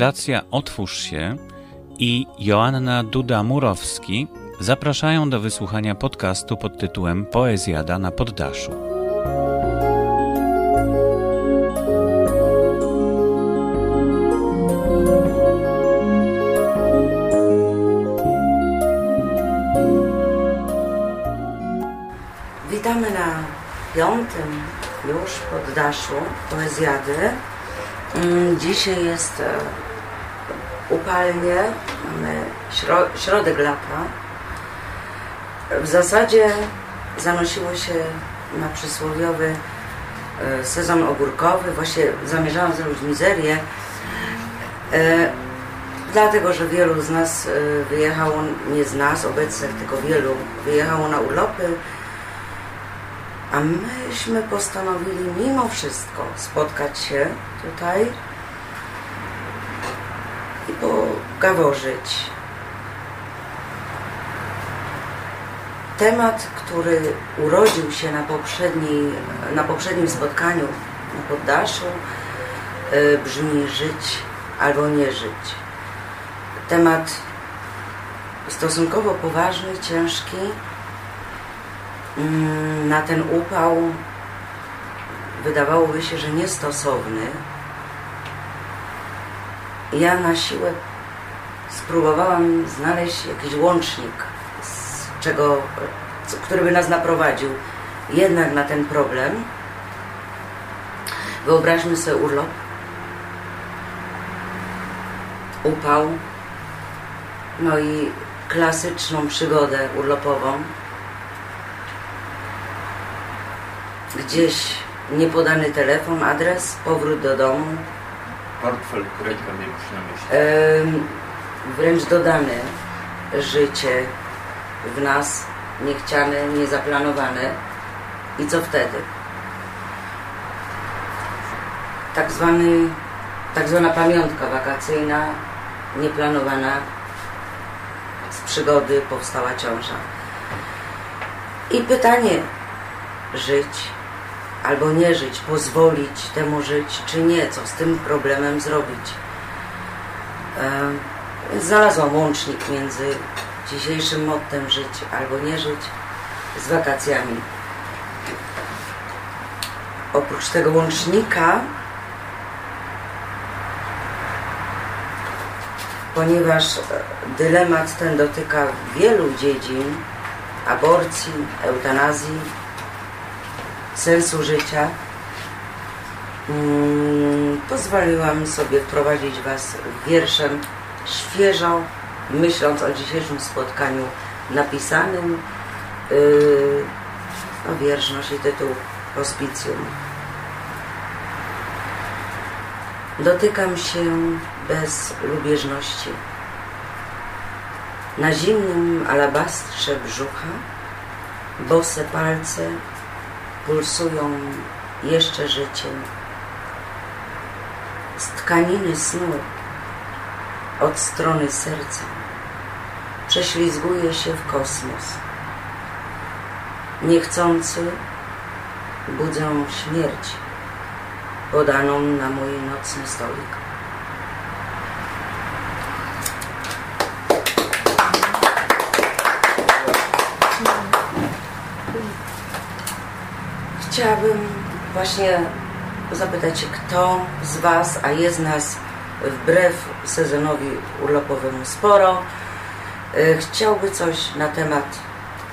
Fundacja Otwórz się i Joanna Duda-Murowski zapraszają do wysłuchania podcastu pod tytułem Poezjada na poddaszu. Witamy na piątym już poddaszu Poezjady. Mm, Dzisiaj jest e, upalnie, mamy śro środek lata. W zasadzie zanosiło się na przysłowiowy e, sezon ogórkowy. Właśnie zamierzałam zrobić mizerię, e, dlatego że wielu z nas e, wyjechało, nie z nas obecnych, tylko wielu wyjechało na urlopy. A myśmy postanowili mimo wszystko spotkać się tutaj i pogaworzyć. Temat, który urodził się na, poprzedniej, na poprzednim spotkaniu na poddaszu, y, brzmi żyć albo nie żyć. Temat stosunkowo poważny, ciężki, Mm, na ten upał wydawałoby się, że niestosowny. Ja na siłę spróbowałam znaleźć jakiś łącznik, z czego, który by nas naprowadził jednak na ten problem. Wyobraźmy sobie urlop, upał, no i klasyczną przygodę urlopową. gdzieś niepodany telefon, adres, powrót do domu, Portfel, którego mieliś na myśli. Wręcz dodane życie w nas, niechciane, niezaplanowane. I co wtedy? Tak, zwany, tak zwana pamiątka wakacyjna, nieplanowana, z przygody powstała ciąża. I pytanie, żyć albo nie żyć, pozwolić temu żyć, czy nie, co z tym problemem zrobić. Więc znalazłam łącznik między dzisiejszym mottem żyć albo nie żyć z wakacjami. Oprócz tego łącznika, ponieważ e, dylemat ten dotyka wielu dziedzin, aborcji, eutanazji, sensu życia, mm, pozwoliłam sobie wprowadzić Was wierszem świeżo, myśląc o dzisiejszym spotkaniu napisanym. Yy, no, wiersz nosi tytuł Hospicjum. Dotykam się bez lubieżności. Na zimnym alabastrze brzucha bose palce pulsują jeszcze życiem. Z tkaniny snu od strony serca prześlizguje się w kosmos. Niechcący budzę śmierć podaną na mój nocny stolik. Chciałabym właśnie zapytać kto z Was, a jest nas wbrew sezonowi urlopowemu sporo, y, chciałby coś na temat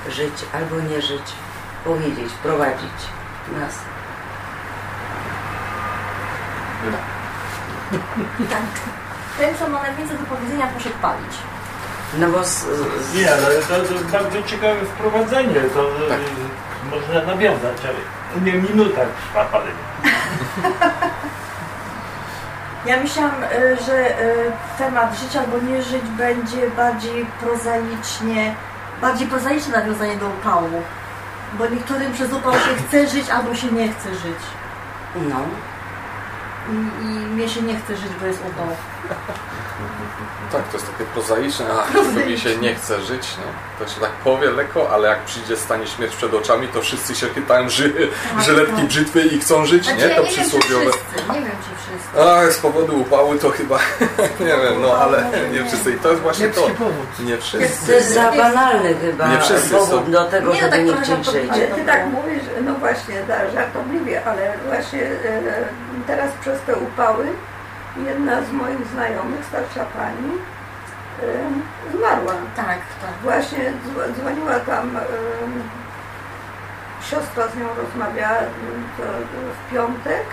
żyć albo nie żyć, powiedzieć, wprowadzić nas. Tak. Ten, co ma najwięcej do powiedzenia, proszę palić. No bo z, z, Nie, ale to, to bardzo ciekawe wprowadzenie, to Tak. y, można nawiązać, ale nie minuta trwa palenie. Ja myślałam, y, że y, temat żyć albo nie żyć będzie bardziej prozaicznie, bardziej prozaiczne nawiązanie do upału. Bo niektórym przez upał się chce żyć albo się nie chce żyć. no, I, I mnie się nie chce żyć, bo jest upał. Tak, to jest takie prozaiczne, a mi się nie chce żyć, nie? To się tak powie lekko, ale jak przyjdzie, stanie śmierć przed oczami, to wszyscy się chytają ży, żyletki brzytwy i chcą żyć, Znaczy, nie? ja To nie wiem, przysłowiowe. wszyscy, nie wiem, czy wszyscy. A, z powodu upały to chyba, nie wiem, no ale nie wszyscy. I to jest właśnie to. Nie To wszyscy. jest za banalny chyba Nie wszyscy powód są. do tego, Nie, no żeby tak nie chcieć żyć. Ale ty tak mówisz, no właśnie, żartobliwie, ale właśnie e, teraz przez te upały jedna z moich znajomych, starsza pani, zmarła. Tak, tak. Właśnie dzwo- dzwoniła tam, siostra z nią rozmawiała to w piątek,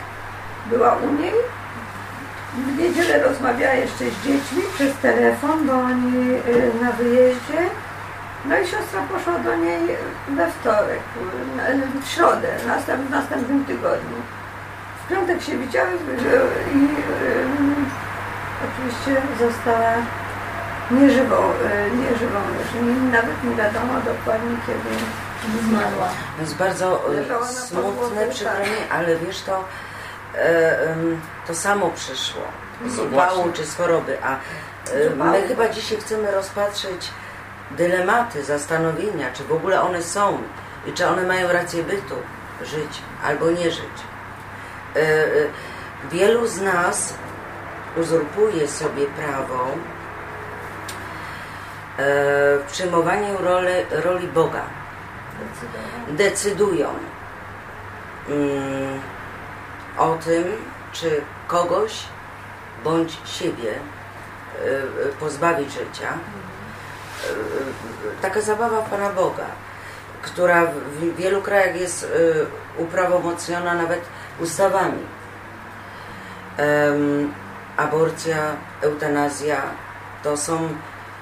była u niej. W niedzielę rozmawiała jeszcze z dziećmi przez telefon, bo oni na wyjeździe. No i siostra poszła do niej we wtorek, w środę, następ, w następnym tygodniu. W piątek się widziały że- i ym, oczywiście została nieżywą, y, nieżywą już. Nawet nie wiadomo dokładnie kiedy zmarła. To jest bardzo e, Leżała na smutne, podłodze, przykro tak. mi, ale wiesz, to, e, em, to samo przyszło. Z No upału właśnie. czy z choroby. A e, Z upału. my chyba dzisiaj chcemy rozpatrzeć dylematy, zastanowienia, czy w ogóle one są i czy one mają rację bytu, żyć albo nie żyć. E, e, Wielu z nas uzurpuje sobie prawo e, w przyjmowaniu roli, roli Boga decydują mm, o tym, czy kogoś bądź siebie pozbawić życia. Taka zabawa Pana Boga, która w wielu krajach jest uprawomocniona nawet ustawami. Em, Aborcja, eutanazja to są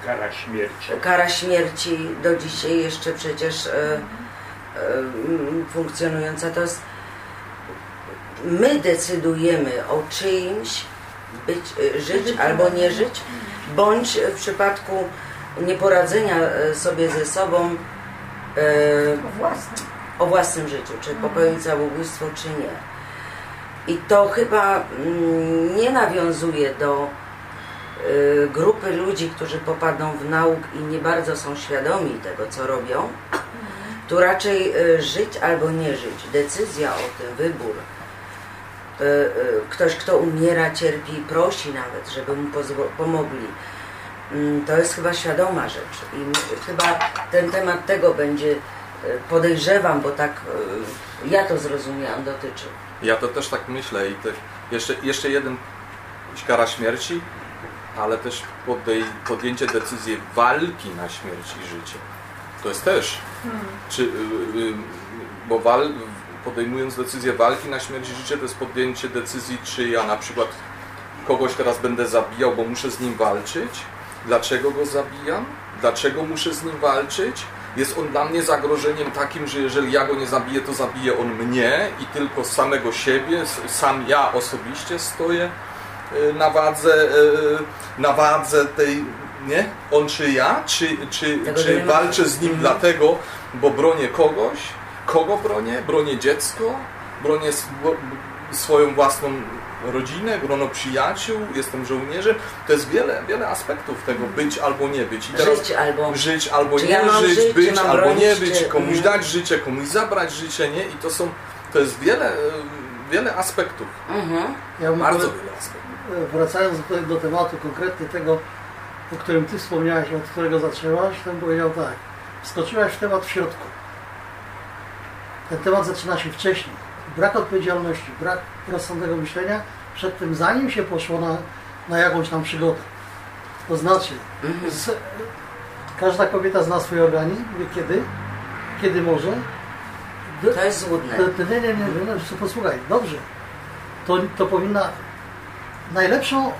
Kara śmierci. kara śmierci do dzisiaj jeszcze przecież e, e, funkcjonująca. To jest my decydujemy o czyimś być, e, żyć albo nie żyć, bądź w przypadku nieporadzenia e, sobie ze sobą e, Własne. o własnym życiu, czy popełnić zabójstwo, czy nie. I to chyba mm, nie nawiązuje do y, grupy ludzi, którzy popadną w nauk i nie bardzo są świadomi tego, co robią. Tu raczej y, żyć albo nie żyć. Decyzja o tym, wybór. Y, Ktoś, kto umiera, cierpi, prosi nawet, żeby mu pomogli. Mm, To jest chyba świadoma rzecz. I chyba ten temat tego będzie, podejrzewam, bo tak ja to zrozumiałam, dotyczył. Ja to też tak myślę i jeszcze, jeszcze jeden kara śmierci, ale też podej, podjęcie decyzji walki na śmierć i życie. To jest też, czy, y, y, bo wal, podejmując decyzję walki na śmierć i życie, to jest podjęcie decyzji, czy ja na przykład kogoś teraz będę zabijał, bo muszę z nim walczyć. Dlaczego go zabijam? Dlaczego muszę z nim walczyć? Jest on dla mnie zagrożeniem takim, że jeżeli ja go nie zabiję, to zabije on mnie i tylko samego siebie, sam ja osobiście stoję y, na wadze, y, na wadze tej, nie? On czy ja? Czy, czy, Tego czy walczę z nim Mhm. dlatego, bo bronię kogoś? Kogo bronię? Bronię dziecko? Bronię swo- swoją własną rodzinę, grono przyjaciół, jestem żołnierzem. To jest wiele, wiele aspektów tego być albo nie być. I teraz Żyć albo... żyć albo nie ja żyć, żyć, być albo bronić, nie być, czy- komuś Mhm. dać życie, komuś zabrać życie, nie? I to są, to jest wiele, e, wiele aspektów. Mhm. Ja Bardzo wiele aspektów. wracając do, do tematu konkretnie tego, o którym Ty wspomniałeś, od którego zaczęłaś, to bym powiedział tak. Wskoczyłaś w temat w środku. Ten temat zaczyna się wcześniej. Brak odpowiedzialności, brak rozsądnego myślenia przed tym, zanim się poszło na, na jakąś tam przygodę. To znaczy, z, każda kobieta zna swój organizm, wie kiedy, kiedy może. Do- To jest złudne. nie, nie, nie, nie, no, posłuchaj, dobrze. To, to powinna najlepszą e,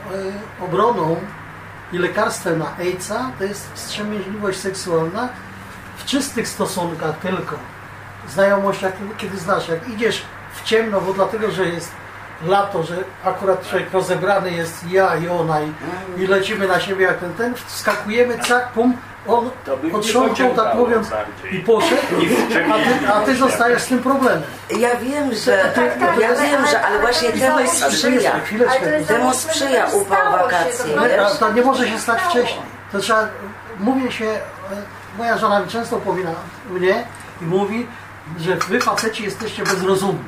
obroną i lekarstwem na AIDS-a to jest wstrzemięźliwość seksualna w czystych stosunkach tylko. Znajomość, jak, kiedy znasz, jak idziesz w ciemno, bo dlatego, że jest lato, że akurat człowiek rozebrany jest ja i ona i, i lecimy na siebie jak ten, ten, wskakujemy, cak, pum, On otrząknął, tak mówiąc, i poszedł, a ty, a ty zostajesz z tym problemem. Ja wiem, że, Tak, tak, ja ale- wiem, że, ale- właśnie temu sprzyja. Temu sprzyja upał wakacji, to nie może się stać wcześniej. To trzeba, mówię się, e, moja żona mi często upomina mnie i mówi, że wy faceci jesteście bezrozumni.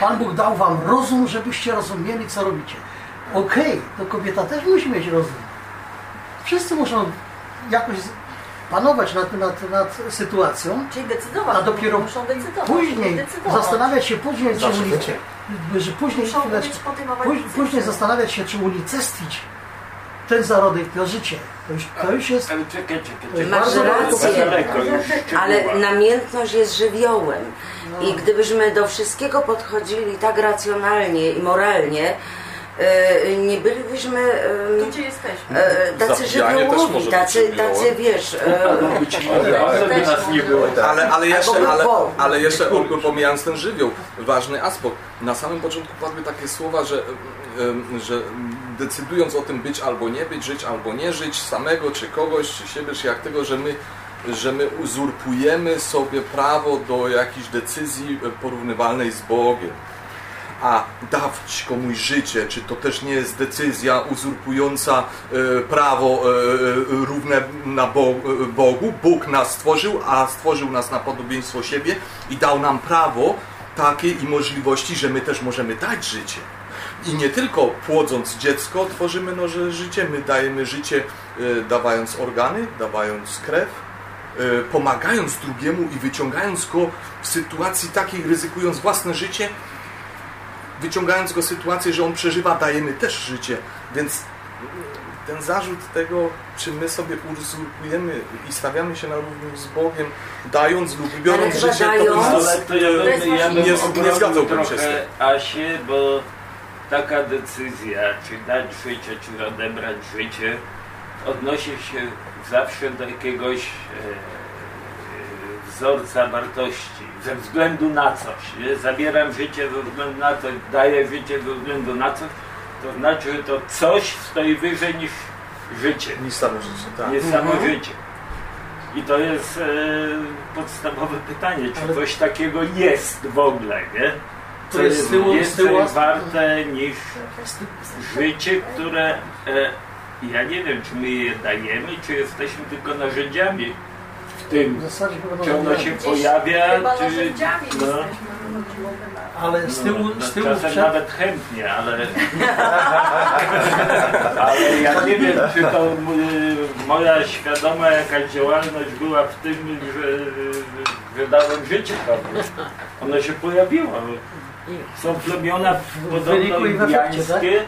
Pan Bóg dał wam rozum, żebyście rozumieli, co robicie. Okej, to kobieta też musi mieć rozum. Wszyscy muszą jakoś panować nad, nad, nad sytuacją, Czyli decydować. a dopiero muszą decydować. później decydować. zastanawiać się później, czy wiecie. że później, decyzje. później zastanawiać się, czy unicestwić ten zarodek, to życie. To już, to już jest Ale czekaj, czekaj, To czekaj. Masz bardzo rację. Daleko już Ale namiętność jest żywiołem. No. I gdybyśmy do wszystkiego podchodzili tak racjonalnie i moralnie, e, nie bylibyśmy e, gdzie jesteśmy? e, tacy Zabijanie też żywiołowi, może być tacy, żywiołem. tacy wiesz, e, może, ale by nas nie było. Ale, ale, jeszcze, Albo ale, ale jeszcze pomijając ten żywioł, ważny aspekt. Na samym początku padły takie słowa, że, em, że decydując o tym być albo nie być, żyć albo nie żyć, samego czy kogoś, czy siebie, czy jak tego, że my, że my uzurpujemy sobie prawo do jakiejś decyzji porównywalnej z Bogiem. A dawać komuś życie, czy to też nie jest decyzja uzurpująca e, prawo e, e, równe na Bo, e, Bogu? Bóg nas stworzył, a stworzył nas na podobieństwo siebie i dał nam prawo takie i możliwości, że my też możemy dać życie. I nie tylko płodząc dziecko tworzymy noże życie, my dajemy życie e, dawając organy, dawając krew, e, pomagając drugiemu i wyciągając go w sytuacji takiej, ryzykując własne życie, wyciągając go sytuację, że on przeżywa, dajemy też życie. Więc ten zarzut tego, czy my sobie uzurpujemy i stawiamy się na równi z Bogiem, dając lub biorąc życie, dając- to Ale to ja bym, ja bym Nie- nie zgadzałbym się z Asię, bo taka decyzja, czy dać życie, czy odebrać życie, odnosi się zawsze do jakiegoś e, wzorca wartości, ze względu na coś. Nie? Zabieram życie ze względu na coś, daję życie ze względu na coś, to znaczy, że to coś stoi wyżej niż życie Niż samo życie, tak. samo życie. I to jest e, podstawowe pytanie, czy Ale- coś takiego jest w ogóle, nie? To Co jest jest z tyłu- z więcej tyłu- warte niż życie, które e, ja nie wiem, czy my je dajemy, czy jesteśmy tylko narzędziami w tym. w zasadzie chyba Czy ono się Gdzieś pojawia, czy... narzędziami no. jesteśmy. Ale z tyłu, No, z tyłu czasem przed, nawet chętnie, ale... ale ja nie wiem, czy to y, moja świadoma jakaś działalność była w tym, że, że dałem życie komuś. Ono się pojawiło. Są plemiona podobno efekcie, indiańskie,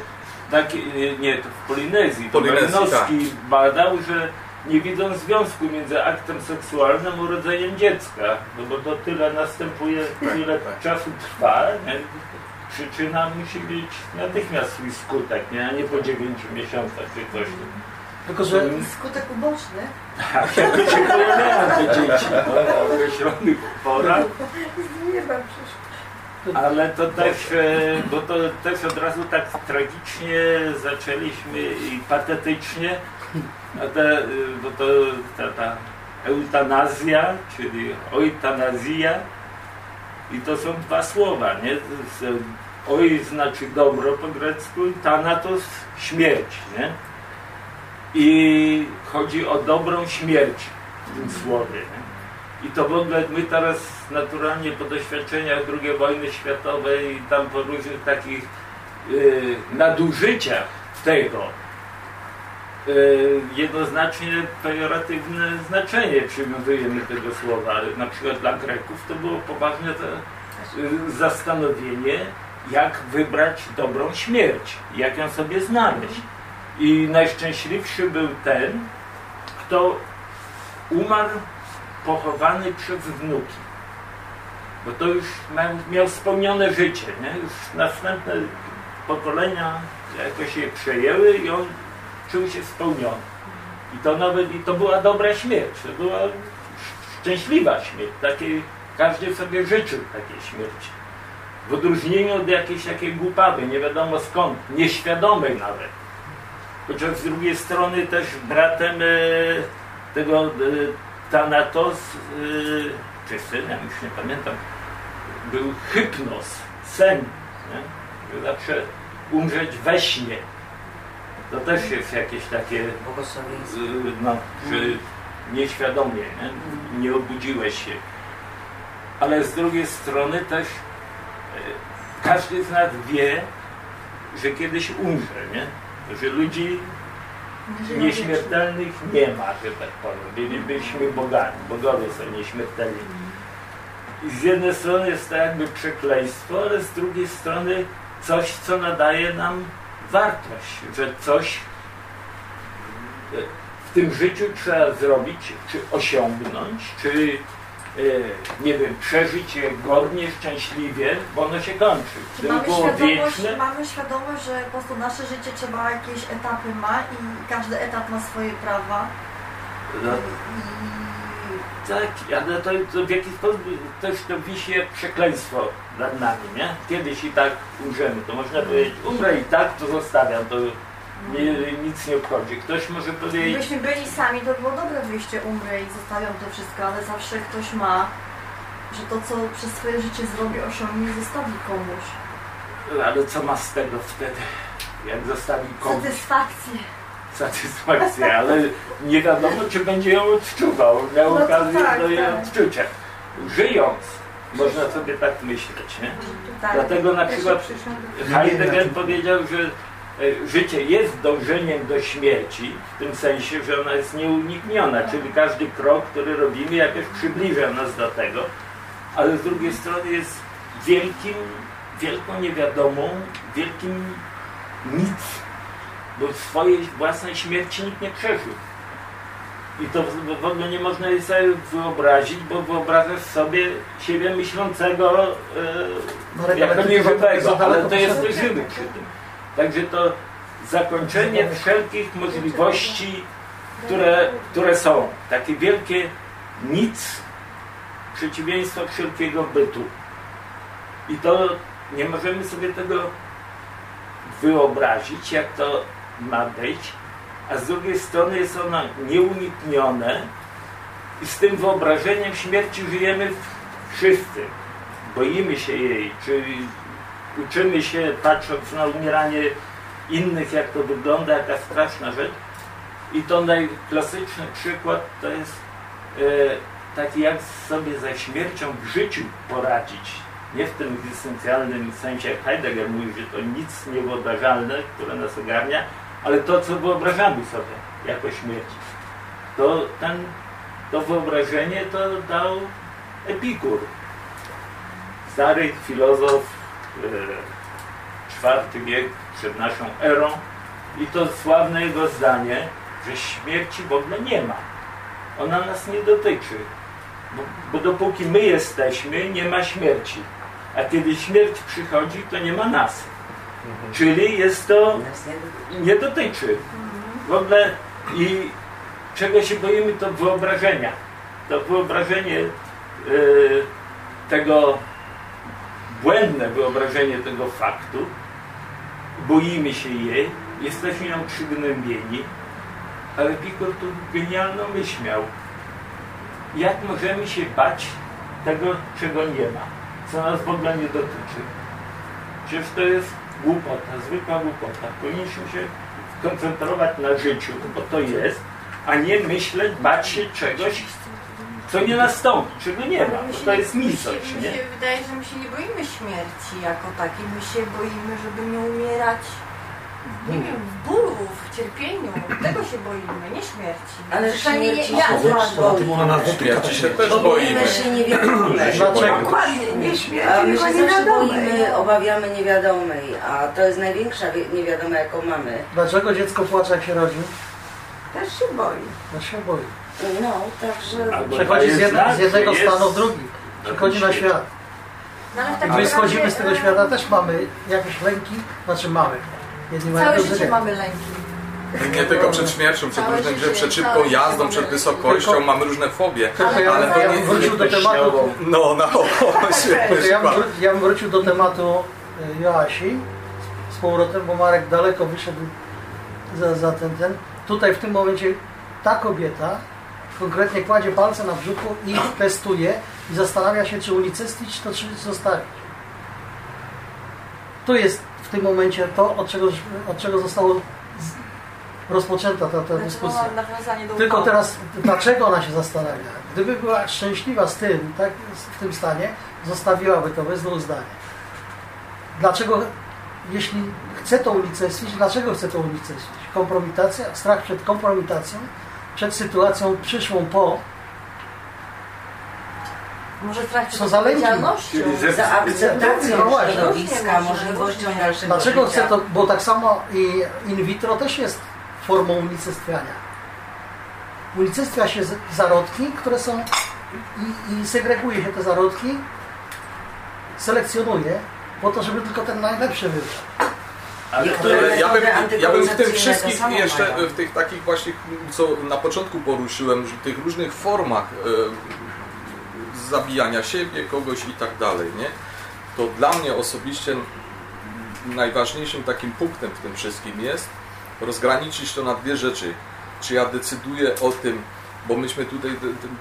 takie, y, nie, to w Polinezji. To Polinezji, Malinowski badał, że nie widzą związku między aktem seksualnym a urodzeniem dziecka. No bo to tyle następuje, tyle czasu trwa. Nie? Przyczyna musi być natychmiast swój skutek, nie? a nie po 9 miesiącach czy coś. tylko że Skutek uboczny. A wtedy się pojawiają te dzieci w określonych porach. Z nieba przyszło. Ale to też, e, bo to też od razu tak tragicznie zaczęliśmy i patetycznie, te, e, bo to ta, ta eutanazja, czyli eutanazja i to są dwa słowa, nie? Oj znaczy dobro po grecku i thanatos śmierć, nie? I chodzi o dobrą śmierć w tym słowie, nie? I to w ogóle my teraz naturalnie po doświadczeniach II wojny światowej i tam po różnych takich y, nadużyciach tego y, jednoznacznie pejoratywne znaczenie przywiązujemy tego słowa. Na przykład dla Greków to było poważne to, y, zastanowienie, jak wybrać dobrą śmierć, jak ją sobie znaleźć. I najszczęśliwszy był ten, kto umarł pochowany przez wnuki. Bo to już miał, miał spełnione życie, nie? Już następne pokolenia jakoś je przejęły i on czuł się spełniony. I to nawet, i to była dobra śmierć, to była szczęśliwa śmierć. Takiej, każdy sobie życzył takiej śmierci. W odróżnieniu od jakiejś takiej głupawy, nie wiadomo skąd, nieświadomej nawet. Chociaż z drugiej strony też bratem e, tego y, Thanatos, y, czy synem, już nie pamiętam, był hypnos, sen, nie? Zawsze umrzeć we śnie. To też jest jakieś takie Błogosławieństwo. Y, no, że nieświadomie, nie? nie obudziłeś się. Ale z drugiej strony też y, każdy z nas wie, że kiedyś umrze, nie? Że ludzi nieśmiertelnych nie ma, że tak powiem. Bylibyśmy bogami, bogowie są nieśmiertelni. I z jednej strony jest to jakby przekleństwo, ale z drugiej strony coś, co nadaje nam wartość, że coś w tym życiu trzeba zrobić, czy osiągnąć, czy nie wiem, przeżyć je godnie, szczęśliwie, bo ono się kończy. Czy Gdyby mamy było świadomość, wieczne, mamy świadomość, że po prostu nasze życie trzeba jakieś etapy ma i każdy etap ma swoje prawa. no, I tak, ale to, to w jakiś sposób też to wisi przekleństwo nad nami, nie? Kiedyś i tak umrzemy, to można powiedzieć, umrę i tak, to zostawiam, to mnie nic nie obchodzi. Ktoś może powiedzieć, Gdybyśmy byli sami, to było dobre wyjście, umrę i zostawiam to wszystko, ale zawsze ktoś ma, że to, co przez swoje życie zrobi, osiągnie, zostawi komuś. ale co ma z tego wtedy, jak zostawi komuś Satysfakcję. satysfakcję, ale nie wiadomo, czy będzie ją odczuwał, miał No to okazję tak, do jej tak. odczucia. Żyjąc, można sobie tak myśleć, nie? Tak. Dlatego na przykład Heidegger powiedział, że życie jest dążeniem do śmierci, w tym sensie, że ona jest nieunikniona, czyli każdy krok, który robimy, jakoś przybliża nas do tego, ale z drugiej strony jest wielkim, wielką niewiadomą, wielkim nic, bo swojej własnej śmierci nikt nie przeżył. I to w- ogóle nie można jej sobie wyobrazić, bo wyobrażasz sobie siebie myślącego e, Marek, jako nieżywego, ale to jest żywy przy tym. Także to zakończenie wszelkich możliwości, które, które są. Takie wielkie nic, przeciwieństwo wszelkiego bytu. I to nie możemy sobie tego wyobrazić, jak to ma być, a z drugiej strony jest ono nieuniknione i z tym wyobrażeniem śmierci żyjemy wszyscy. Boimy się jej, czy uczymy się, patrząc na umieranie innych, jak to wygląda, jaka straszna rzecz. I to najklasyczny przykład to jest e, taki, jak sobie ze śmiercią w życiu poradzić. Nie w tym egzystencjalnym sensie, jak Heidegger mówi, że to nic niewyobrażalne, które nas ogarnia, ale to, co wyobrażamy sobie jako śmierć. To, ten, to wyobrażenie to dał Epikur. Stary filozof, IV wiek przed naszą erą. I to sławne jego zdanie, że śmierci w ogóle nie ma. Ona nas nie dotyczy. Bo, bo dopóki my jesteśmy, nie ma śmierci. A kiedy śmierć przychodzi, to nie ma nas. Czyli jest to nie dotyczy. W ogóle i czego się boimy, to wyobrażenia. To wyobrażenie e, tego, błędne wyobrażenie tego faktu, boimy się jej, jesteśmy ją przygnębieni, ale Pikur tu genialną myśl miał. Jak możemy się bać tego, czego nie ma, co nas w ogóle nie dotyczy? Przecież to jest głupota, zwykła głupota. Powinniśmy się koncentrować na życiu, bo to jest, a nie myśleć, bać się czegoś, co nie nastąpi, czego nie ma, my to nie- jest mi nicość, Mi nie? się wydaje, że my się nie boimy śmierci jako takiej. My się boimy, żeby nie umierać nie wiem, w bólu, w cierpieniu. Tego się boimy, nie śmierci. Ale Przynajmniej śmierci nie, ja ona nas Śmierci się też Bo boimy. boimy się niewiadomej. Dlaczego? Dokładnie, nie A śmierci, my tylko się zawsze boimy, obawiamy niewiadomej, a to jest największa niewiadoma, jaką mamy. Dlaczego dziecko płacze jak się rodzi? Też się boi. No się boi. No, także Albo Przechodzi z, jedne, znak, z jednego jest stanu w drugi. Przychodzi na świat. No, ale w I takim my schodzimy z tego e, świata, też mamy jakieś lęki, znaczy mamy. Jedni mają Całe życie mamy lęki. Nie tylko przed śmiercią, przed Całe różnym, życie, przed szybką jazdą, przed wysokością, Tylko- mamy różne fobie. Ja, Ale to ja nie- wrócił do tematu. No, no, świetny to ja bym, przykład. wró- ja bym wrócił do tematu y, Joasi z powrotem, bo Marek daleko wyszedł za, za ten, ten. Tutaj w tym momencie ta kobieta konkretnie kładzie palce na brzuchu i testuje i zastanawia się, czy unicestwić to, czy zostawić. Tu jest w tym momencie to, od czego, od czego zostało rozpoczęta ta, ta Znaczy, dyskusja. Tylko teraz, dlaczego ona się zastanawia? Gdyby była szczęśliwa z tym, tak, w tym stanie, zostawiłaby to bez dwóch zdań. Dlaczego, jeśli chce to unicestwić, dlaczego chce to unicestwić? Kompromitacja, strach przed kompromitacją, przed sytuacją przyszłą po, Może przed Co odpowiedzialnością. Za akceptacją No właśnie. środowiska, możliwością dalszego Dlaczego życia. chce to, bo tak samo i in vitro też jest formą unicestwiania. Unicestwia się zarodki, które są i, i segreguje się te zarodki, selekcjonuje po to, żeby tylko ten najlepszy wybrał. Niektóre ja bym, ja bym w tym samo jeszcze mają. w tych takich właśnie, co na początku poruszyłem, że tych różnych formach e, zabijania siebie, kogoś i tak dalej, nie? To dla mnie osobiście najważniejszym takim punktem w tym wszystkim jest rozgraniczyć to na dwie rzeczy. Czy ja decyduję o tym, bo myśmy tutaj,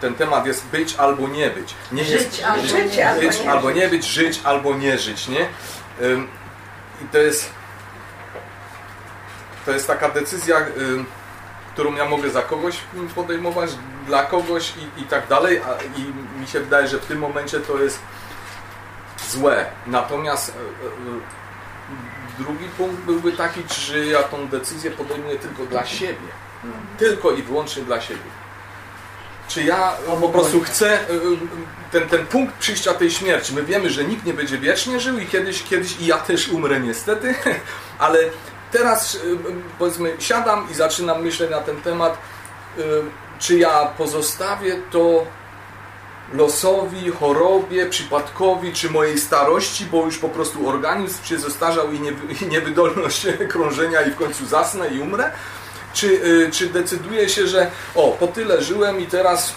ten, temat jest być albo nie być. Nie Żyć jest, albo Żyć nie albo być nie albo nie być, żyć albo nie żyć, nie? I to jest to jest taka decyzja, ym, którą ja mogę za kogoś podejmować, dla kogoś i, i tak dalej, a, i mi się wydaje, że w tym momencie to jest złe. Natomiast e, e, drugi punkt byłby taki, czy ja tą decyzję podejmuję tylko dla siebie. Tylko i wyłącznie dla siebie. Czy ja po prostu chcę y, y, ten, ten punkt przyjścia tej śmierci. My wiemy, że nikt nie będzie wiecznie żył i kiedyś, kiedyś i ja też umrę niestety, ale teraz y, powiedzmy siadam i zaczynam myśleć na ten temat, y, czy ja pozostawię to losowi, chorobie, przypadkowi, czy mojej starości, bo już po prostu organizm się zestarzał i, niewy, i niewydolność krążenia i w końcu zasnę i umrę, czy, y, czy decyduję się, że o, po tyle żyłem i teraz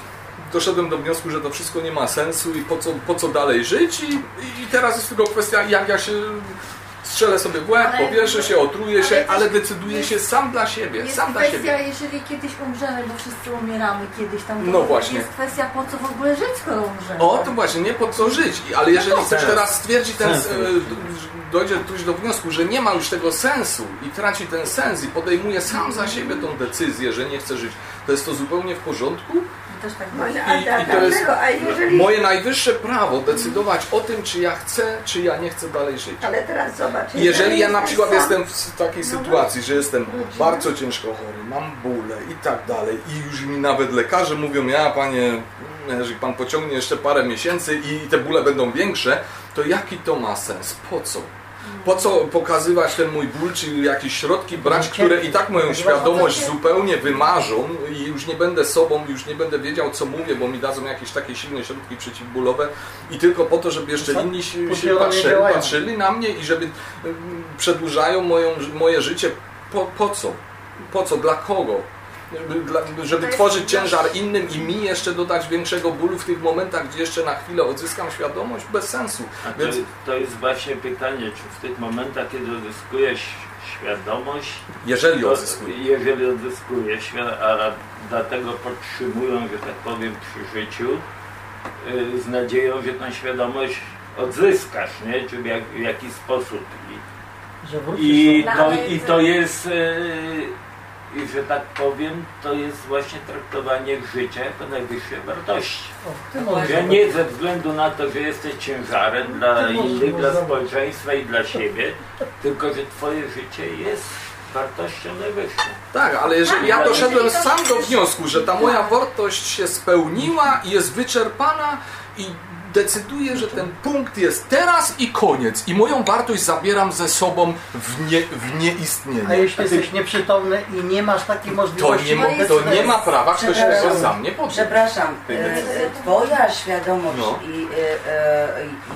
doszedłem do wniosku, że to wszystko nie ma sensu i po co, po co dalej żyć? I, i teraz jest tylko kwestia, jak ja się strzelę sobie w łeb, powieszę się, otruję się, ale też ale decyduję jest- się sam dla siebie, Jest sam dla kwestia, siebie. jeżeli kiedyś umrzemy, bo wszyscy umieramy kiedyś tam. to No właśnie. Jest kwestia, po co w ogóle żyć, skoro umrzemy. O, to właśnie, nie po co żyć. Ale jeżeli chcesz Sens. teraz stwierdzić, ten, e, dojdzie ktoś do wniosku, że nie ma już tego sensu i traci ten sens i podejmuje sam za siebie tą decyzję, że nie chce żyć, to jest to zupełnie w porządku. Też tak No, a, I- a, i to jest a jeżeli... Moje najwyższe prawo decydować o tym, czy ja chcę, czy ja nie chcę dalej żyć. Ale teraz zobacz. Jeżeli ja na przykład sam, jestem w takiej sytuacji, że jestem bardzo ciężko chory, mam bóle i tak dalej i już mi nawet lekarze mówią, ja panie, jeżeli pan pociągnie jeszcze parę miesięcy i te bóle będą większe, to jaki to ma sens? Po co? Po co pokazywać ten mój ból, czy jakieś środki brać, które i tak moją świadomość zupełnie wymarzą i już nie będę sobą, już nie będę wiedział co mówię, bo mi dadzą jakieś takie silne środki przeciwbólowe i tylko po to, żeby jeszcze inni się, się patrzyli, patrzyli na mnie i żeby mm, przedłużają moją, moje życie. Po, po co? Po co? Dla kogo? Żeby tworzyć ciężar innym i mi jeszcze dodać większego bólu w tych momentach, gdzie jeszcze na chwilę odzyskam świadomość? Bez sensu. A to, Więc to jest właśnie pytanie, czy w tych momentach, kiedy odzyskujesz świadomość, jeżeli to, odzyskuję. jeżeli odzyskujesz, świa- a dlatego podtrzymują, że tak powiem, przy życiu, y, z nadzieją, że tę świadomość odzyskasz, nie? Czy w, jak, w jakiś sposób. I, i, to, I to- jest, y, i że tak powiem, to jest właśnie traktowanie życia jako najwyższej wartości. O, Że nie ze względu na to, że jesteś ciężarem dla Ty innych, dla społeczeństwa i dla siebie, tylko że twoje życie jest wartością najwyższą. Tak, ale jeżeli ja ale doszedłem sam do wniosku, że ta moja Tak. wartość się spełniła i jest wyczerpana i decyduję, że ten punkt jest teraz i koniec i moją wartość zabieram ze sobą w, nie, w A nieistnienie. jeśli jesteś nieprzytomny i nie masz takiej To możliwości, nie, mo- to nie ma prawa ktoś tego za mnie podjąć. Przepraszam, e, e, Twoja świadomość No. i e, e,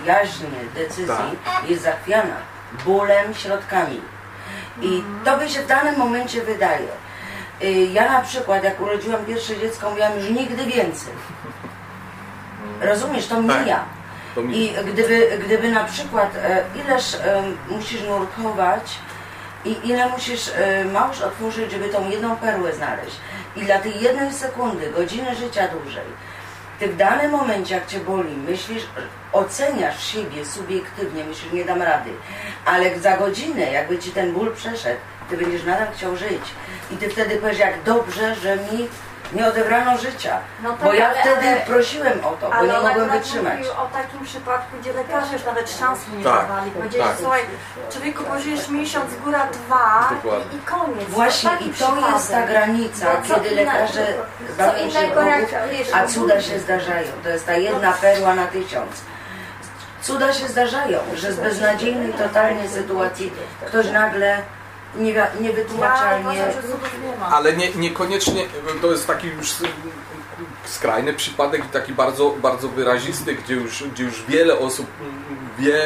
jaźń decyzji Tak. jest zachwiana bólem, środkami. I to by się w danym momencie wydaje. Ja na przykład, jak urodziłam pierwsze dziecko, mówiłam już nigdy więcej. Rozumiesz, to Tak. mija. To mi... I gdyby, gdyby na przykład, e, ileż e, musisz nurkować, I ile musisz y, mąż otworzyć, żeby tą jedną perłę znaleźć. I dla tej jednej sekundy, godziny życia dłużej, ty w danym momencie, jak cię boli, myślisz, oceniasz siebie subiektywnie, myślisz, nie dam rady, ale za godzinę, jakby ci ten ból przeszedł, ty będziesz nadal chciał żyć. I ty wtedy powiesz, jak dobrze, że mi nie odebrano życia. No tak, bo ja ale- wtedy ale- prosiłem o to, bo nie mogłem wytrzymać. mówił o takim przypadku, gdzie lekarze już nawet szans nie Tak, dawali. Powiedzieli, tak. słuchaj, człowieku pożyjesz miesiąc, góra dwa i, i koniec. Właśnie No, i to jest ta przypadek. granica, co kiedy inne- lekarze Co bawią się Bogów, a cuda się zdarzają. To jest ta jedna perła na tysiąc. Cuda się zdarzają, że z beznadziejnej totalnie sytuacji ktoś nagle niewi- niewytłumaczalnie... Ale nie, niekoniecznie to jest taki już skrajny przypadek i taki bardzo, bardzo wyrazisty, gdzie już, gdzie już wiele osób wie,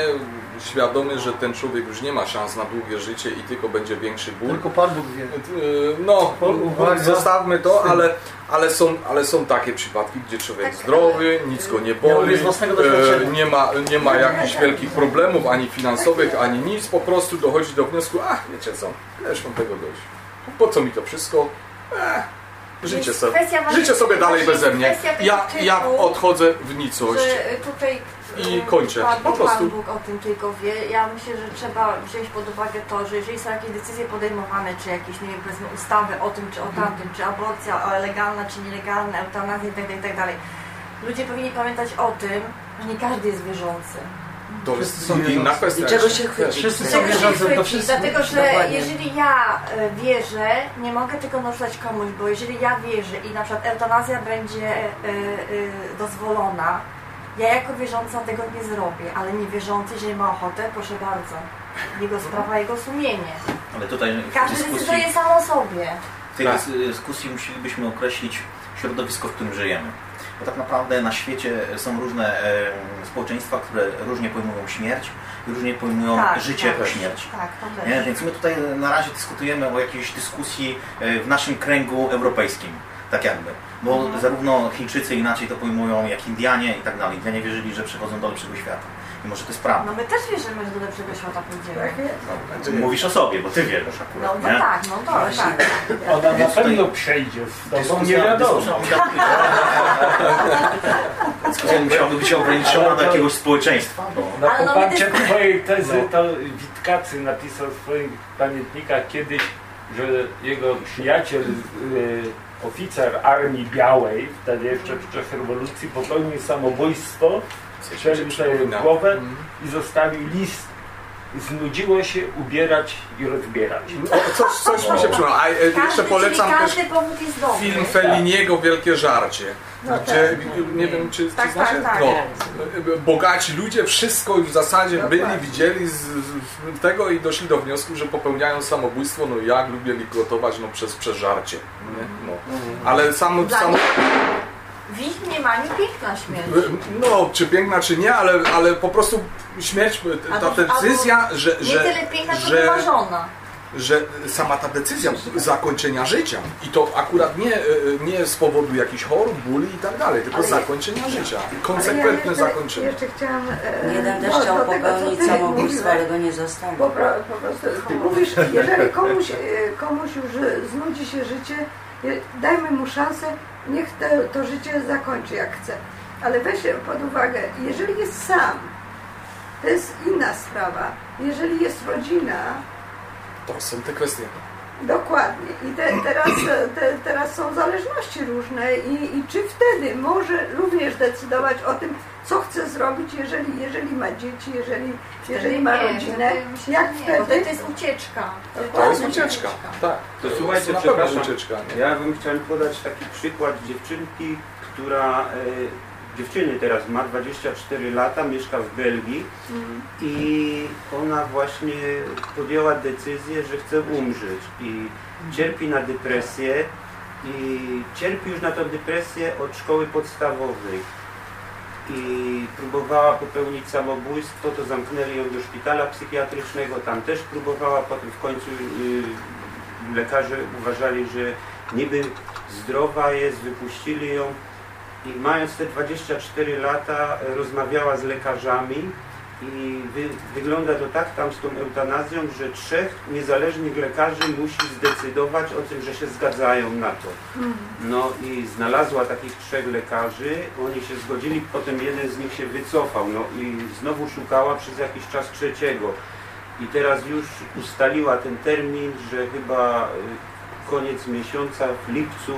świadomie, że ten człowiek już nie ma szans na długie życie i tylko będzie większy ból. Tylko Pan Bóg wie. Yy, No, zostawmy to, ale, ale, są, ale są takie przypadki, gdzie człowiek Tak, zdrowy, nic go nie boli, e, nie ma, nie ma jakichś wielkich problemów, ani finansowych, ani nic, po prostu dochodzi do wniosku, ach, wiecie co, już mam tego dość. Po co mi to wszystko? Eh, życie, sobie, życie sobie dalej beze mnie. Ja, ja odchodzę w nicość. tutaj I kończę. Pan, Po prostu. Pan Bóg o tym tylko wie. Ja myślę, że trzeba wziąć pod uwagę to, że jeżeli są jakieś decyzje podejmowane, czy jakieś, nie wiem, powiedzmy ustawy o tym, czy o tamtym, czy aborcja o, legalna, czy nielegalna, eutanazja itd., itd. Ludzie powinni pamiętać o tym, że nie każdy jest wierzący. To jest inna kwestia. I czego się? Wszyscy są wierzący do chwycić? wszystkich. Dlatego, że Dokładnie. jeżeli ja e, wierzę, nie mogę tego narzucać komuś, bo jeżeli ja wierzę i na przykład eutanazja będzie e, e, dozwolona, ja jako wierząca tego nie zrobię, ale niewierzący, jeżeli ma ochotę, proszę bardzo. Jego sprawa, jego sumienie. Ale tutaj Każdy dyskusji, decyduje sam o sobie. w tej Tak. dys- dyskusji musielibyśmy określić środowisko, w którym żyjemy. Bo tak naprawdę na świecie są różne e, społeczeństwa, które różnie pojmują śmierć i różnie pojmują Tak, życie tak. po śmierci. Tak, też. Więc my tutaj na razie dyskutujemy o jakiejś dyskusji e, w naszym kręgu europejskim, tak jakby. Bo Mhm. zarówno Chińczycy inaczej to pojmują, jak Indianie i tak dalej. Indianie wierzyli, że przechodzą do lepszego świata. I może to jest prawda. No my też wierzymy, że do lepszego świata pójdziemy. Tak jest. Ty mówisz o sobie, bo ty wierzysz No, akurat, no nie? tak, no to tak. Ona na Więc tutaj- pewno przejdzie z tobą, nie wiadomo. dyskusja, musiałaby być ograniczona do jakiegoś społeczeństwa. Bo Na no, poparcie twojej tezy to Witkacy napisał w swoich pamiętnikach kiedyś, że jego przyjaciel, y, oficer Armii Białej, wtedy jeszcze w czasach rewolucji, popełnił samobójstwo, strzelił sobie w głowę Mhm. i zostawił list. Znudziło się ubierać i rozbierać. O, coś, coś mi się przypomina. A e, jeszcze polecam też film Felliniego Wielkie Żarcie. No Gdzie, nie wiem, czy, Tak, czy znacie? tak, tak. No, bogaci ludzie wszystko już w zasadzie byli, widzieli z, z tego i doszli do wniosku, że popełniają samobójstwo. No jak lubię gotować no, przez, przez żarcie. Nie? No. Ale samo, Dla samo, W ich mniemaniu piękna śmierć. no czy piękna, czy nie, ale, ale po prostu śmierć, ta Albo- decyzja, że, Nie że, tyle piękna, co że, wyważona. że sama ta decyzja zakończenia życia i to akurat nie, e, nie z powodu jakichś chorób, bóli i tak dalej, tylko Ale- zakończenia życia. Ale Konsekwentne ja jeszcze, zakończenie. Jeszcze chciałam... e, Jeden też chciał co popełnić samobójstwo, ale go nie zostawił. Po, po prostu ty mówisz, jeżeli komuś, e, komuś już e, znudzi się życie, e, dajmy mu szansę, niech te, to życie zakończy jak chce. Ale weź pod uwagę, jeżeli jest sam, to jest inna sprawa. Jeżeli jest rodzina, To są te kwestie. Dokładnie. I te, teraz, te, teraz są zależności różne i, i czy wtedy może również decydować o tym, co chce zrobić, jeżeli, jeżeli ma dzieci, jeżeli, jeżeli ma rodzinę. Jak wtedy? to jest ucieczka. To jest ucieczka. Tak. To słuchajcie, przepraszam. ucieczka. Ja bym chciał podać taki przykład dziewczynki, która, e, dziewczyny teraz ma 24 lata, mieszka w Belgii i ona właśnie podjęła decyzję, że chce umrzeć i cierpi na depresję i cierpi już na tę depresję od szkoły podstawowej. I próbowała popełnić samobójstwo, to zamknęli ją do szpitala psychiatrycznego, tam też próbowała, potem w końcu y, lekarze uważali, że niby zdrowa jest, wypuścili ją i mając te 24 lata rozmawiała z lekarzami I wy, wygląda to tak tam z tą eutanazją, że trzech niezależnych lekarzy musi zdecydować o tym, że się zgadzają na to. No i znalazła takich trzech lekarzy, oni się zgodzili, potem jeden z nich się wycofał, no i znowu szukała przez jakiś czas trzeciego. I teraz już ustaliła ten termin, że chyba y, koniec miesiąca, w lipcu,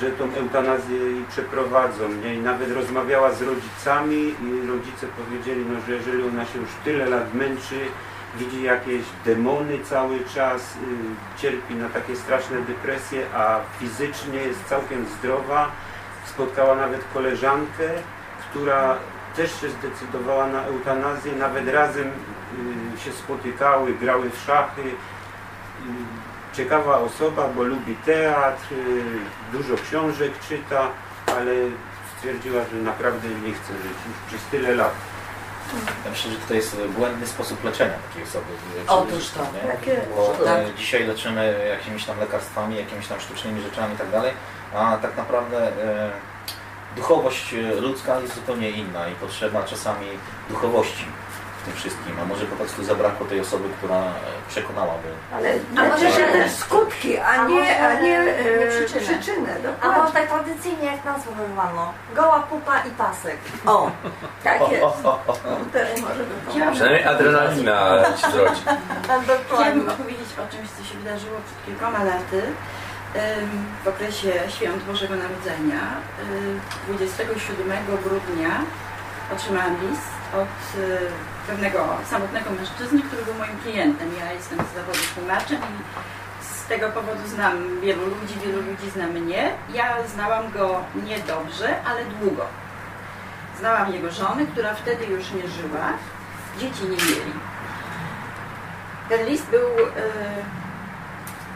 że tą eutanazję jej przeprowadzą. Nie? I nawet rozmawiała z rodzicami i rodzice powiedzieli, no, że jeżeli ona się już tyle lat męczy, widzi jakieś demony cały czas, y, cierpi na takie straszne depresje, a fizycznie jest całkiem zdrowa. Spotkała nawet koleżankę, która też się zdecydowała na eutanazję, nawet razem y, się spotykały, grały w szachy. Y, Ciekawa osoba, bo lubi teatr, dużo książek czyta, ale stwierdziła, że naprawdę nie chce żyć już przez tyle lat. Ja myślę, że to jest błędny sposób leczenia takiej osoby. Otóż to. Nie? Takie, Bo Tak. e, dzisiaj leczymy jakimiś tam lekarstwami, jakimiś tam sztucznymi rzeczami i tak dalej, a tak naprawdę e, duchowość ludzka jest zupełnie inna i potrzeba czasami duchowości w tym wszystkim, a może po prostu zabrakło tej osoby, która e, przekonałaby. ale A może też skutki, a a nie, może a nie nie e, przyczynę. przyczynę. A może tak tradycyjnie jak nas wychowano. Goła pupa i pasek. O, Tak O, jest. o, o, o. Też może by. Przynajmniej adrenalina ci zrodzi. Chciałabym opowiedzieć o czymś, co się wydarzyło przed kilkoma laty w okresie świąt Bożego Narodzenia. Em, 27 grudnia otrzymałam list od e, pewnego samotnego mężczyzny, który był moim klientem. Ja jestem z zawodu tłumaczem i z tego powodu znam wielu ludzi, wielu ludzi zna mnie. Ja znałam go niedobrze, ale długo. Znałam jego żonę, która wtedy już nie żyła. Dzieci nie mieli. Ten list był e,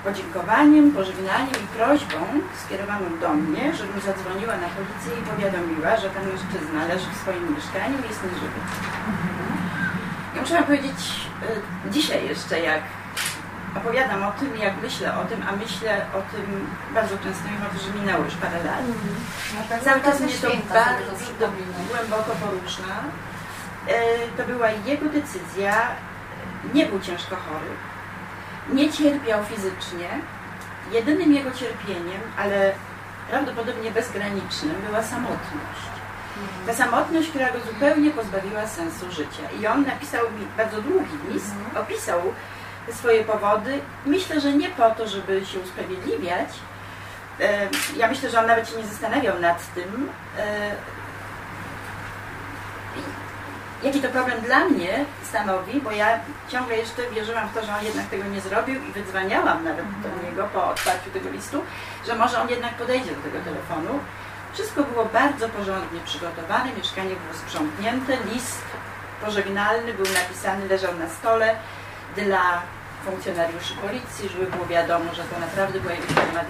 podziękowaniem, pożegnaniem i prośbą skierowaną do mnie, żebym zadzwoniła na policję i powiadomiła, że ten mężczyzna leży w swoim mieszkaniu i jest nieżywy. Ja muszę powiedzieć e, dzisiaj jeszcze, jak opowiadam o tym, jak myślę o tym, a myślę o tym bardzo często, mimo to, że minęło już parę lat. Cały czas mnie to bardzo głęboko porusza. E, To była jego decyzja. Nie był ciężko chory. Nie cierpiał fizycznie. Jedynym jego cierpieniem, ale prawdopodobnie bezgranicznym, była samotność. Ta samotność, która go zupełnie pozbawiła sensu życia. I on napisał mi bardzo długi list, opisał swoje powody. Myślę, że nie po to, żeby się usprawiedliwiać. E, Ja myślę, że on nawet się nie zastanawiał nad tym, e, jaki to problem dla mnie stanowi, bo ja ciągle jeszcze wierzyłam w to, że on jednak tego nie zrobił i wydzwaniałam nawet do niego po otwarciu tego listu, że może on jednak podejdzie do tego telefonu. Wszystko było bardzo porządnie przygotowane, mieszkanie było sprzątnięte, list pożegnalny był napisany, leżał na stole dla funkcjonariuszy policji, żeby było wiadomo, że to naprawdę była jego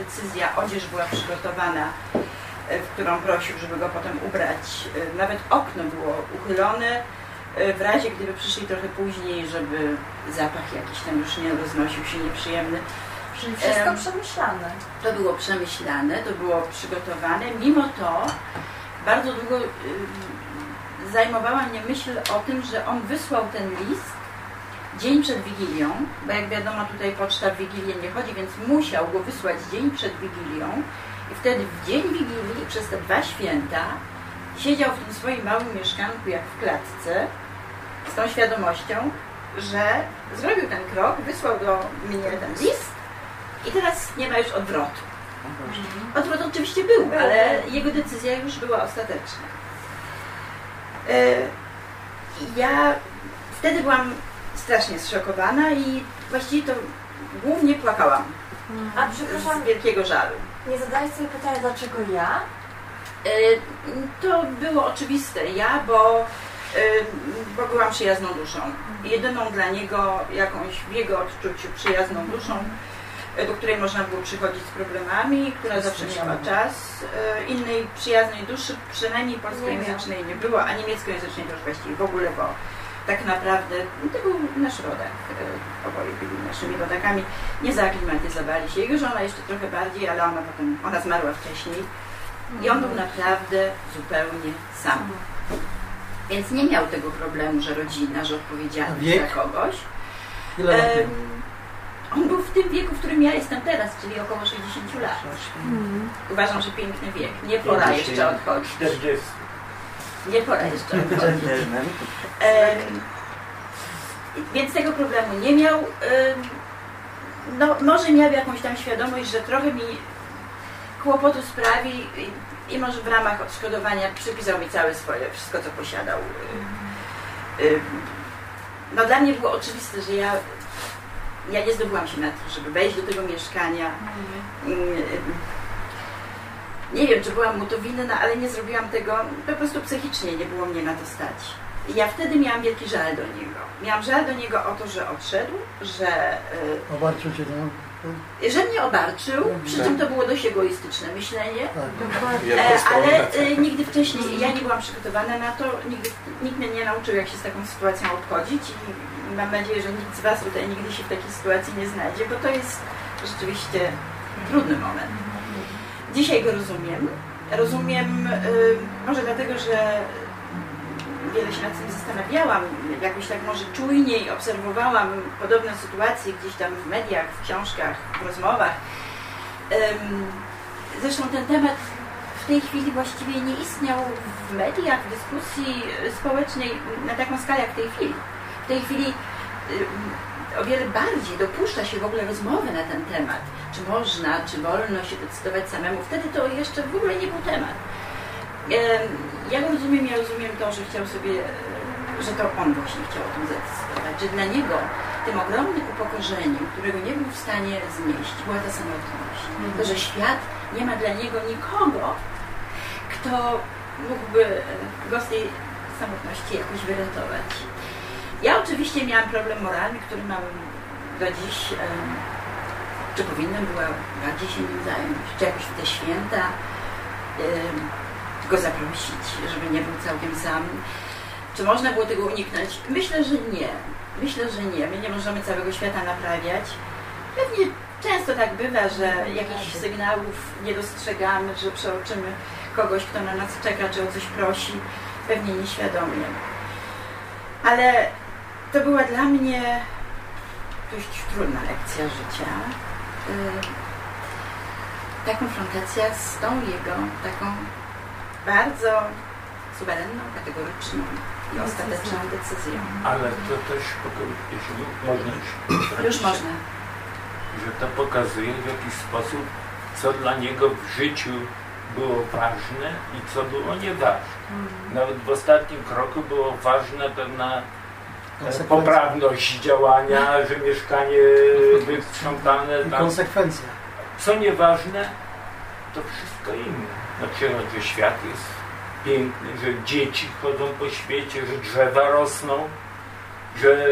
decyzja, odzież była przygotowana, e, w którą prosił, żeby go potem ubrać. E, Nawet okno było uchylone, e, w razie gdyby przyszli trochę później, żeby zapach jakiś tam już nie roznosił się nieprzyjemny. Czyli wszystko Em, przemyślane. To było przemyślane, to było przygotowane. Mimo to bardzo długo y, zajmowała mnie myśl o tym, że on wysłał ten list dzień przed Wigilią, bo jak wiadomo tutaj poczta w Wigilię nie chodzi, więc musiał go wysłać dzień przed Wigilią i wtedy w dzień Wigilii przez te dwa święta siedział w tym swoim małym mieszkanku jak w klatce z tą świadomością, że zrobił ten krok, wysłał do mnie ten list i teraz nie ma już odwrotu. Odwrot oczywiście był, ale jego decyzja już była ostateczna. E, Ja wtedy byłam strasznie zszokowana i właściwie to głównie płakałam A przepraszam, z wielkiego żalu. nie zadałeś sobie pytania, dlaczego ja? E, To było oczywiste. Ja, bo, e, bo byłam przyjazną duszą. Jedyną dla niego jakąś w jego odczuciu przyjazną duszą, do której można było przychodzić z problemami, która zawsze miała czas. E, Innej przyjaznej duszy, przynajmniej polskojęzycznej nie było, a niemieckojęzycznej to już właściwie w ogóle, bo tak naprawdę to był nasz rodak. E, Oboje byli naszymi rodakami. Nie zaaklimatyzowali się. Jego żona jeszcze trochę bardziej, ale ona potem, ona zmarła wcześniej. I on był naprawdę zupełnie sam. Więc nie miał tego problemu, że rodzina, że odpowiedzialność za kogoś. Ile lat miał? On był w tym wieku, w którym ja jestem teraz, czyli około 60 lat. Uważam, że piękny wiek. Nie pora jeszcze odchodzić. 40. Nie pora jeszcze odchodzić. Em, Więc tego problemu nie miał. No, może miał jakąś tam świadomość, że trochę mi kłopotu sprawi i, i może w ramach odszkodowania przypisał mi całe swoje, wszystko co posiadał. Em, No dla mnie było oczywiste, że ja, ja nie zdobyłam się na to, żeby wejść do tego mieszkania. Mm, Nie wiem, czy byłam mu to winna, ale nie zrobiłam tego, po prostu psychicznie nie było mnie na to stać. Ja wtedy miałam wielki żal do niego. Miałam żal do niego o to, że odszedł, że, y, Obarczył cię tam. że mnie obarczył, przy czym to było dość egoistyczne myślenie. Tak. E, ale y, nigdy wcześniej, ja nie byłam przygotowana na to, nigdy, nikt mnie nie nauczył, jak się z taką sytuacją obchodzić i mam nadzieję, że nikt z Was tutaj nigdy się w takiej sytuacji nie znajdzie, bo to jest rzeczywiście trudny moment. Dzisiaj go rozumiem. Rozumiem, y, może dlatego, że wiele się nad tym zastanawiałam, jakoś tak może czujniej obserwowałam podobne sytuacje gdzieś tam w mediach, w książkach, w rozmowach. Zresztą ten temat w tej chwili właściwie nie istniał w mediach, w dyskusji społecznej na taką skalę jak w tej chwili. W tej chwili ym, o wiele bardziej dopuszcza się w ogóle rozmowy na ten temat. Czy można, czy wolno się decydować samemu. Wtedy to jeszcze w ogóle nie był temat. Em, Ja go rozumiem, ja rozumiem to, że chciał sobie, e, że to on właśnie chciał o tym zdecydować, że dla niego tym ogromnym upokorzeniem, którego nie był w stanie znieść, była ta samotność. To, że świat nie ma dla niego nikogo, kto mógłby e, go z tej samotności jakoś wyratować. Ja oczywiście miałam problem moralny, który mam do dziś, czy powinnam była bardziej się nim zająć, czy jakoś w te święta go zaprosić, żeby nie był całkiem sam. Czy można było tego uniknąć? Myślę, że nie. Myślę, że nie. My nie możemy całego świata naprawiać. Pewnie często tak bywa, że jakichś sygnałów nie dostrzegamy, że przeoczymy kogoś, kto na nas czeka, czy o coś prosi, pewnie nieświadomie. Ale to była dla mnie dość trudna lekcja życia. Y, Ta konfrontacja z tą jego taką bardzo suwerenną, kategoryczną i ostateczną decyzją. Ale to też, jeśli można już, Już można. że to pokazuje w jakiś sposób, co dla niego w życiu było ważne i co było nieważne. Nawet w ostatnim kroku było ważne pewna. Poprawność działania, że mieszkanie wysprzątane, I tam, konsekwencje. co nieważne, to wszystko inne. Znaczy, że świat jest piękny, że dzieci chodzą po świecie, że drzewa rosną, że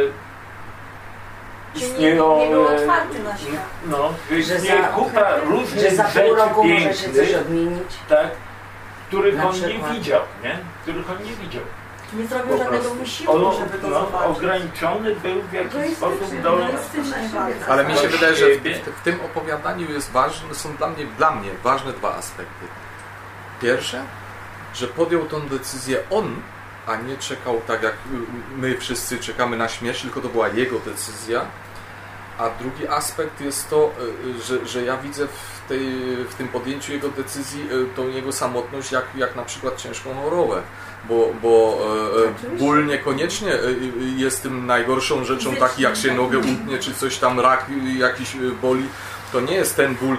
istnieją... nie był e, otwarty na świat. No, że Że istnieje za- kupa Że różnych za pół rzeczy roku może się coś pięknych, odmienić. tak, których Na on nie widział, nie? Których on nie widział. Nie Po zrobił żadnego wysiłku, On, żeby to no, zobaczyć. ograniczony był w jakiś sposób do... Ale mi się wydaje, że w, siebie. w tym opowiadaniu jest ważne, są dla mnie, dla mnie ważne dwa aspekty. Pierwsze, że podjął tą decyzję on, a nie czekał tak jak my wszyscy czekamy na śmierć, tylko to była jego decyzja. A drugi aspekt jest to, y, że, że ja widzę w, tej, w tym podjęciu jego decyzji y, tą jego samotność, jak, jak na przykład ciężką chorobę. Bo, bo e, ból niekoniecznie y, jest tym najgorszą rzeczą, taki jak się nogę utnie, czy coś tam, rak y, jakiś y, boli. To nie jest ten ból,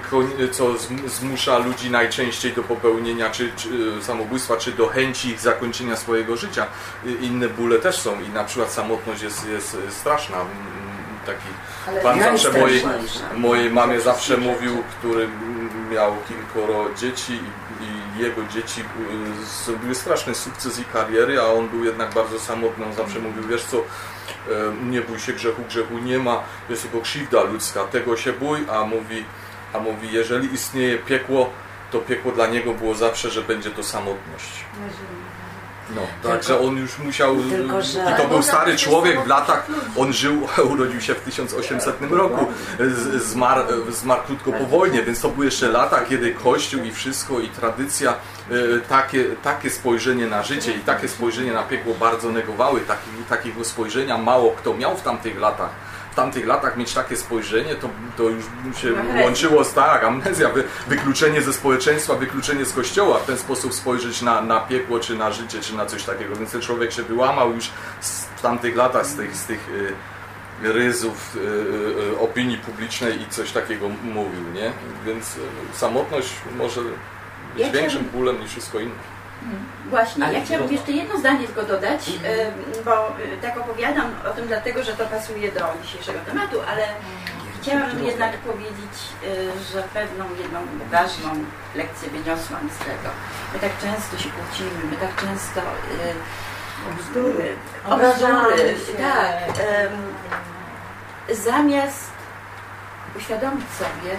co zm- zmusza ludzi najczęściej do popełnienia czy, czy y, samobójstwa, czy do chęci zakończenia swojego życia. Y, Inne bóle też są i na przykład samotność jest, jest straszna. Taki Ale Pan zawsze mojej, mojej mamie zawsze mówił, który miał kilkoro dzieci i, i jego dzieci y, zrobiły straszny sukces i kariery, a on był jednak bardzo samotny. On zawsze mówił, wiesz co, e, nie bój się grzechu, grzechu nie ma, jest tylko krzywda ludzka, tego się bój, a mówi, a mówi, jeżeli istnieje piekło, to piekło dla niego było zawsze, że będzie to samotność. No, także on już musiał. Tylko, że- I to był stary człowiek w latach. On żył, urodził się w 1800 roku. Zmarł, zmarł krótko po wojnie, więc to były jeszcze lata, kiedy Kościół i wszystko, i tradycja, e, takie, takie spojrzenie na życie i takie spojrzenie na piekło bardzo negowały. Taki, takiego spojrzenia mało kto miał w tamtych latach. W tamtych latach mieć takie spojrzenie, to, to już się Amnezja. łączyło z tak, amnezja, wy, wykluczenie ze społeczeństwa, wykluczenie z kościoła, w ten sposób spojrzeć na, na piekło, czy na życie, czy na coś takiego. Więc ten człowiek się wyłamał już z, w tamtych latach z tych, z tych y, ryzów y, y, opinii publicznej i coś takiego mówił, nie? Więc y, samotność może być Ja większym bólem niż wszystko inne. Właśnie, Ale ja chciałabym jeszcze jedno zdanie tylko dodać, em, bo y, tak opowiadam o tym dlatego, że to pasuje do dzisiejszego tematu, ale chciałabym jednak powiedzieć, y, że pewną jedną ważną lekcję wyniosłam z tego. My tak często się kłócimy, my tak często y, Bzdury. Obrażamy. Tak. zamiast uświadomić sobie,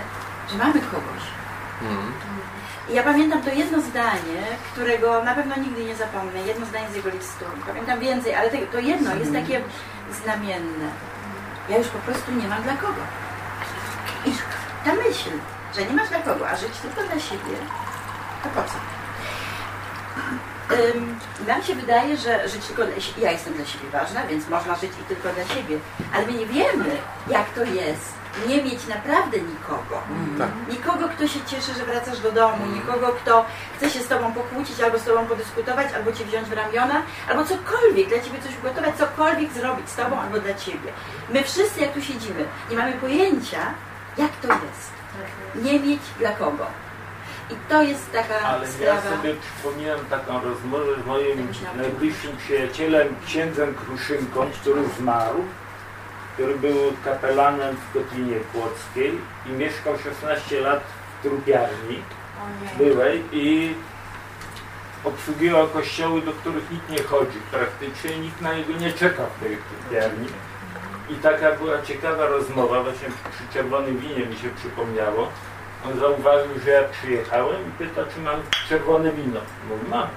że mamy kogoś. Ja pamiętam to jedno zdanie, którego na pewno nigdy nie zapomnę. Jedno zdanie z jego listu. Pamiętam więcej, ale to jedno jest takie znamienne. Ja już po prostu nie mam dla kogo. I ta myśl, że nie masz dla kogo, a żyć tylko dla siebie, to po co? Nam się wydaje, że żyć tylko dla siebie, ja jestem dla siebie ważna, więc można żyć i tylko dla siebie, ale my nie wiemy, jak to jest nie mieć naprawdę nikogo. Tak. Nikogo, kto się cieszy, że wracasz do domu, nikogo, kto chce się z tobą pokłócić, albo z tobą podyskutować, albo cię wziąć w ramiona, albo cokolwiek, dla ciebie coś ugotować, cokolwiek zrobić z tobą albo dla ciebie. My wszyscy, jak tu siedzimy, nie mamy pojęcia, jak to jest. Nie mieć dla kogo. I to jest taka Ale ja sprawa. sobie przypomniałem taką rozmowę z moim Myślałam. najbliższym przyjacielem, księdzem Kruszynką, który zmarł, który był kapelanem w Kotlinie Płockiej i mieszkał 16 lat w trupiarni byłej i obsługiwał kościoły, do których nikt nie chodzi praktycznie, nikt na niego nie czeka w tej trupiarni. I taka była ciekawa rozmowa, właśnie przy czerwonym winie mi się przypomniało. On zauważył, że ja przyjechałem i pyta, czy mam czerwone wino. Mówię, mam.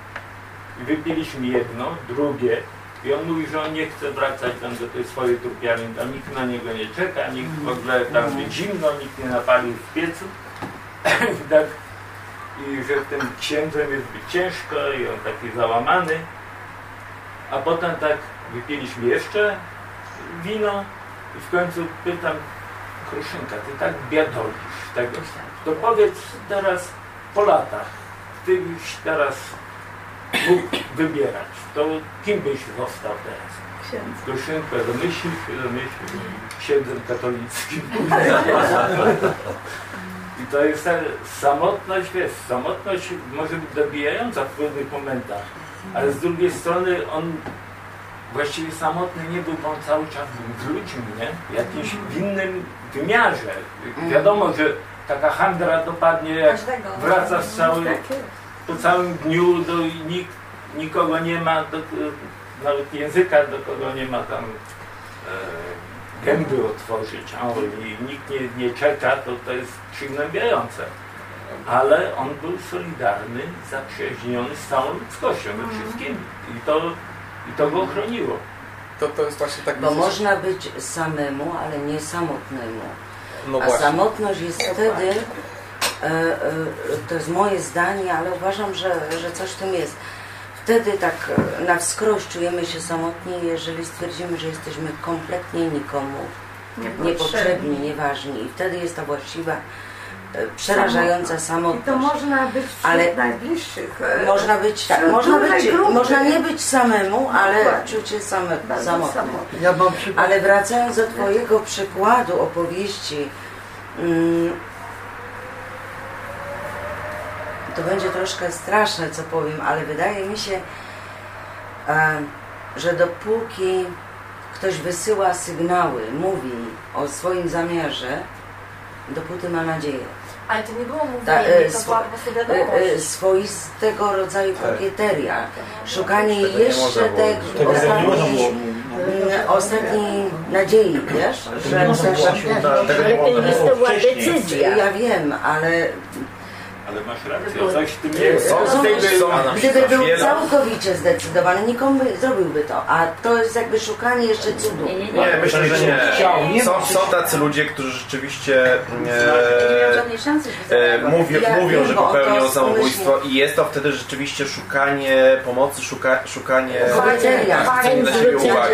I wypiliśmy jedno, drugie. I on mówi, że on nie chce wracać tam do tej swojej trupiarni, tam nikt na niego nie czeka, nikt w ogóle tam jest zimno, nikt nie napalił w piecu. I tak, I że tym księdzem jest być ciężko i on taki załamany. A potem tak wypiliśmy jeszcze wino i w końcu pytam Kruszynka, ty tak biadolisz, tak, to powiedz teraz po latach, ty byś teraz mógł wybierać, to kim byś został teraz? Księdz. Kruszynka domyślił się, domyślił, księdzem katolickim. I to jest ta samotność, wiesz, samotność może być dobijająca w pewnych momentach, ale z drugiej strony on właściwie samotny nie był, bo on cały czas był z ludźmi, nie? W jakimś innym wymiarze. Wiadomo, że taka handra dopadnie, jak wracasz cały, Tak. Po całym dniu, do, nikt, nikogo nie ma, do, nawet języka, do kogo nie ma tam e, gęby otworzyć, a i nikt nie, nie czeka, to to jest przygnębiające. Ale on był solidarny, zaprzyjaźniony z całą ludzkością, ze wszystkimi. I to, i to go chroniło. To, to jest właśnie tak... Bo można być samemu, ale nie samotnemu. No A właśnie. samotność jest wtedy, e, e, to jest moje zdanie, ale uważam, że, że coś w tym jest. Wtedy tak e, na wskroś czujemy się samotni, jeżeli stwierdzimy, że jesteśmy kompletnie nikomu niepotrzebni, nieważni. I wtedy jest ta właściwa, e, przerażająca I to samotność. można być wśród Ale najbliższych. e, Można być tak, można, być, grupy. można nie być samemu, ale Dokładnie. czuć się same, Bardzo samotny. samotny. Ja. Ale wracając do Twojego przykładu opowieści, mm, to będzie troszkę straszne, co powiem, ale wydaje mi się, e, że dopóki ktoś wysyła sygnały, mówi o swoim zamiarze, dopóty ma nadzieję. Ale to nie było mówienie, Ta, e, to swo- E, e, Swoistego rodzaju kokieteria. Szukanie Tego nie jeszcze. Tego mm, ostatniej nadziei, wiesz? Że, że, to była decyzja. ja wiem, ale Ale masz rację, coś w tym jest. Są- Gdyby- był całkowicie zdecydowany, nikomu by, zrobiłby to, a to jest jakby szukanie jeszcze cudu. Nie, myślę, że nie. Są, są tacy ludzie, którzy rzeczywiście Nie e, e, mówią, mówią, że popełnią samobójstwo i jest to wtedy rzeczywiście szukanie pomocy, szuka, szukanie zwrócenia na siebie uwagi.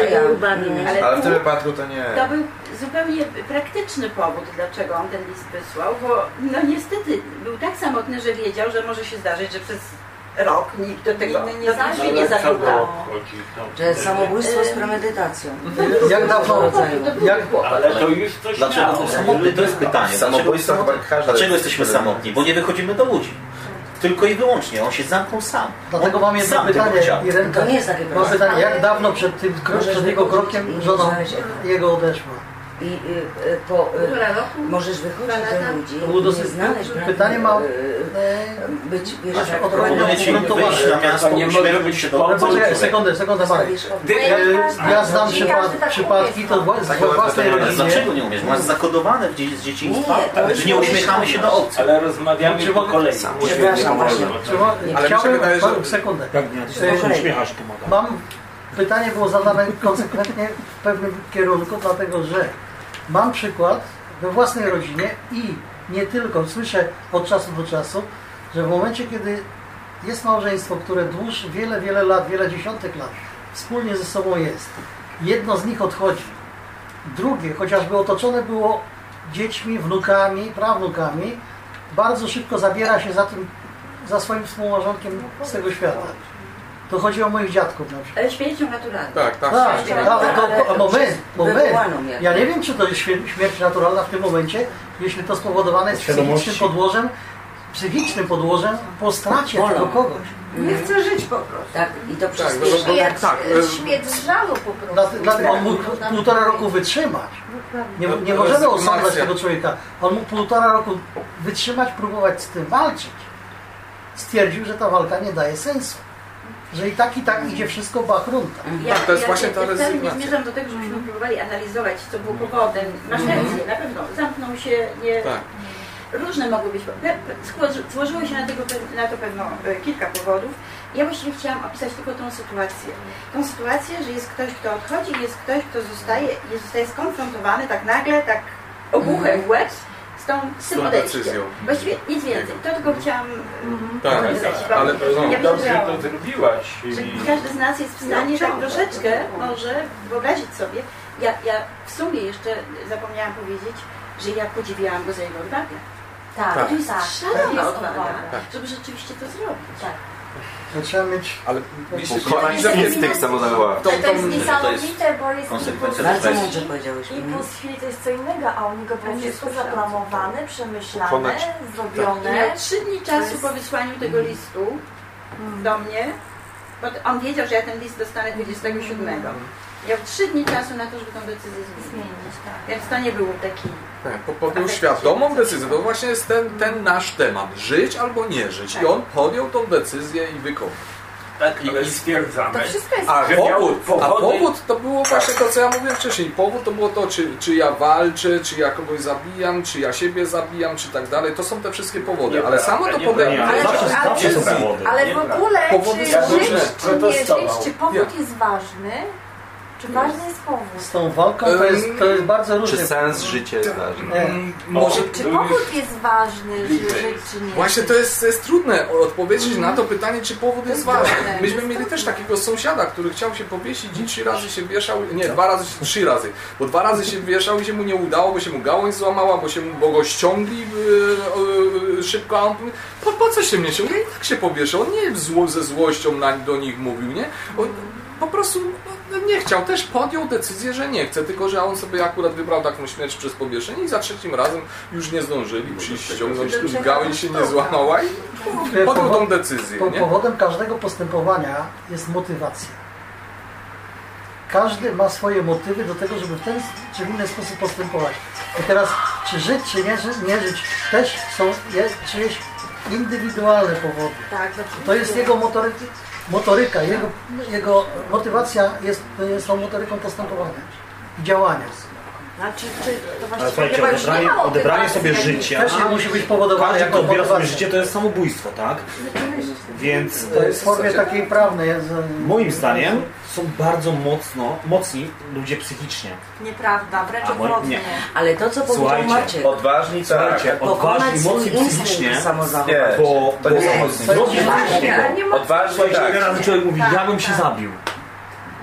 Ale w tym wypadku to nie. Zupełnie praktyczny powód, dlaczego on ten list wysłał, bo no niestety był tak samotny, że wiedział, że może się zdarzyć, że przez rok nikt do tego Inny nie do zażyje. tego nie zapytał. Że samobójstwo z premedytacją. Jak dawno, jak, Ale to już coś Dlaczego miało. to samotny? To jest pytanie. Samobójstwo Dlaczego, dlaczego jest jesteśmy samotni? Bo nie wychodzimy do ludzi. Tylko i wyłącznie. On się zamknął sam. dlatego mam jedno pytanie. Irenka. To nie jest takie pytanie, jak dawno przed, tym, przed jego krokiem żona jego odeszła? I y, y, po, y, możesz wychodzić do ludzi To dosyć- nie znaleźć pytanie ma- y, być wiesz, tak, Powinien ci ugruntowane. wyjść na miasto, To nie może robić się do poczekaj, sekundę, sekundę Marek. Ja znam przypad, przypadki, to z własnej rodzinie. dlaczego nie umiesz? Masz zakodowane z dzieciństwa, Nie, to że nie uśmiechamy się do obcych. Ale rozmawiamy po mogę- kolei. Przepraszam, właśnie. Chciałbym, sekundę. Kolei. Mam pytanie było zadane konsekwentnie w pewnym kierunku, dlatego że mam przykład we własnej rodzinie i nie tylko, słyszę od czasu do czasu, że w momencie, kiedy jest małżeństwo, które dłuż wiele, wiele lat, wiele dziesiątek lat wspólnie ze sobą jest, jedno z nich odchodzi, drugie, chociażby otoczone było dziećmi, wnukami, prawnukami, bardzo szybko zabiera się za tym, za swoim współmałżonkiem z tego świata. To chodzi o moich dziadków na przykład. Ale śmiercią naturalną. Tak, tak. Tak, tak, to, to, moment, moment. Wywołaną jak. Ja nie wiem, czy to jest śmier- śmierć naturalna w tym momencie, jeśli to spowodowane jest psychicznym podłożem, psychicznym podłożem po stracie tego kogoś. Nie chcę żyć po prostu. Tak, i to Tak, przyspiesza. no, Jak tak, e, e, śmierć z żalu po prostu. Dlatego dlatego on mógł półtora roku wytrzymać. Nie, nie No, możemy osądzać tego człowieka. On mógł półtora roku wytrzymać, próbować z tym walczyć. Stwierdził, że ta walka nie daje sensu. Że i tak, i tak idzie wszystko bachrunta. Ja, Tak, to jest ja, właśnie ja, ta ja wcale nie rezygnacja. zmierzam do tego, żebyśmy próbowali analizować, co było powodem. Masz rację, na pewno. Zamknął się, nie, Tak. różne mogły być. Złożyło się na, tego, na to pewno e, kilka powodów. Ja właściwie chciałam opisać tylko tą sytuację. Tą sytuację, że jest ktoś, kto odchodzi, jest ktoś, kto zostaje, jest, zostaje skonfrontowany tak nagle, tak obuchem w łeb z tą, z tym tą odejściem. decyzją. Właściwie nic więcej. To tylko chciałam Tak, napisać. bo ale no, ja Dobrze że to zrobiłaś. że każdy z nas jest w stanie tak troszeczkę może wyobrazić sobie. Ja, ja w sumie jeszcze zapomniałam powiedzieć, że ja podziwiałam go za jego odwagę. Tak, Tak. To jest tak. szalona jest odwaga, Tak. żeby rzeczywiście to zrobić. Tak. To trzeba mieć Ale jeśli widzę instynkt samozachowania. tą, Ale to jest niesamowite, bo jest Bardzo mądrze powiedziałeś. Mhm. impuls chwili to jest co innego, a u niego było wszystko słyszałam. zaplanowany, przemyślane, I zrobione. miał trzy dni czasu po wysłaniu tego listu do mnie, bo on wiedział, że ja ten list dostanę 27. Miał trzy dni czasu na to, żeby tą decyzję zmienić. Tak. Więc to nie było taki... tak, po- podjął świadomą decyzję. To właśnie jest ten, ten nasz temat. Żyć albo nie żyć. I on podjął tą decyzję i wykonał. Tak, ale To stwierdzamy. wszystko jest A powód, a powód to było właśnie to, co ja mówiłem wcześniej. Powód to było to, czy, czy ja walczę, czy ja kogoś zabijam, czy ja siebie zabijam, czy tak dalej. To są te wszystkie powody. Ale samo to podejście. Ale- ale-. Ale w ogóle, Powody czy są żyć, różne. czy nie żyć, czy powód jest ważny, czy ważny jest powód? z tą walką, to jest, to jest bardzo różnie. Czy sens życia jest ważny? Nie. Może, Czy powód jest ważny, czy żyć, czy nie? Właśnie to jest, to jest trudne odpowiedzieć na to pytanie, czy powód jest ważny. Myśmy mieli też takiego sąsiada, który chciał się powiesić i trzy razy się wieszał, nie, dwa razy, trzy razy, bo dwa razy się wieszał i się mu nie udało, bo się mu gałąź złamała, bo, się, mu- bo go ściągli yy, yy, szybko, a on mówi, po, po co się mnie ściągnie? I tak się powieszał, on nie zło, ze złością na, do nich mówił, nie? On, po prostu no, nie chciał, też podjął decyzję, że nie chce, tylko że on sobie akurat wybrał taką śmierć przez powieszenie i za trzecim razem już nie zdążyli przyjść, ściągnąć, tu gałęź się nie złamała i podjął tą decyzję, Po, nie? powodem każdego postępowania jest motywacja. Każdy ma swoje motywy do tego, żeby w ten czy w inny sposób postępować. I teraz, czy żyć, czy nie, ży, nie żyć, też są je, czyjeś indywidualne powody. Tak, To jest jego motoryka, motoryka jego, jego motywacja jest, tą motoryką postępowania i działania. Znaczy, czy to właściwie słuchajcie, chyba już nie odebranie, ma odebranie motywacji sobie życia. Też nie musi być powodowane Każdy, jako kto odbiera sobie motywacja. życie, to jest samobójstwo, tak? Więc To jest w formie takiej prawnej. Jest, e, moim zdaniem są bardzo mocno, mocni ludzie psychicznie. Nieprawda, wręcz odwrotnie. nie. Ale to, co powiedział Maciek, Odważni tak. Słuchajcie, odważni, mocni psychicznie. Nie, bo, to bo nie nie ma... Odważni tak. razy człowiek mówi, ja bym się zabił.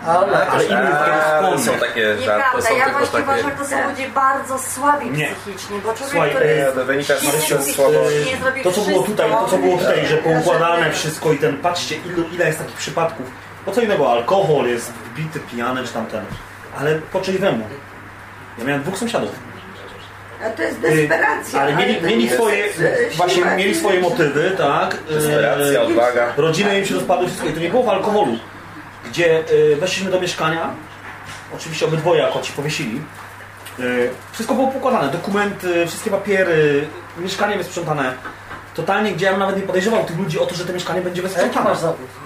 ale, Ale to jest są takie żarty, Nieprawda, są ja właśnie uważam, takie... że to są ludzie bardzo słabi Nie. psychicznie, bo człowiek, Słuchaj, który Nie, jest wynika z słabości. zrobi To co było tutaj, to co było tutaj, że poukładane wszystko i ten, patrzcie ile, ile jest takich przypadków. Po co innego, alkohol jest wbity, pijany czy tamten. Ale po czyjemu? Ja miałem dwóch sąsiadów. A to jest desperacja. Ale mieli, mieli nie swoje, jest, e, właśnie mieli swoje motywy, tak? Desperacja, odwaga. Rodziny im się rozpadły, wszystko. I to nie było w alkoholu. Gdzie y, weszliśmy do mieszkania, oczywiście obydwoje akurat się powiesili. Y, wszystko było pokładane, dokumenty, wszystkie papiery, mieszkanie wysprzątane. Totalnie, gdzie ja bym nawet nie podejrzewał tych ludzi o to, że to mieszkanie będzie a jaki wysprzątane. masz zawód?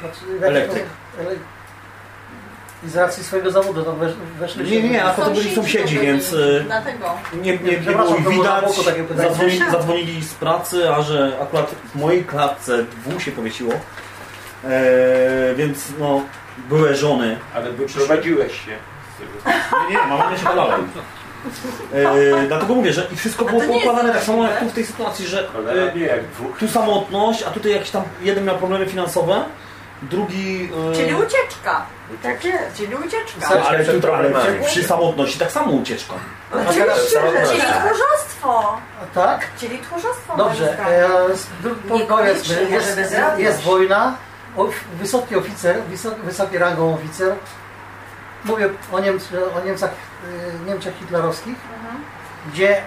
Znaczy, Elektryk. ele- I z racji swojego zawodu to wesz, weszliście... Nie, nie, nie, a to byli sąsiedzi, więc y, Dlatego. nie, nie, nie Przepraszam, było to ich było na widać. boku takie pytanie. Zadzwonili, zadzwonili z pracy, a że akurat w mojej klatce dwóch się powiesiło. E, więc no, były żony. Ale wyprowadziłeś się. z tego. Nie, nie, mama nie się dalej. E, dlatego mówię, że i wszystko było to nie jest poukładane tak samo jak tu w tej sytuacji, że Cholera e, jak dwóch. tu samotność, a tutaj jakiś tam jeden miał problemy finansowe, drugi... e, Czyli ucieczka. Tak jest. Czyli ucieczka. ale, ale, tu, ale przy samotności tak samo ucieczka. Oczywiście, że Czyli tchórzostwo. Tak? Czyli tchórzostwo. Dobrze, e, powiedzmy, jest, jest wojna, wysoki oficer, wysok, wysoki rangą oficer, mówię o, Niemc, o Niemcach, e, Niemczech hitlerowskich, gdzie e,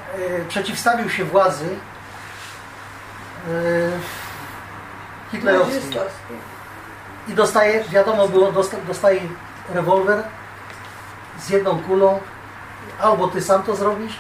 przeciwstawił się władzy e, hitlerowskiej. I dostaje, wiadomo było, dosta, dostaje rewolwer z jedną kulą, albo ty sam to zrobisz,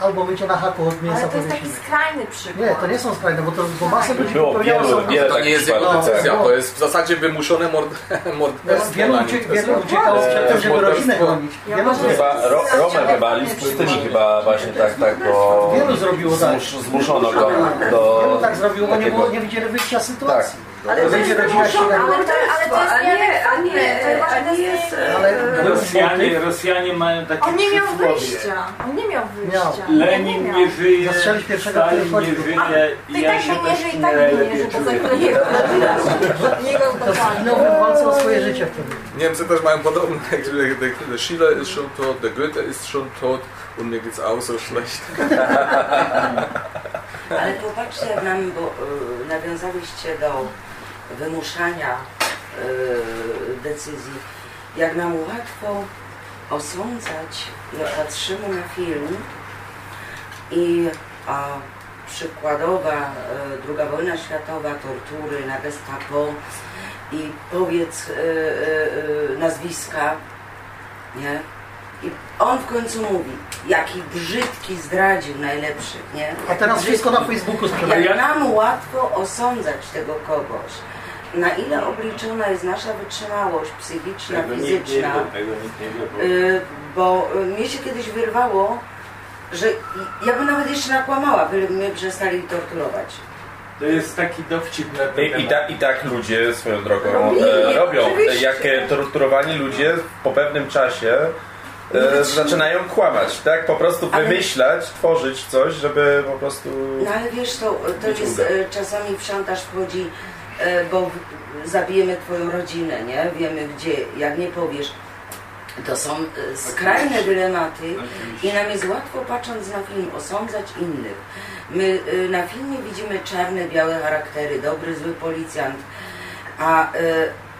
albo my cię na haku od mięsa Ale to jest taki powiesimy. skrajny przykład. Nie, to nie są skrajne, bo to bo masę ludzi Było popełniało wielu- są- wiele To nie jest jego No, decyzja, no. to jest w zasadzie wymuszone mord morderstwo Wielu, na ucie, wielu uciekało przed tym, żeby rodzinę chronić. Ja Wielu, Chyba Ro, Romer chyba, list pustyni chyba właśnie tak, tak go wielu zrobiło tak. zmus, zmuszono go Wielu do tak zrobiło, bo nie, było, nie widzieli wyjścia z sytuacji. Ale to Będzie jest rodzina się- Ale to, ale to jest nie, a nie, nie jest Rosjanie, Rosjanie mają takie On nie miał wyjścia. On nie miał wyjścia. Lenin miał. nie żyje, Stalin nie żyje tak ja się nie też żyje, i nie tak lepiej czuję. chwilę jego Jego to ukochany. zginął w walce o swoje życie wtedy. Niemcy też mają podobne, der, Schiller ist schon tot, der Goethe ist schon tot und mir geht's auch so schlecht. Ale popatrzcie, jak nam, bo y, nawiązaliście do wymuszania y, decyzji, jak nam łatwo osądzać, jak patrzymy na film i a, przykładowa y, druga wojna światowa, tortury na gestapo i powiedz y, y, y, nazwiska, nie? I on w końcu mówi, jaki brzydki zdradził najlepszych, nie? A teraz Jaki wszystko na brzydki. Facebooku sprzedaje. Jak nam łatwo osądzać tego kogoś, na ile obliczona jest nasza wytrzymałość psychiczna, Tego nie fizyczna, nikt nie wie, bo- y, bo y, mnie się kiedyś wyrwało, że ja bym nawet jeszcze nakłamała, by mnie przestali torturować. To jest taki dowcip na ten I, i, temat. tak, I tak ludzie swoją drogą Robili, e, robią. Jak e, torturowani ludzie po pewnym czasie e, zaczynają kłamać, tak? Po prostu Ale- wymyślać, tworzyć coś, żeby po prostu... No ale wiesz, to, to jest e, czasami w szantaż wchodzi, e, bo zabijemy twoją rodzinę, nie? Wiemy gdzie, jak nie powiesz. To są e, skrajne dylematy i nam jest łatwo patrząc na film osądzać innych. My e, na filmie widzimy czarne, białe charaktery, dobry, zły policjant, a, e,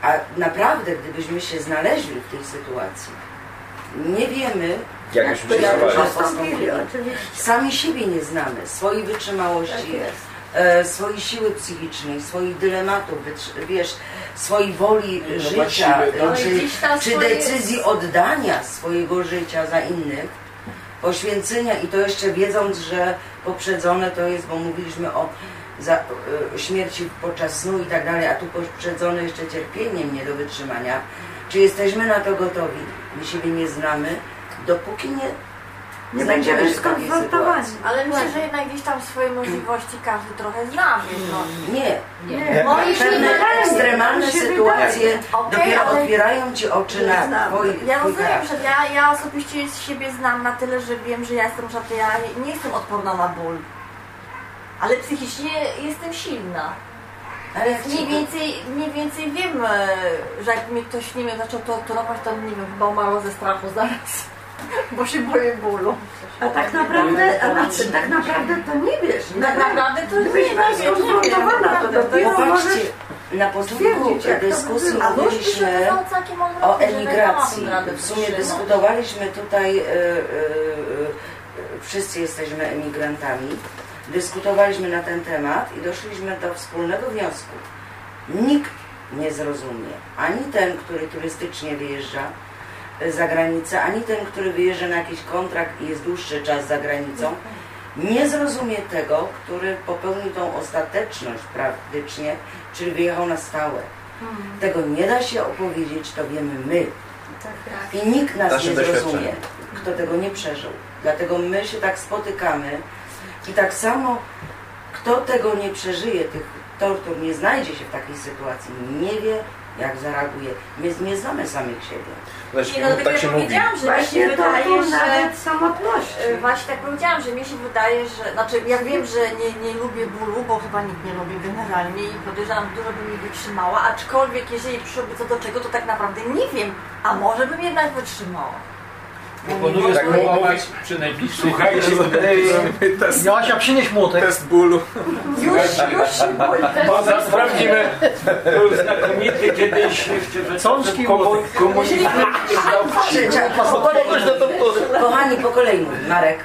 a naprawdę gdybyśmy się znaleźli w tej sytuacji, nie wiemy, Jak się jak Postąpili. Sami siebie nie znamy, swojej Tak wytrzymałości, jest. e, swojej siły psychicznej, swoich dylematów, wiesz, swojej woli No życia, no. czy, tam czy swoje- decyzji oddania swojego życia za innych, poświęcenia i to jeszcze wiedząc, że poprzedzone to jest, bo mówiliśmy o za, e, śmierci podczas snu i tak dalej, a tu poprzedzone jeszcze cierpieniem nie do wytrzymania. Czy jesteśmy na to gotowi? My siebie nie znamy, dopóki nie Nie będziemy się sytuacji. Ale myślę, że jednak gdzieś tam swoje możliwości każdy trochę zna, no. Nie, Nie. Jeśli Pewne ekstremalne sytuacje. Okej, dopiero ale- otwierają Ci oczy na Znam. twój, Ja rozumiem, że ja, ja osobiście siebie znam na tyle, że wiem, że ja jestem, że ja nie jestem odporna na ból. Ale psychicznie jestem silna. Ale jak Mniej więcej, mniej więcej wiem, e, że jak mnie ktoś, nie wiem, zaczął torturować, to nie wiem, chyba umarło ze strachu zaraz. Bo się boję bólu. A tak naprawdę, a na, tak naprawdę to nie wiesz. Tak naprawdę to Gdybyś nie była wiem, nie wiem, skonfrontowana, to dopiero możesz na początku dyskusji mówiliśmy o emigracji. W sumie dyskutowaliśmy tutaj, y, y, wszyscy jesteśmy emigrantami, dyskutowaliśmy na ten temat i doszliśmy do wspólnego wniosku. Nikt nie zrozumie, ani ten, który turystycznie wyjeżdża y, za granicę, ani ten, który wyjeżdża na jakiś kontrakt i jest dłuższy czas za granicą, nie zrozumie tego, który popełnił tą ostateczność praktycznie, czyli wyjechał na stałe. Tego nie da się opowiedzieć, to wiemy my. I nikt nas Nasze nie zrozumie, kto tego nie przeżył. Dlatego my się tak spotykamy i tak samo kto tego nie przeżyje, tych tortur, nie znajdzie się w takiej sytuacji, nie wie jak zareaguje. My nie znamy samych siebie. Właśnie, Nie, no dlatego tak się mówi. powiedziałam, że mi się Właśnie to, wydaje, to że... nawet samotności. E, Właśnie tak powiedziałam, że mi się wydaje, że... Znaczy, ja wiem, że nie, nie lubię bólu, bo chyba nikt nie lubi generalnie i podejrzewam, dużo bym mi wytrzymała, aczkolwiek jeżeli przyszłoby co do czego, to tak naprawdę nie wiem, a może bym jednak wytrzymała. Proponuję Tak spróbować przy najbliższej Słuchajcie, test, Joasia, przynieś młotek. Test bólu. Już, już się boję. Poza sprawdzimy. Był znakomity kiedyś jeszcze, że Cączki komu, komunizm kochani, po kolei. Marek.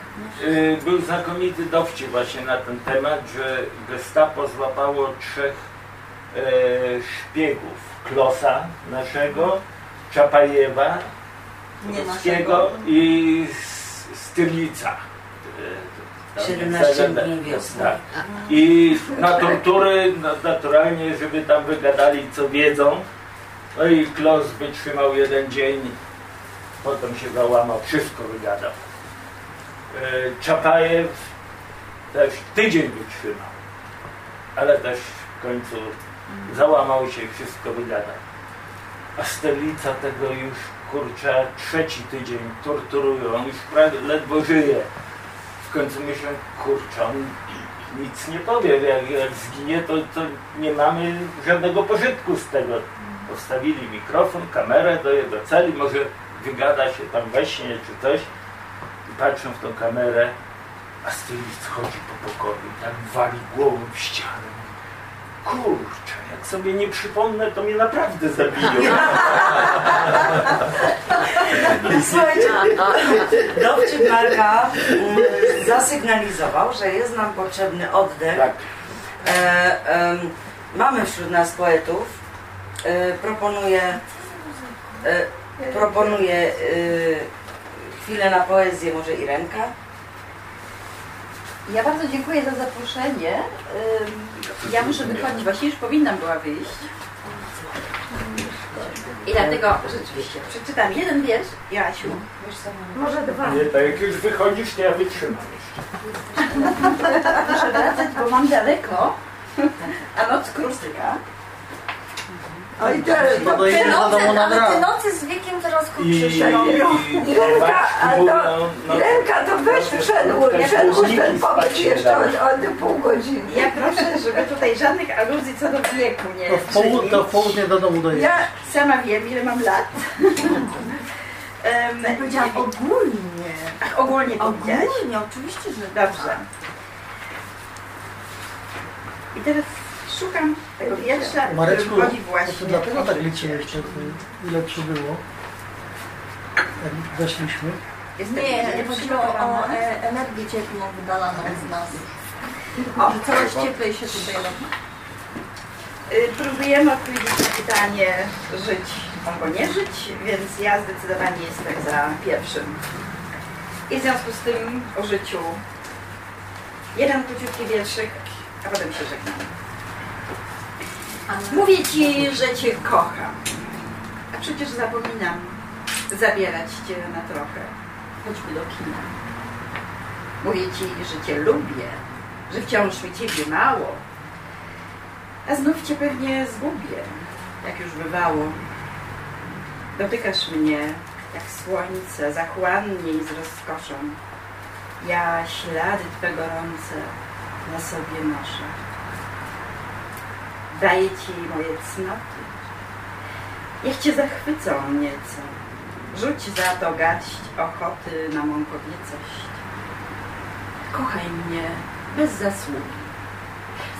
Y, Był znakomity dowcip właśnie na ten temat, że Gestapo złapało trzech e, szpiegów. Klosa naszego, Czapajewa, Ruskiego i Styrlica. E, tam 17 jest- dni wiosny. Tak. I na tortury no, naturalnie, żeby tam wygadali co wiedzą. No i Klos wytrzymał jeden dzień, potem się załamał, wszystko wygadał. E, Czapajew też tydzień wytrzymał, ale też w końcu załamał się, wszystko wygadał. A Stelica tego już kurczę trzeci tydzień torturują, już prawie ledwo żyje. W końcu myślę, kurczę, on nic nie powie, jak, jak zginie to, to nie mamy żadnego pożytku z tego. Postawili mikrofon, kamerę do jego celi, może wygada się tam we śnie czy coś i patrzą w tą kamerę, a Stylic chodzi po pokoju tak wali głową w ścianę. Kurczę, jak sobie nie przypomnę, to mnie naprawdę zabiją. Słuchajcie, dowcip Marka mm, zasygnalizował, że jest nam potrzebny oddech. Tak. E, em, mamy wśród nas poetów. E, proponuję e, proponuję e, chwilę na poezję, może Irenka. Ja bardzo dziękuję za zaproszenie. Ja muszę wychodzić, właściwie już powinnam była wyjść. I dlatego rzeczywiście przeczytam jeden wiersz. Joasiu, wiesz co? Może dwa. Nie, tak jak już wychodzisz, to ja wytrzymam jeszcze. Muszę wracać, bo mam daleko, a noc krótka. Oj, te, No to Te noce, ale te noce z wiekiem I, krótsze robią. i, Irenka, a to, no, Irenka, to weź przedłuż, przedłuż ten pobyt jeszcze o, o pół godziny. Ja proszę, żeby tutaj żadnych aluzji co do wieku nie To w, połud- to w południe do domu dojedziesz. Ja sama wiem, ile mam lat. Um, Ja powiedziałam ogólnie. Ach, ogólnie powiedziałaś? Ogólnie, oczywiście, że Dobrze. I teraz szukam tego wiersza, który Mareczku, wchodzi to właśnie ty dlatego tak liczyłeś, to ile przybyło, jak weszliśmy. Jestem Nie, chodziło o e, energię cieplną wydalaną z nas. O, że coraz cieplej się tutaj robi. Y, Próbujemy odpowiedzieć na pytanie żyć albo nie żyć, więc ja zdecydowanie jestem za pierwszym. I w związku z tym o życiu jeden króciutki wierszyk, a potem się żegnam. Mówię Ci, że Cię kocham, a przecież zapominam zabierać Cię na trochę, choćby do kina. Mówię ci, że cię lubię, że wciąż mi ciebie mało. A znów cię pewnie zgubię, jak już bywało. Dotykasz mnie, jak słońce, zachłannie i z rozkoszą. Ja ślady Twe gorące na sobie noszę. Daję Ci moje cnoty. Niech Cię zachwycą nieco. Rzuć za to gaść ochoty na mą kobiecość. Kochaj mnie bez zasługi.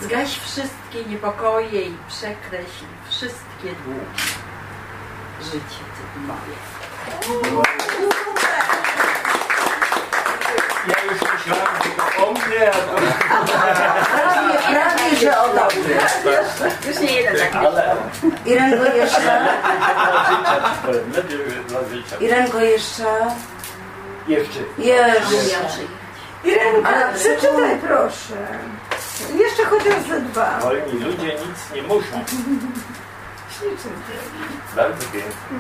Zgaś wszystkie niepokoje i przekreśl wszystkie długi. Życie Ty moje. Ja już myślałem, że to o mnie, a to... Że o tobie. Już nie jeden tak Ale... Irenko jeszcze? Dla życia. Irenko jeszcze? Jeszcze. Jeszcze. Irenka, Ale przeczytaj proszę. Jeszcze chociaż ze dwa. Wolni ludzie nic nie muszą. Śliczny Bardzo pięknie.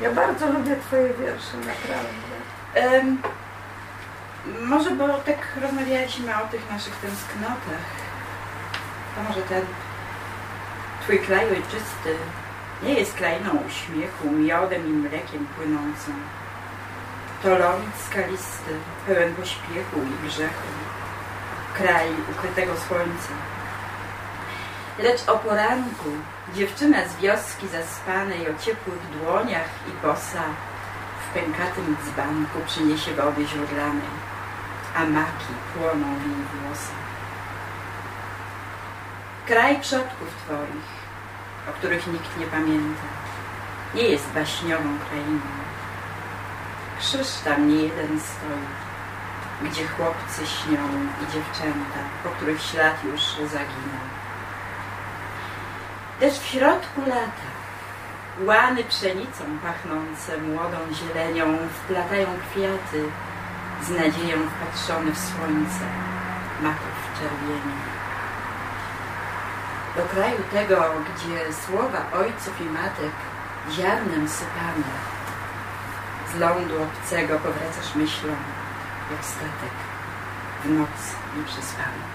Ja bardzo lubię twoje wiersze, naprawdę. Em, może bo tak rozmawialiśmy o tych naszych tęsknotach. To może ten twój kraj ojczysty nie jest krainą uśmiechu, miodem i mlekiem płynącą. To ląd skalisty, pełen pośpiechu i grzechu. Kraj ukrytego słońca. Lecz o poranku dziewczyna z wioski zaspanej o ciepłych dłoniach i bosa w pękatym dzbanku przyniesie wody źródlanej, a maki płoną w jej włosach. Kraj przodków Twoich, o których nikt nie pamięta, nie jest baśniową krainą. Krzyż tam nie jeden stoi, gdzie chłopcy śnią i dziewczęta, po których ślad już zaginął. Też w środku lata łany pszenicą pachnące młodą zielenią wplatają kwiaty z nadzieją wpatrzone w słońce maków czerwieni. Do kraju tego, gdzie słowa ojców i matek ziarnem sypane, z lądu obcego powracasz myślą, jak statek w noc nieprzespany.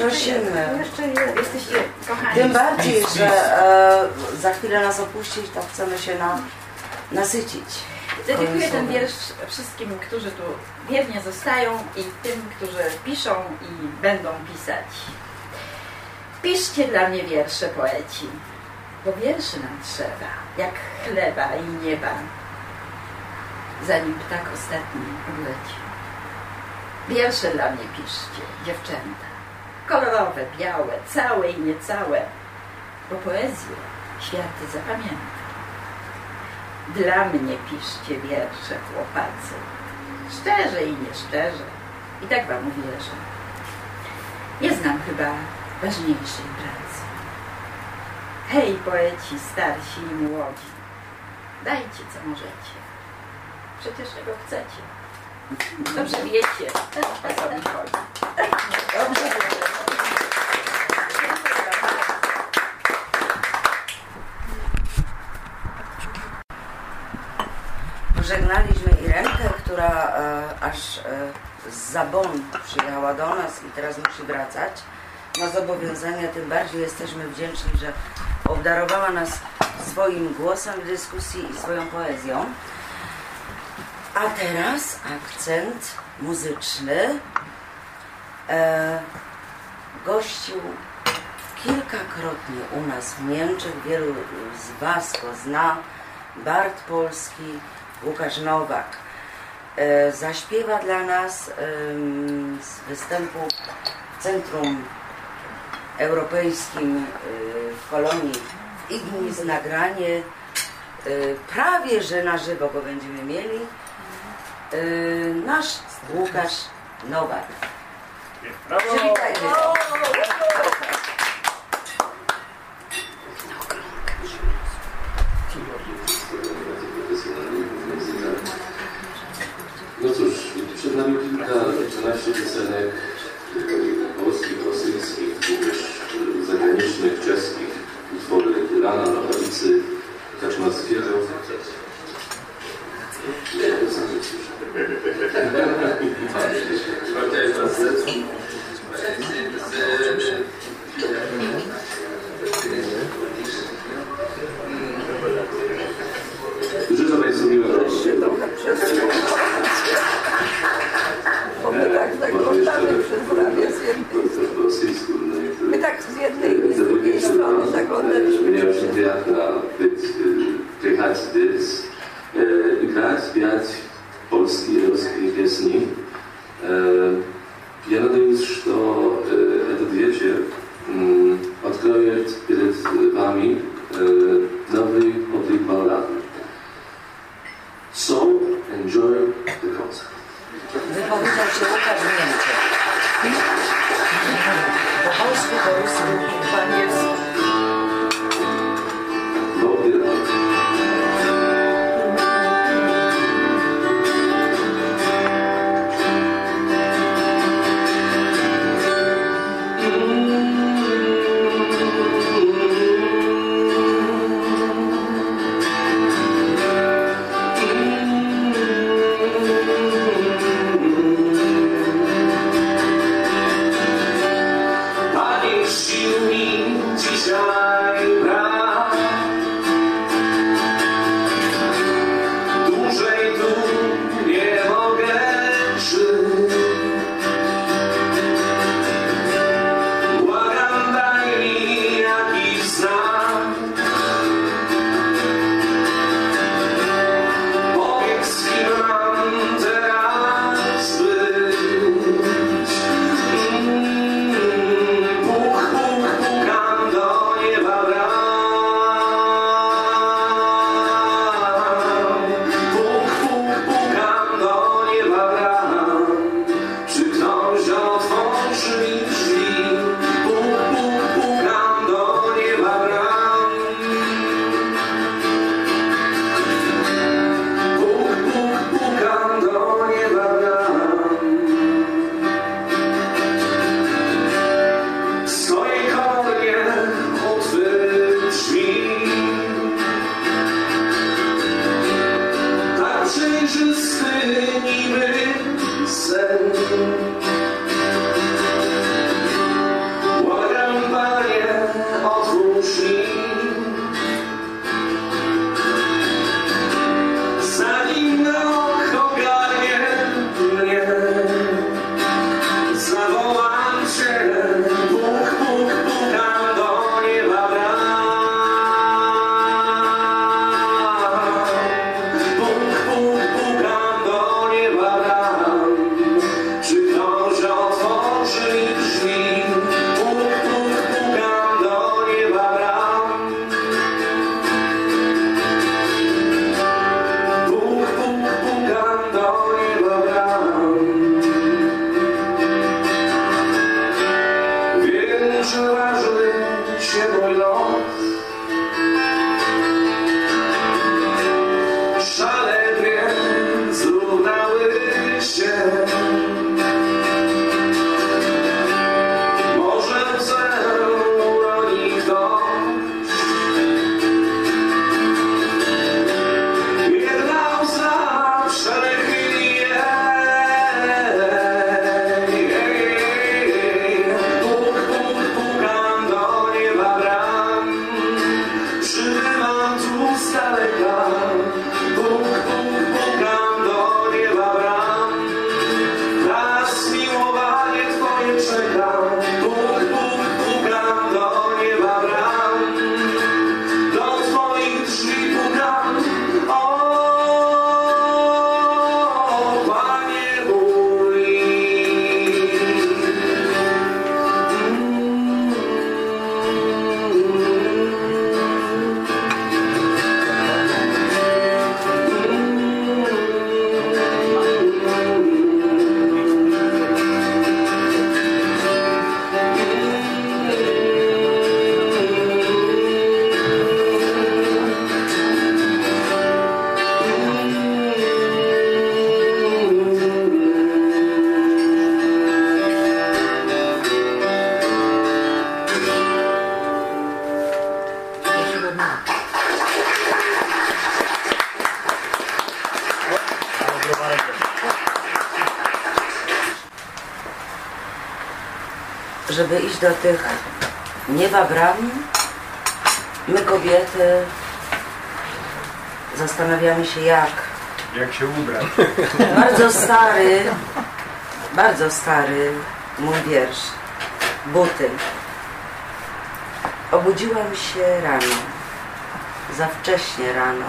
Prosimy. Jeszcze. Jesteście kochani. Tym bardziej, że e, za chwilę nas opuścić, to chcemy się na, nasycić. Dedykuję ten wiersz wszystkim, którzy tu wiernie zostają i tym, którzy piszą i będą pisać. Piszcie dla mnie wiersze, poeci, bo wierszy nam trzeba, jak chleba i nieba, zanim ptak ostatni odleci. Wiersze dla mnie piszcie, dziewczęta, kolorowe, białe, całe i niecałe, bo poezję świat zapamięta. Dla mnie piszcie wiersze, chłopacy. Szczerze i nieszczerze. I tak wam uwierzę. Nie znam chyba ważniejszej pracy. Hej, poeci starsi i młodzi. Dajcie, co możecie. Przecież czego chcecie. Dobrze wiecie. Dobrze wiecie. Pożegnaliśmy Irenkę, która e, aż e, z Zabon przyjechała do nas i teraz musi wracać na zobowiązania. Tym bardziej jesteśmy wdzięczni, że obdarowała nas swoim głosem w dyskusji i swoją poezją. A teraz akcent muzyczny. E, gościł kilkakrotnie u nas w Niemczech. Wielu z Was go zna. Bart Polski, Łukasz Nowak. E, zaśpiewa dla nas em, z występu w Centrum Europejskim e, w Kolonii w Ignis nagranie. E, prawie, że na żywo go będziemy mieli. E, nasz Łukasz Nowak. Przywitajmy go. No cóż, przed nami kilka, kilkanaście piosenek polskich, rosyjskich, również zagranicznych, czeskich, daleka. Życzę Państwu miłego My tak zaglądamy przez ramię z jednej My tak z jednej i z drugiej strony tak zaglądaliśmy. Ponieważ teatra być, jechać dys, grać, lost. Do tych nieba bram, my kobiety zastanawiamy się jak. Jak się ubrać? Bardzo stary, bardzo stary mój wiersz. Buty. Obudziłam się rano, za wcześnie rano.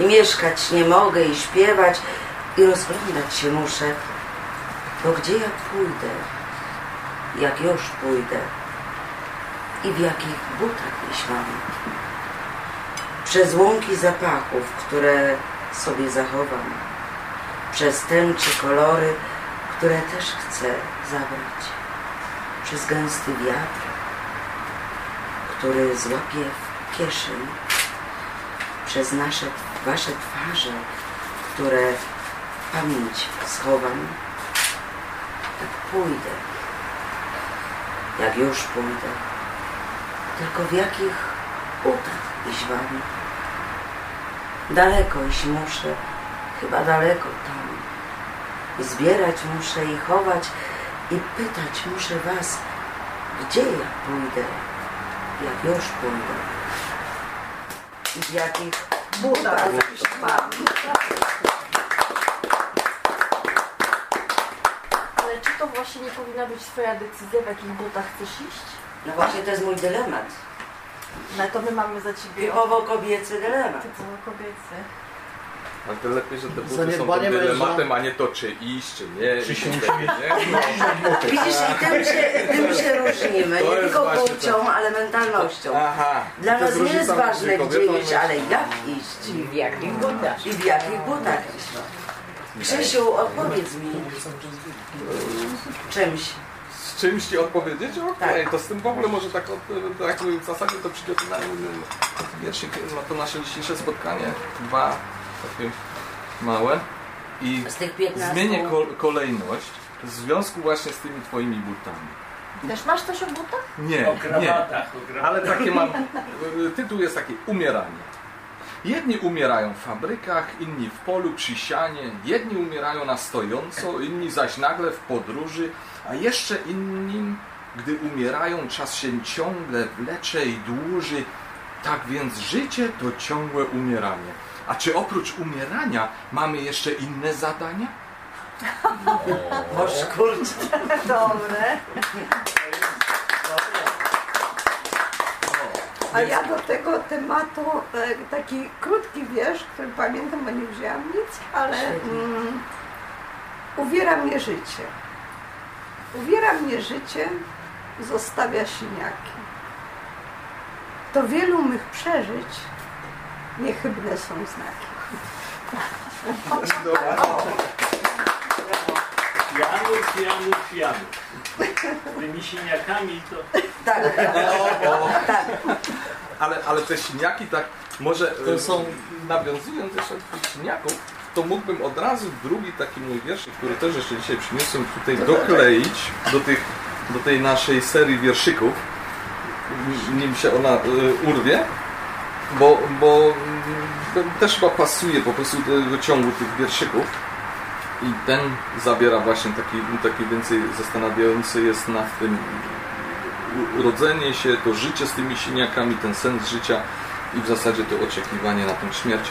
I mieszkać nie mogę, i śpiewać, i rozglądać się muszę. Bo gdzie ja pójdę, jak już pójdę, i w jakich butach mam? Przez łąki zapachów, które sobie zachowam, przez tęcze kolory, które też chcę zabrać, przez gęsty wiatr, który złapie w kieszeń, przez nasze, wasze twarze, które w pamięć schowam, tak pójdę, jak już pójdę, tylko w jakich butach iść wam? Daleko iść muszę, chyba daleko tam. I zbierać muszę i chować i pytać muszę was, gdzie ja pójdę, jak już pójdę. I w jakich butach iść mam. Ale czy to właśnie nie powinna być twoja decyzja, w jakich butach chcesz iść? No właśnie to jest mój dylemat. No to my mamy za ciebie... Typowo kobiecy dylemat. Typowo kobiecy. Ale to lepiej, że te buty są tym dylematem, a nie to czy iść, czy nie. Czy się nie? No. Widzisz, i tym się, tym się różnimy. To Nie tylko płcią, ale mentalnością. Aha. Dla To nas nie jest ważne, gdzie iść, ale jak iść. I w jakich butach? I w jakich butach iść. Krzysiu, odpowiedz mi czymś. Z czymś ci odpowiedzieć? Okej, Tak. to z tym w ogóle może tak, od, tak w zasadzie to przygotowałem wierszyk na to nasze dzisiejsze spotkanie. Dwa takie małe. I Z tych 15. zmienię ko kolejność w związku właśnie z tymi twoimi butami. Też masz coś o butach? Nie, O nie. krawatach, o krawatach. Ale takie mam. Tytuł jest taki Umieranie. Jedni umierają w fabrykach, inni w polu przy sianie, jedni umierają na stojąco, inni zaś nagle w podróży, a jeszcze innym, gdy umierają, czas się ciągle wlecze i dłuży. Tak więc życie to ciągłe umieranie. A czy oprócz umierania mamy jeszcze inne zadania? Boż kurczę. Dobre. A ja do tego tematu e, taki krótki wiersz, który pamiętam, bo nie wzięłam nic, ale mm, uwiera mnie życie. Uwiera mnie życie, zostawia siniaki. To wielu mych przeżyć niechybne są znaki. Janusz, Janusz. Z tymi siniakami to... Tak, O, o. tak. Ale, ale te siniaki tak, może To e, są- nawiązując jeszcze do tych siniaków, to mógłbym od razu drugi taki mój wierszyk, który też jeszcze dzisiaj przyniosłem tutaj dokleić do, tych, do tej naszej serii wierszyków, nim- się ona e, urwie, bo, bo mm, też chyba pasuje po prostu do ciągu tych wierszyków. I ten zabiera właśnie taki, taki więcej zastanawiający jest nad tym urodzenie się, to życie z tymi siniakami, ten sens życia i w zasadzie to oczekiwanie na tę śmierć.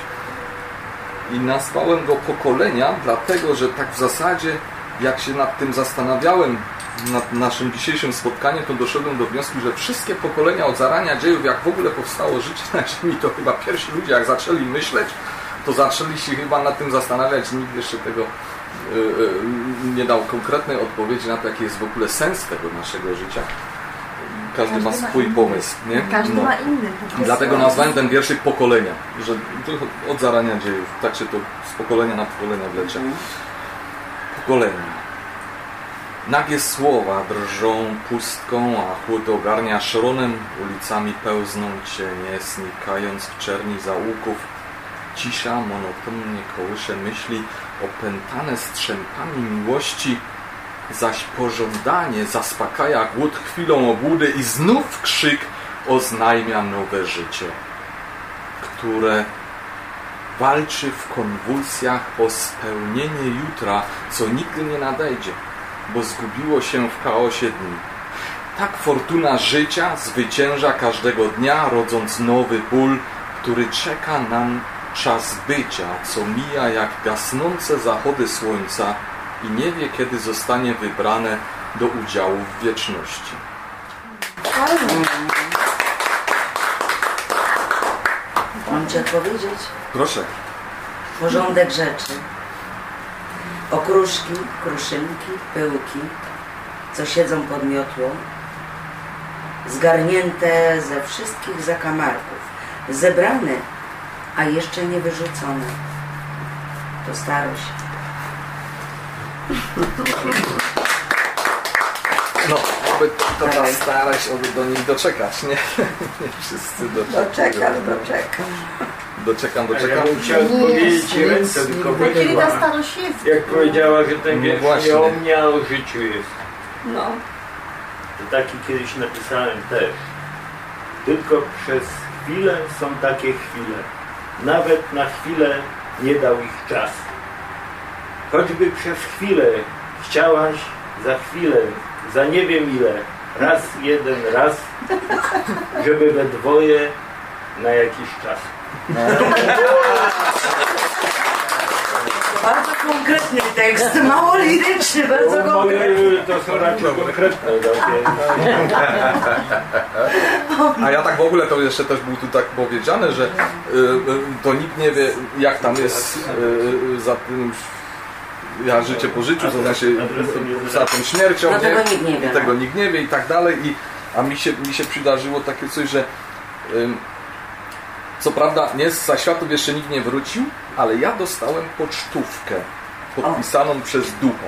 I nazwałem go pokolenia, dlatego że tak w zasadzie, jak się nad tym zastanawiałem, nad naszym dzisiejszym spotkaniem, to doszedłem do wniosku, że wszystkie pokolenia od zarania dziejów, jak w ogóle powstało życie na Ziemi, to chyba pierwsi ludzie, jak zaczęli myśleć, to zaczęli się chyba nad tym zastanawiać. Nikt jeszcze tego nie dał konkretnej odpowiedzi na to, jaki jest w ogóle sens tego naszego życia. Każdy, ma swój pomysł, nie? Każdy No. ma inny. Dlatego nazwałem ten wierszyk pokolenia, że od zarania dziejów, tak się to z pokolenia na pokolenia wlecze. Pokolenia. Nagie słowa drżą pustką, a chłód ogarnia szronem, ulicami pełzną cienie, znikając w czerni zaułków. Cisza monotonnie kołysze myśli, opętane strzępami miłości, zaś pożądanie zaspokaja głód chwilą obłudy i znów krzyk oznajmia nowe życie, które walczy w konwulsjach o spełnienie jutra, co nigdy nie nadejdzie, bo zgubiło się w chaosie dni. Tak fortuna życia zwycięża każdego dnia, rodząc nowy ból, który czeka nam czas bycia, co mija jak gasnące zachody słońca i nie wie, kiedy zostanie wybrane do udziału w wieczności. Mam Ci odpowiedzieć? Proszę. Porządek rzeczy. Okruszki, kruszynki, pyłki, co siedzą pod miotłą, zgarnięte ze wszystkich zakamarków, zebrane, a jeszcze nie wyrzucone. To starość. No, oby to ta starość, oby do nich doczekać, nie? Nie wszyscy doczekają. Doczekam. Doczekam, Ja doczekam. bym chciał powiedzieć ci ręce tylko kiedy ta starość jest? Jak powiedziała, że ten No wiersz właśnie. nie o mnie, a o życiu jest. No. To taki kiedyś napisałem też. Tylko przez chwilę są takie chwile. Nawet na chwilę nie dał ich czas. Choćby przez chwilę chciałaś, za chwilę, za nie wiem ile, raz, jeden raz, żeby we dwoje na jakiś czas. Bardzo konkretny tekst, mało liryczny, bardzo No, konkretny. to są raczej konkretne takie. A ja tak w ogóle to jeszcze też był tu tak powiedziane, że y, y, to nikt nie wie jak tam jest y, za tym ja życie po życiu, to znaczy za tą śmiercią, No tego nikt nie wie, I tego no. nikt nie wie i tak dalej. I, a mi się, mi się przydarzyło takie coś, że co prawda nie z zaświatów jeszcze nikt nie wrócił, ale ja dostałem pocztówkę podpisaną przez ducha.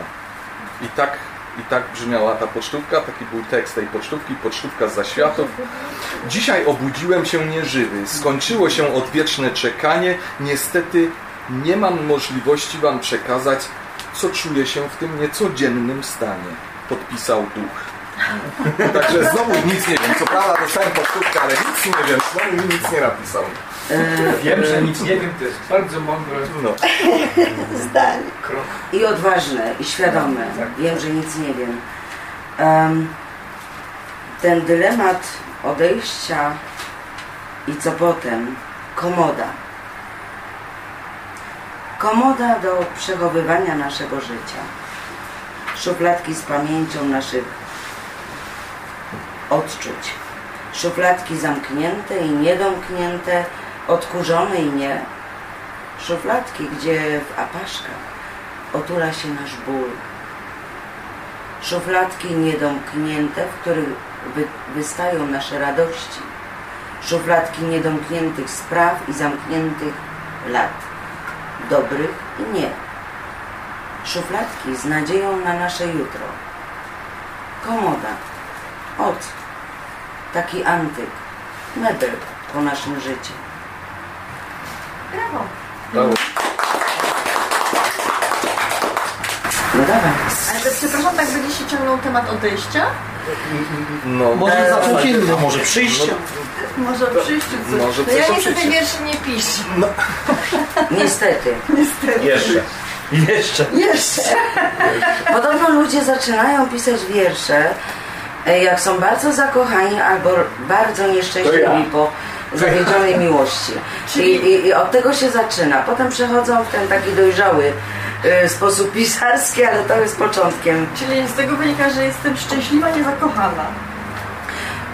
I tak, I tak brzmiała ta pocztówka, taki był tekst tej pocztówki, pocztówka z zaświatów. Dzisiaj obudziłem się nieżywy, skończyło się odwieczne czekanie, niestety nie mam możliwości Wam przekazać, co czuję się w tym niecodziennym stanie. Podpisał duch. Także znowu nic nie wiem. Co prawda dostałem pocztówkę, ale nic nie wiem. Znowu mi nic nie napisał. Wiem, że nic nie wiem, to jest bardzo mądre. No. Zdanie. I odważne, i świadome. Wiem, że nic nie wiem. Em, ten dylemat odejścia i co potem, komoda. Komoda do przechowywania naszego życia. Szufladki z pamięcią naszych odczuć. Szufladki zamknięte i niedomknięte, odkurzone i nie. Szufladki, gdzie w apaszkach otula się nasz ból. Szufladki niedomknięte, w których wy, wystają nasze radości. Szufladki niedomkniętych spraw i zamkniętych lat. Dobrych i nie. Szufladki z nadzieją na nasze jutro. Komoda. Ot. Taki antyk. Mebel po naszym życiu. Brawo. Brawo. No dawaj. Ale przepraszam, tak będzie się ciągnął temat odejścia? No, Może zacząć inny, może przyjście. Może przyjściu coś. Może no ja niestety wierszy nie piszę. Niestety. Niestety. Jeszcze. Jeszcze. Jeszcze. Podobno ludzie zaczynają pisać wiersze, jak są bardzo zakochani albo bardzo nieszczęśliwi ja. po zawiedzionej miłości. I, i, I od tego się zaczyna. Potem przechodzą w ten taki dojrzały y, sposób pisarski, ale to jest początkiem. Czyli z tego wynika, że jestem szczęśliwa, nie zakochana.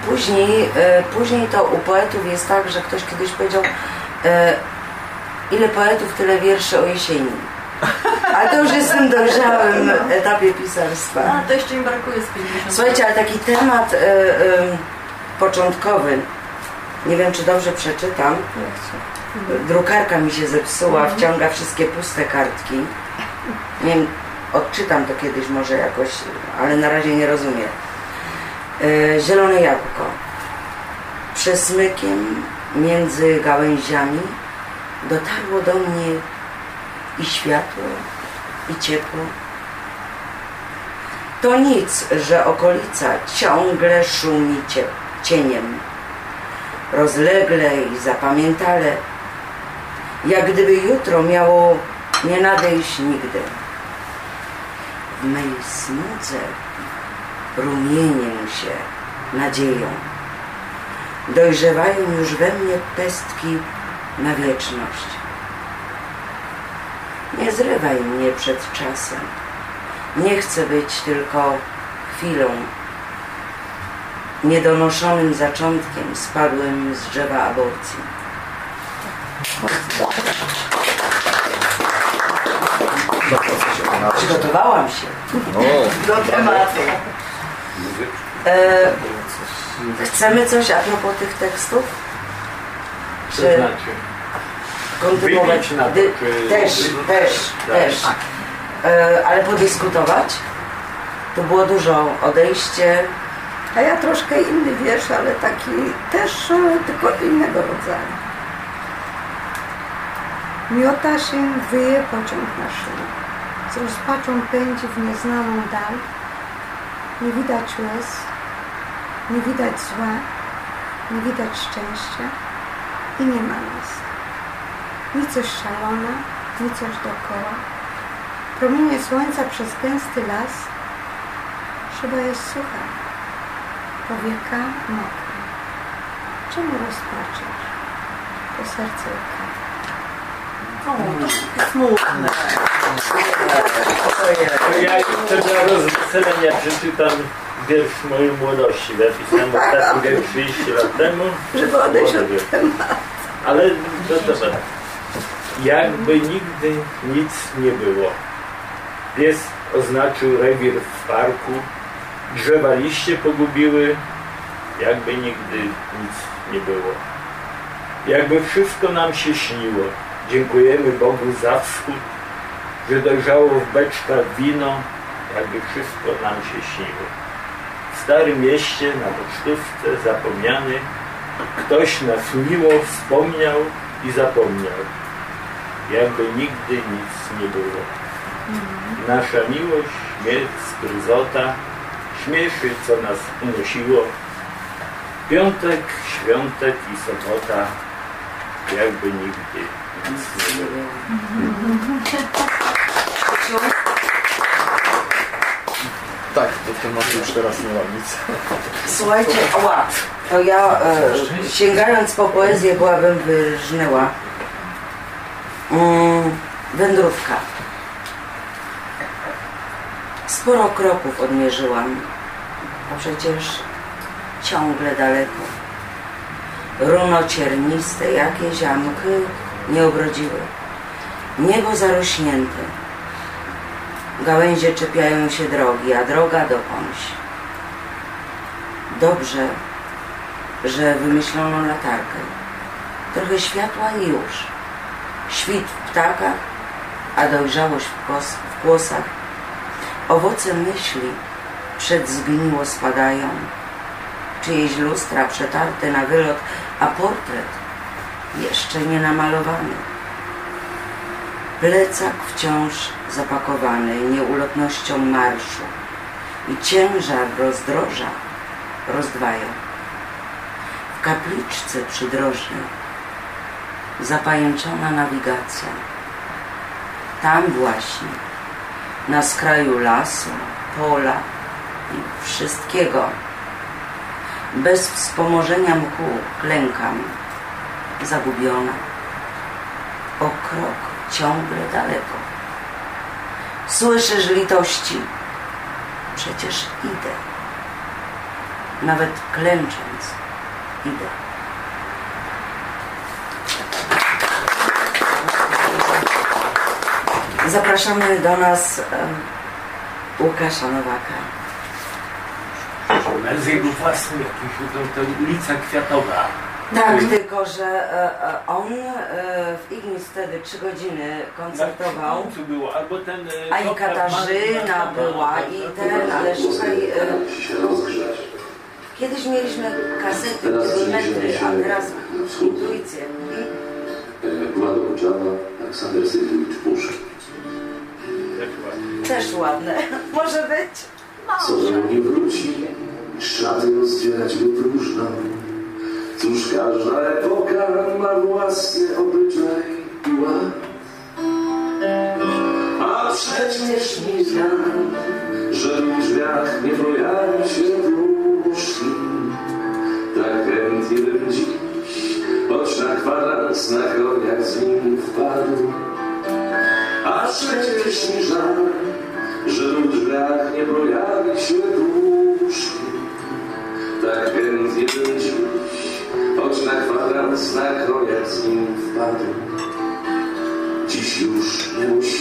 Później, y, później to u poetów jest tak, że ktoś kiedyś powiedział y, ile poetów, tyle wierszy o jesieni. Ale to już jest w tym dojrzałym etapie pisarstwa. A, to jeszcze mi brakuje z 50. Słuchajcie, ale taki temat y, y, początkowy, nie wiem czy dobrze przeczytam, drukarka mi się zepsuła, wciąga wszystkie puste kartki. Nie wiem, odczytam to kiedyś może jakoś, ale na razie nie rozumiem. Y, zielone jabłko. Przesmykiem między gałęziami dotarło do mnie i światło, i ciepło. To nic, że okolica ciągle szumi cie, cieniem. Rozlegle i zapamiętale, jak gdyby jutro miało nie nadejść nigdy. W mej smudze rumienię się nadzieją. Dojrzewają już we mnie pestki na wieczność. Nie zrywaj mnie przed czasem. Nie chcę być tylko chwilą. Niedonoszonym zaczątkiem spadłem z drzewa aborcji. Przygotowałam się do tematu. E, chcemy coś a propos tych tekstów? Czy znaczy, kontynuować? wybić na to, Dy- czy- Też, też, Tak. też. E, ale podyskutować? Tu było dużo odejście. A ja troszkę inny wiersz, ale taki też e, tylko innego rodzaju. Miota się, wyje pociąg na szyi. Z rozpaczą pędzi w nieznaną dal. Nie widać łez, nie widać zła, nie widać szczęścia i nie ma nas. Ni coś szalona, ni coś dookoła. Promienie słońca przez gęsty las. Szyba jest sucha, powieka mokre. Czemu rozpaczysz? To serce łka. O, to smutne. To ja jeszcze dla rozweselenia przeczytam wiersz mojej młodości. Napisałem ostatni wiersz 30 lat temu. Żeby odejść od tematu. Ale to dobra. Jakby nigdy nic nie było. Pies oznaczył rewir w parku. Drzewa liście pogubiły. Jakby nigdy nic nie było. Jakby wszystko nam się śniło. Dziękujemy Bogu za wschód, że dojrzało w beczkach wino. Jakby wszystko nam się śniło. W starym mieście na pocztówce zapomniany Ktoś nas miło wspomniał i zapomniał. Jakby nigdy nic nie było. Nasza miłość, śmierć, skryzota śmieszy, co nas unosiło. Piątek, świątek i sobota jakby nigdy nic nie było. Tak, do tematu już teraz nie mam nic. Słuchajcie, ła, to ja e, sięgając po poezję byłabym wyrżnęła. Mm, wędrówka. Sporo kroków odmierzyłam, a przecież ciągle daleko. Runo cierniste, jakieś amky nie obrodziły. Niebo zarośnięte. Gałęzie czepiają się drogi, a droga dokądś. Dobrze, że wymyślono latarkę. Trochę światła i już. Świt w ptakach, a dojrzałość w, głosach. Owoce myśli przed zgniło spadają. Czyjeś lustra przetarte na wylot, a portret jeszcze nie namalowany. Plecak wciąż zapakowany nieulotnością marszu i ciężar rozdroża rozdwaja. W kapliczce przydrożnej zapajęczona nawigacja. Tam właśnie, na skraju lasu, pola i wszystkiego, bez wspomożenia mchu klękam, zagubiona, o krok ciągle daleko. Słyszysz litości, przecież idę, nawet klęcząc idę. Zapraszamy do nas Łukasza Nowaka. Na jego własnym jakimś no to, to ulica Kwiatowa. Tak, tylko że e, e, on e, w Ignis wtedy trzy godziny koncertował. Na było, albo ten, a i Katarzyna była i no ten, ale szukaj... Kiedyś mieliśmy kasety, metry, a teraz intuicję. Ma Aleksander Sydowicz Puszek. Też ładne. Może być? Co do nie wróci, szaty rozdzielać wypróżna. Cóż każda epoka ma własny obyczaj i ład. A przecież nie znam, że w drzwiach nie pojawia się dłuższy. Tak chętnie bym dziś, choć na kwadrans na koniach z nim wpadł. A przecież mi żal, że w drzwiach nie pojawi się dusz. Tak więc jeden dziś, choć na kwadrans na koniec nim wpadł, dziś już nie musi.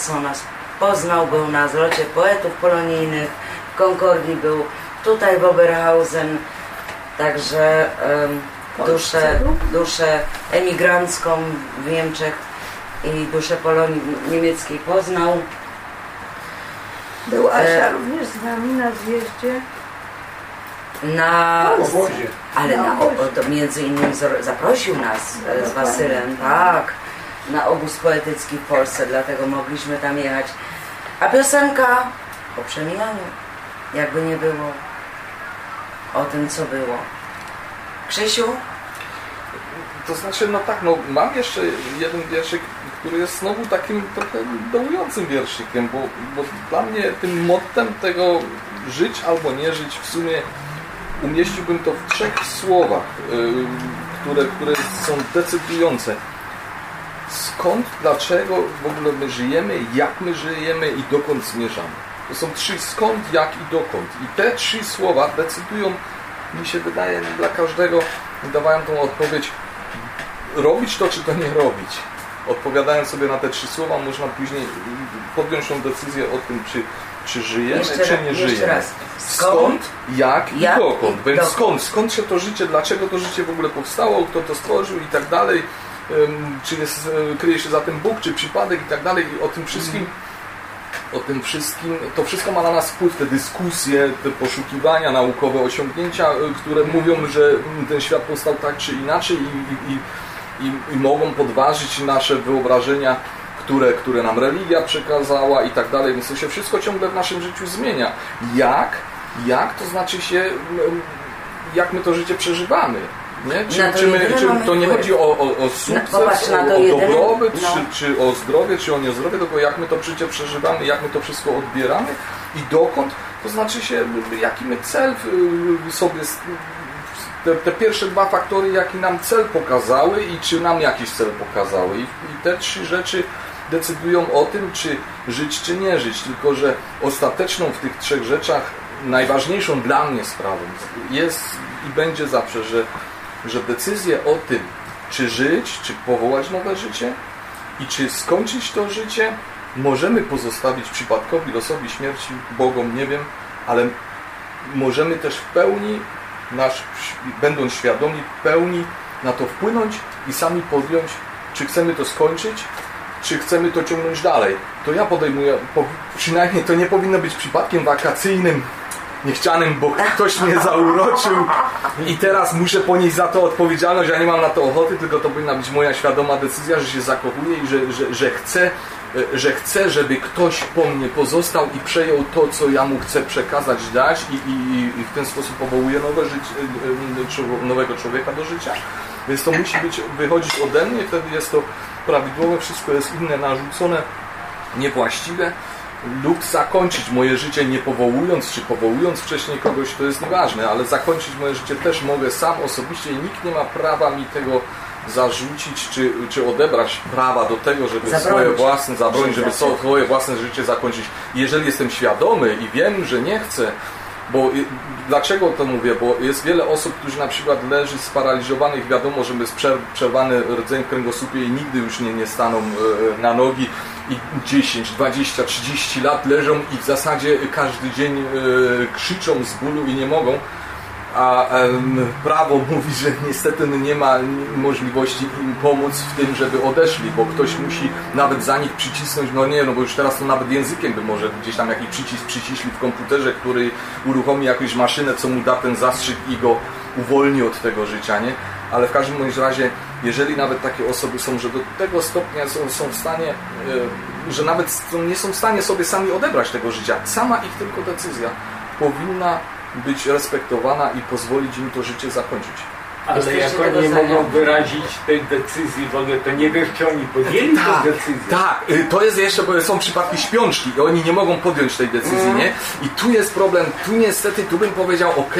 mocno nas poznał, był na zwrocie poetów polonijnych, w Konkordii był tutaj w Oberhausen, także um, duszę, duszę emigrancką w Niemczech i duszę Polonii niemieckiej poznał. Był Asia e, również z nami na zjeździe. Na obozie. Ale na, o, między innymi zaprosił nas e, z Wasylem, tak na obóz poetycki w Polsce, dlatego mogliśmy tam jechać. A piosenka o przemijaniu, jakby nie było, o tym co było. Krzysiu? To znaczy, no tak, no mam jeszcze jeden wierszyk, który jest znowu takim trochę dołującym wierszykiem, bo, bo dla mnie tym mottem tego żyć albo nie żyć w sumie umieściłbym to w trzech słowach, yy, które, które są decydujące. Skąd, dlaczego w ogóle my żyjemy, jak my żyjemy i dokąd zmierzamy. To są trzy skąd, jak i dokąd. I te trzy słowa decydują, mi się wydaje, dla każdego, dawają tą odpowiedź, robić to, czy to nie robić. Odpowiadając sobie na te trzy słowa, można później podjąć tą decyzję o tym, czy, czy żyjemy, Jeszcze czy raz- nie żyjemy. Skąd, Skąd, jak i jak dokąd. Więc dokąd. skąd? Skąd się to życie, dlaczego to życie w ogóle powstało, kto to stworzył i tak dalej. Czy jest, e, kryje się za tym Bóg, czy przypadek i tak dalej. I o tym wszystkim o tym wszystkim, to wszystko ma na nas wpływ, te dyskusje, te poszukiwania, naukowe osiągnięcia, y, które mówią, że mm, ten świat powstał tak czy inaczej i, i, i, i mogą podważyć nasze wyobrażenia, które, które nam religia przekazała i tak dalej, więc to się wszystko ciągle w naszym życiu zmienia. Jak? Jak? To znaczy się, mm, jak my to życie przeżywamy. Nie? Czy, Na to czy, my, czy to nie wpływ. chodzi o, o, o sukces, popatrz, o, o dobrobyt, no. czy, czy o zdrowie, czy o niezdrowie, tylko jak my to życie przeżywamy, jak my to wszystko odbieramy i dokąd, to znaczy się, jaki my cel y, sobie, te, te pierwsze dwa faktory, jaki nam cel pokazały i czy nam jakiś cel pokazały. I, I te trzy rzeczy decydują o tym, czy żyć, czy nie żyć. Tylko, że ostateczną w tych trzech rzeczach, najważniejszą dla mnie sprawą jest i będzie zawsze, że, że decyzję o tym, czy żyć, czy powołać nowe życie i czy skończyć to życie, możemy pozostawić przypadkowi, losowi śmierci, Bogom, nie wiem, ale możemy też w pełni, nasz, będąc świadomi, w pełni na to wpłynąć i sami podjąć, czy chcemy to skończyć, czy chcemy to ciągnąć dalej. To ja podejmuję, po, przynajmniej to nie powinno być przypadkiem wakacyjnym, niechcianym, bo ktoś mnie zauroczył i teraz muszę ponieść za to odpowiedzialność, ja nie mam na to ochoty, tylko to powinna być moja świadoma decyzja, że się zakochuję i że, że, że chcę że chcę, żeby ktoś po mnie pozostał i przejął to, co ja mu chcę przekazać, dać i, i, i w ten sposób powołuje nowe życie, nowego człowieka do życia. Więc to musi być, wychodzić ode mnie, wtedy jest to prawidłowe, wszystko jest inne, narzucone, niewłaściwe lub zakończyć moje życie nie powołując, czy powołując wcześniej kogoś, to jest nieważne, ale zakończyć moje życie też mogę sam osobiście i nikt nie ma prawa mi tego zarzucić, czy, czy odebrać prawa do tego, żeby Zabronić. swoje własne, zabronić, żeby swoje własne życie zakończyć. Jeżeli jestem świadomy i wiem, że nie chcę, bo dlaczego to mówię? Bo jest wiele osób, którzy na przykład leży sparaliżowanych, wiadomo, że jest przer- przerwany rdzeń w kręgosłupie i nigdy już nie, nie staną e, na nogi i 10, 20, 30 lat leżą i w zasadzie każdy dzień e, krzyczą z bólu i nie mogą a prawo mówi, że niestety nie ma możliwości im pomóc w tym, żeby odeszli, bo ktoś musi nawet za nich przycisnąć, no nie, no bo już teraz to nawet językiem by może gdzieś tam jakiś przycisk przyciśli w komputerze, który uruchomi jakąś maszynę, co mu da ten zastrzyk i go uwolni od tego życia, nie? Ale w każdym bądź razie, jeżeli nawet takie osoby są, że do tego stopnia są, są w stanie, e, że nawet są- nie są w stanie sobie sami odebrać tego życia, sama ich tylko decyzja powinna być respektowana i pozwolić im to życie zakończyć. Ale jak oni nie mogą wyrazić tej decyzji w ogóle, to nie wiesz, czy oni podjęli Tak, tę decyzję. Tak, y, to jest jeszcze, bo są przypadki śpiączki i oni nie mogą podjąć tej decyzji, Mhm. nie? I tu jest problem, tu niestety, tu bym powiedział, ok,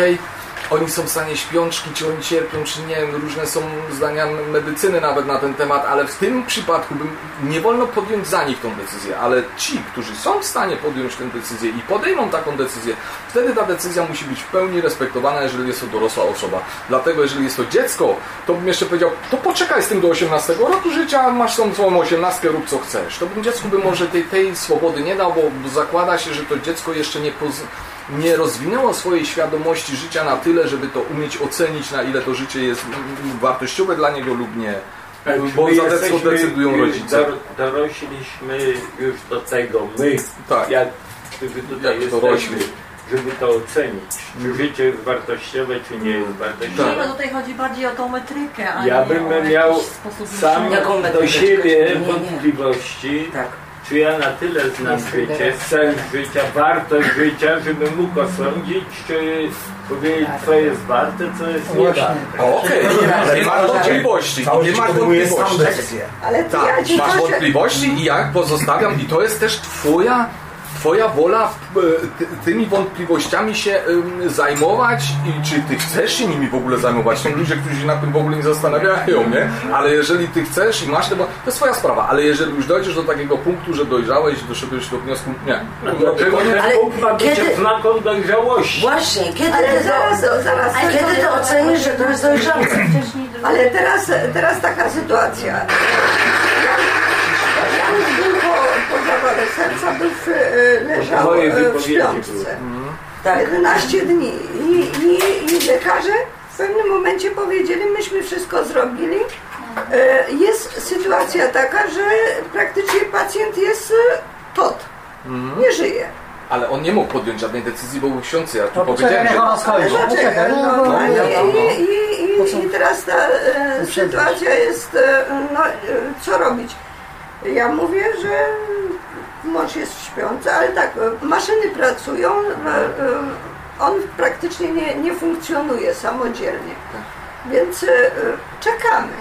oni są w stanie śpiączki, czy oni cierpią, czy nie, różne są zdania medycyny nawet na ten temat, ale w tym przypadku bym, nie wolno podjąć za nich tą decyzję, ale ci, którzy są w stanie podjąć tę decyzję i podejmą taką decyzję, wtedy ta decyzja musi być w pełni respektowana, jeżeli jest to dorosła osoba. Dlatego, jeżeli jest to dziecko, to bym jeszcze powiedział, to poczekaj z tym do 18 roku życia, masz tą swoją 18, rób co chcesz. To bym dziecku by może tej, tej swobody nie dał, bo zakłada się, że to dziecko jeszcze nie, poz, nie rozwinęło swojej świadomości życia na tyle, żeby to umieć ocenić, na ile to życie jest wartościowe dla niego lub nie. Bo My za jesteśmy decydują rodzice. dor- Dorośliśmy już do tego, my, jak którzy tutaj Jak jesteśmy, żeby to ocenić, czy życie jest wartościowe, czy nie jest wartościowe. Nie, no tutaj chodzi bardziej o tą metrykę, a Ja nie bym o miał sposób sam do siebie Nie, nie. wątpliwości, Tak. Czy ja na tyle znam życie, sens życia, wartość życia, żebym mógł osądzić, czy powiedzieć, co jest warte, co jest nie Właśnie. warte. Okej, nie masz wątpliwości. Nie życie masz wątpliwości. Ale Tak, masz wątpliwości i ja pozostawiam, i to jest też twoja, twoja wola e, ty, tymi wątpliwościami się zajmować i czy ty chcesz się nimi w ogóle zajmować. Są ludzie, którzy się nad tym w ogóle nie zastanawiają, nie? Ale jeżeli ty chcesz i masz to jest twoja sprawa, ale jeżeli już dojdziesz do takiego punktu, że dojrzałeś i doszedłeś do wniosku, nie. Dlaczego nie Ale Bóg ma być kiedy- znaką dojrzałości? Właśnie, kiedy Ale ty zaraz, to, zaraz. a kiedy ty ocenisz, że to jest dojrzałe? Ale teraz, teraz taka sytuacja. Zawale serca, był w, e, leżał e, w śpiączce. były. Tak. 11 dni. I, i, I lekarze w pewnym momencie powiedzieli, myśmy wszystko zrobili. E, Jest sytuacja taka, że praktycznie pacjent jest e, tot. Nie żyje. Ale on nie mógł podjąć żadnej decyzji, bo był ksiądz, ja tu No powiedziałem, że... Poczekaj, No, no, no, i, i, I teraz ta e, sytuacja jest, e, no e, co robić? Ja mówię, że mąż jest śpiący, ale tak, e, maszyny pracują, e, e, on praktycznie nie, nie funkcjonuje samodzielnie, więc e, e, czekamy.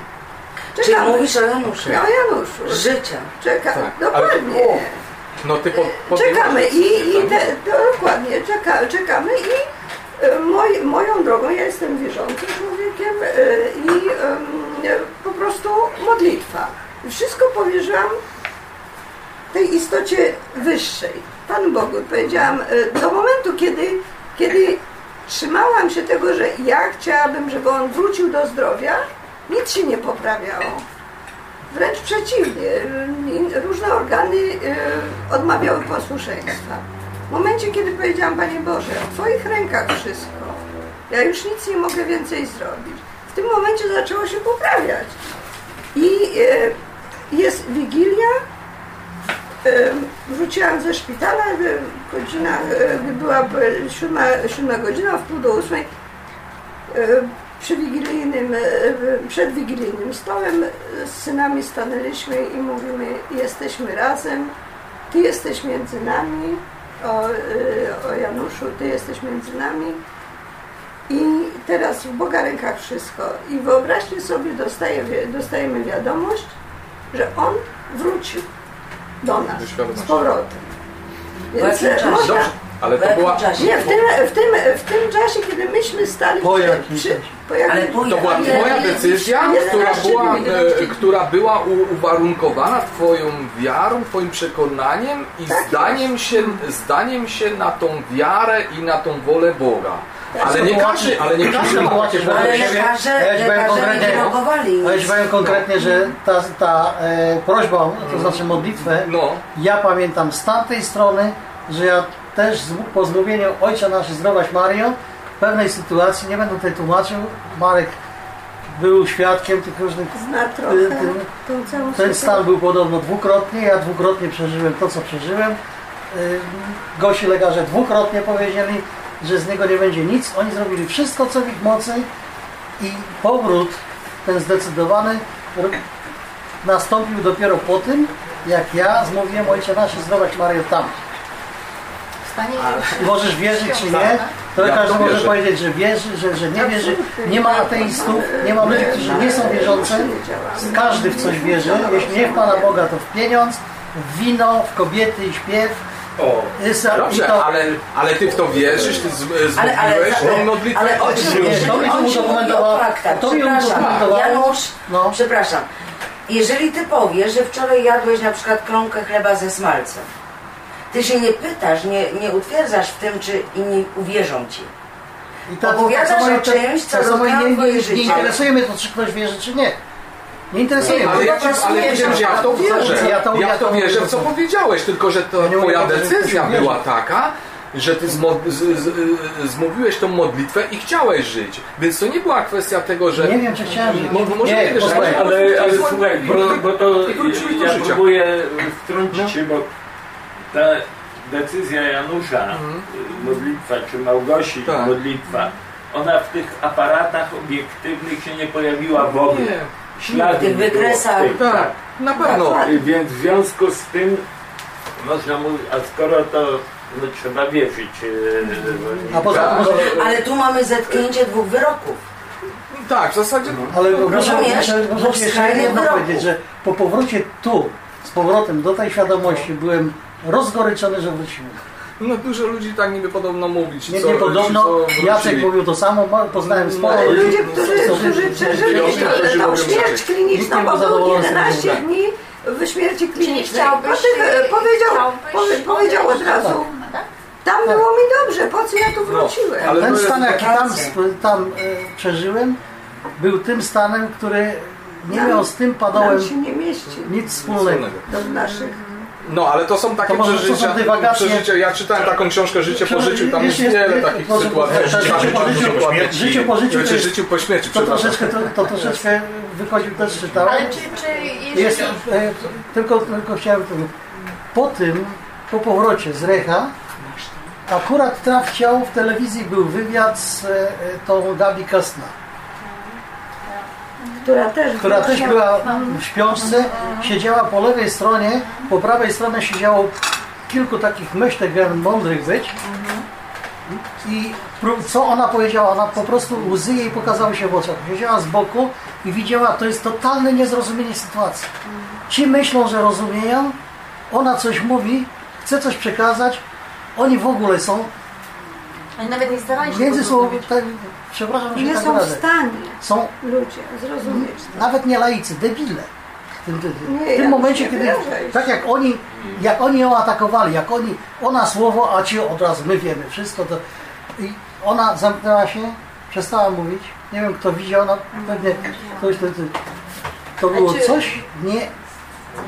Czyli Czekamy. mówisz o Januszu. Ja o Januszu. Życia. Czekamy, Tak, ale- dokładnie. No ty pod, Czekamy i, i tak? te, dokładnie, czeka, czekamy i moj, moją drogą, ja jestem wierzącym człowiekiem i po prostu modlitwa. Wszystko powierzyłam tej istocie wyższej, Panu Bogu. Powiedziałam, e, do momentu, kiedy, kiedy trzymałam się tego, że ja chciałabym, żeby on wrócił do zdrowia, nic się nie poprawiało. Wręcz przeciwnie, y, różne organy y, odmawiały posłuszeństwa. W momencie, kiedy powiedziałam, Panie Boże, w Twoich rękach wszystko, ja już nic nie mogę więcej zrobić. W tym momencie zaczęło się poprawiać. I y, jest Wigilia, wróciłam ze szpitala, godzina, była siódma, siódma godzina, w pół do ósmej, y, przy wigilijnym, e, przed wigilijnym stołem z synami stanęliśmy i mówimy, jesteśmy razem, Ty jesteś między nami, o, e, o Januszu, Ty jesteś między nami. I teraz w Boga rękach wszystko. I wyobraźcie sobie, dostaje, dostajemy wiadomość, że On wrócił do nas z powrotem. Po jakim czasie? można- Dobrze, ale to była... czasie? nie, w tym, w, tym, w tym czasie, kiedy myśmy stali Po przy, jakim przy, czasie? po jakim, Ale po To była Ale- twoja decyzja, która 11 była, e, która była uwarunkowana twoją wiarą, twoim przekonaniem i Tak zdaniem się, zdaniem się na tą wiarę i na tą wolę Boga. Ale nie każdy, ale nie każdy ma. Ale według siebie. lekarze, ja lekarze nie konkretnie, powiem konkretnie, że ta, ta e, prośba, to znaczy modlitwę, No, ja pamiętam z tamtej strony, że ja też z, po zmówieniu Ojcze Nasz Zdrowaś Mario w pewnej sytuacji, nie będę tutaj tłumaczył, Marek był świadkiem tych różnych... zna trochę y, y, całą Ten stan był podobno dwukrotnie, ja dwukrotnie przeżyłem to, co przeżyłem. Y, Gosi lekarze dwukrotnie powiedzieli, że z niego nie będzie nic. Oni zrobili wszystko, co w ich mocy i powrót, ten zdecydowany, nastąpił dopiero po tym, jak ja zmówiłem Ojcze Nasze zdrować Mario tam. I możesz wierzyć czy nie, to Ja każdy może wierzę. powiedzieć, że wierzy, że, że nie wierzy. Nie ma ateistów, nie ma ludzi, którzy nie są wierzący. Każdy w coś wierzy. Jeśli nie w Pana Boga, to w pieniądz, w wino, w kobiety i śpiew, O, i Dobrze, to- ale, ale ty w to wierzysz, ty z- Ale, ale, tą modlitwę? ale o czym Nie, jeżeli to mi faktach, To mi przepraszam, udokumentowało. Janusz, No. przepraszam, jeżeli ty powiesz, że wczoraj jadłeś na przykład kromkę chleba ze smalcem, ty się nie pytasz, nie, nie utwierdzasz w tym, czy inni uwierzą ci. I tak, Opowiadasz tak samo o czymś, co dotknęło nie, twoje życie. nie interesuje mnie to, czy ktoś wierzy, czy nie. Nie interesuje mnie. Ale ja, ci, ale ja, wiem, że ja w to wierzę. Ja to- Ja w to wierzę, w co powiedziałeś, tylko że to twoja decyzja była taka, że ty zmo, z, z, z, zmówiłeś tą modlitwę i chciałeś żyć. Więc to nie była kwestia tego, że... Nie wiem, czy chciałem żyć. Mo, może nie, wiesz, posłuchaj. ale, ale słuchaj, bo, bo to I wrócimy do ja życia. próbuję wtrącić się, bo ta decyzja Janusza, modlitwa, czy Małgosi, Tak. modlitwa, ona w tych aparatach obiektywnych się nie pojawiła w ogóle. Nie. Śladu W tych wykresach. tych, Tak, na pewno. I Więc w związku z tym można mówić, a skoro to no, trzeba wierzyć. e, A poza tym, że- Ale tu mamy zetknięcie dwóch wyroków. Tak, w zasadzie... Ale muszę, Rozumiesz? muszę, jeszcze jedno powiedzieć, że po powrocie tu, z powrotem do tej świadomości byłem rozgoryczony, że wróciłem. No dużo ludzi tak niby podobno mówi. Ci, Nie, co, nie podobno, Jacek mówił to samo, poznałem sporo No, ludzi. Ludzie, którzy, co- którzy przeżyli tą mówią śmierć kliniczną, bo był był zadowolony z tego, 11 tak. dni w śmierci klinicznej. Potem e, powiedział, powiedział od razu, Tak? tam było mi dobrze, po co ja tu wróciłem? No, ale Ten stan, jaki tam, tam e, przeżyłem, był tym stanem, który nie miał z tym padołem się nie mieści nic wspólnego. do naszych. No, ale to są takie To może to są przeżycia, dywagacje. przeżycia. Ja czytałem taką książkę Życie po życiu, tam jest Jest- wiele takich może- sytuacji. Życie po życiu, życiu po życiu, to Znaczy, jest- życiu po śmierci, To troszeczkę, to, to troszeczkę wychodził też czytałem. Ale czy, czy. Jest, e, tylko, tylko chciałem powiedzieć, po tym, po powrocie z Recha, akurat trafciał w telewizji był wywiad z e, e, tą Gabi Kastner, Która też która też była w śpiączce, siedziała po lewej stronie, po prawej stronie siedziało kilku takich myślek mądrych być. I co ona powiedziała? Ona po prostu łzy jej pokazały się w oczach. Siedziała z boku i widziała, to jest totalne niezrozumienie sytuacji. Ci myślą, że rozumieją, ona coś mówi, chce coś przekazać, oni w ogóle są Oni nawet nie starali się między sobą, tak, przepraszam, że nie tak są w wyrażę, stanie są ludzie zrozumieć. nawet nie laicy, debile. W tym, Nie, w tym ja momencie, nie kiedy, tak jak oni, jak oni ją atakowali, jak oni, ona słowo, a ci od razu, my wiemy wszystko, to i ona zamknęła się, przestała mówić, nie wiem kto widział, no pewnie ktoś, to, to, to było czy- coś nie,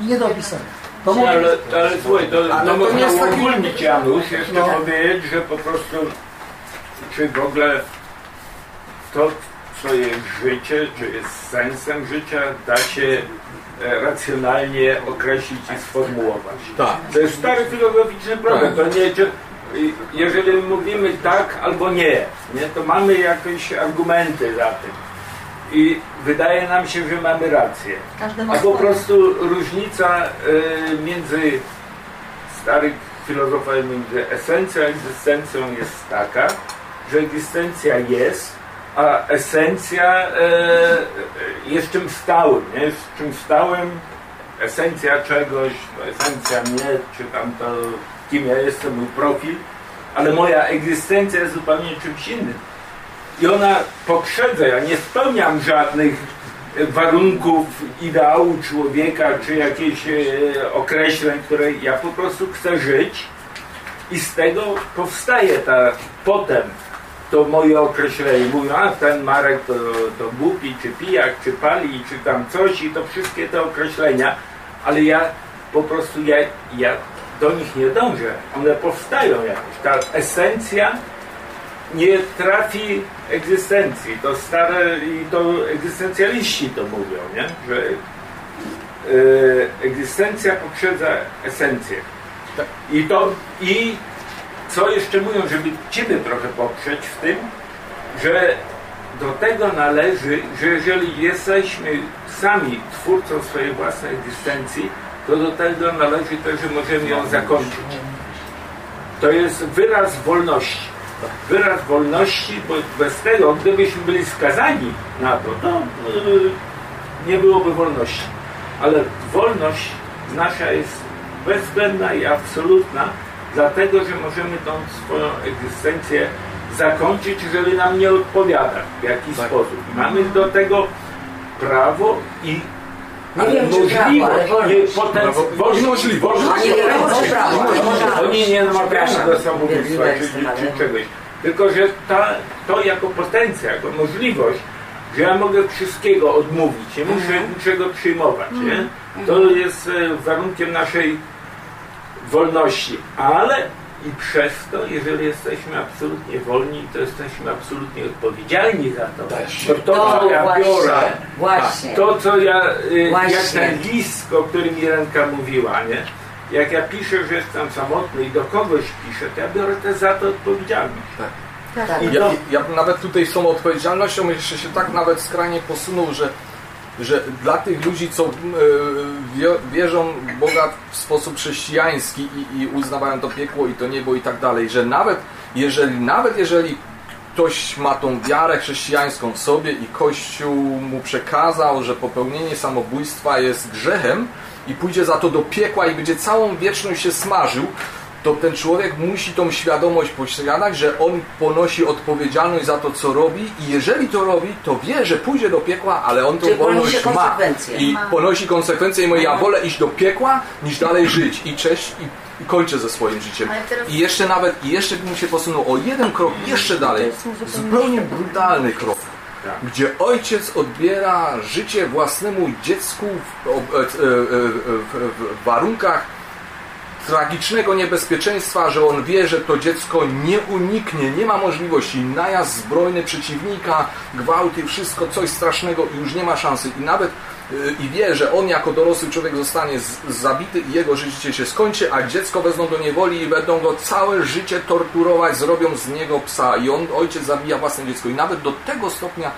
nie do opisania. To mówi, Ale, ale słuchaj, to, Ale no to można nie uogólnić Janusz, jeszcze No. powiedzieć, że po prostu czy w ogóle to, co jest życie, czy jest sensem życia, da się e, racjonalnie określić i sformułować. Tak. To jest stary filozoficzny problem. To nie, jeżeli mówimy tak albo nie, nie, to mamy jakieś argumenty za tym. I wydaje nam się, że mamy rację. A po prostu różnica y, między starych filozofami, między esencją a egzystencją jest taka, że egzystencja jest, a esencja y, y, jest czymś stałym, nie? Jest czymś stałym, esencja czegoś, esencja mnie, czy tam to, kim ja jestem, mój profil, ale moja egzystencja jest zupełnie czymś innym. I ona poprzedza, ja nie spełniam żadnych e, warunków ideału człowieka, czy jakichś e, określeń, które ja po prostu chcę żyć i z tego powstaje ta potem to moje określenie. Mówią, a ten Marek to, to głupi, czy pijak, czy pali, czy tam coś i to wszystkie te określenia, ale ja po prostu ja, ja do nich nie dążę. One powstają jakoś. Ta esencja nie trafi egzystencji. To stare i to egzystencjaliści to mówią, nie? że y, egzystencja poprzedza esencję. I to i co jeszcze mówią, żeby Ciebie trochę poprzeć w tym, że do tego należy, że jeżeli jesteśmy sami twórcą swojej własnej egzystencji, to do tego należy też, że możemy ją zakończyć. To jest wyraz wolności. Wyraz wolności, bo bez tego, gdybyśmy byli skazani na to, to yy, nie byłoby wolności. Ale wolność nasza jest bezwzględna i absolutna dlatego że możemy tą swoją egzystencję zakończyć, jeżeli nam nie odpowiada w jakiś sposób. Mamy do tego prawo i Nie wiem, czy prawo, ale wolność. poten- Prawo wolność, możliwość. możliwość. Nie wiem, czy prawo, ale możliwość. Oni nie namawiają do samobójstwa czy, czy czegoś. Tylko, że ta, to jako potencja, jako możliwość, że ja mogę wszystkiego odmówić, nie muszę Mhm. niczego przyjmować, nie? Mhm. To jest e, warunkiem naszej wolności, ale i przez to, jeżeli jesteśmy absolutnie wolni, to jesteśmy absolutnie odpowiedzialni za to. To, to co ja właśnie, biorę, właśnie. tak, to co ja, y, Właśnie. jak ten list, o którym Irenka mówiła, nie? Jak ja piszę, że jestem samotny i do kogoś piszę, to ja biorę też za to odpowiedzialność. Tak. I Ja, ja nawet tutaj z tą odpowiedzialnością jeszcze się tak nawet skrajnie posunął, że, że dla tych ludzi, co e, wie, wierzą w Boga w sposób chrześcijański i, i uznawają to piekło i to niebo i tak dalej, że nawet jeżeli, nawet jeżeli ktoś ma tą wiarę chrześcijańską w sobie i Kościół mu przekazał, że popełnienie samobójstwa jest grzechem i pójdzie za to do piekła i będzie całą wieczność się smażył, to ten człowiek musi tą świadomość posiadać, że on ponosi odpowiedzialność za to, co robi i jeżeli to robi, to wie, że pójdzie do piekła, ale on tą Czyli wolność ma. i ponosi konsekwencje i mówi, ja wolę iść do piekła, niż dalej żyć. I cześć i, i kończę ze swoim życiem. Teraz- I jeszcze nawet, i jeszcze bym się posunął o jeden krok jeszcze dalej, zupełnie brutalny krok, gdzie ojciec odbiera życie własnemu dziecku w, e, e, e, w, w, w warunkach tragicznego niebezpieczeństwa, że on wie, że to dziecko nie uniknie, nie ma możliwości. Najazd zbrojny przeciwnika, gwałty, wszystko, coś strasznego i już nie ma szansy. I nawet y, i wie, że on jako dorosły człowiek zostanie zabity i jego życie się skończy, a dziecko wezmą do niewoli i będą go całe życie torturować, zrobią z niego psa i on, ojciec zabija własne dziecko. I nawet do tego stopnia,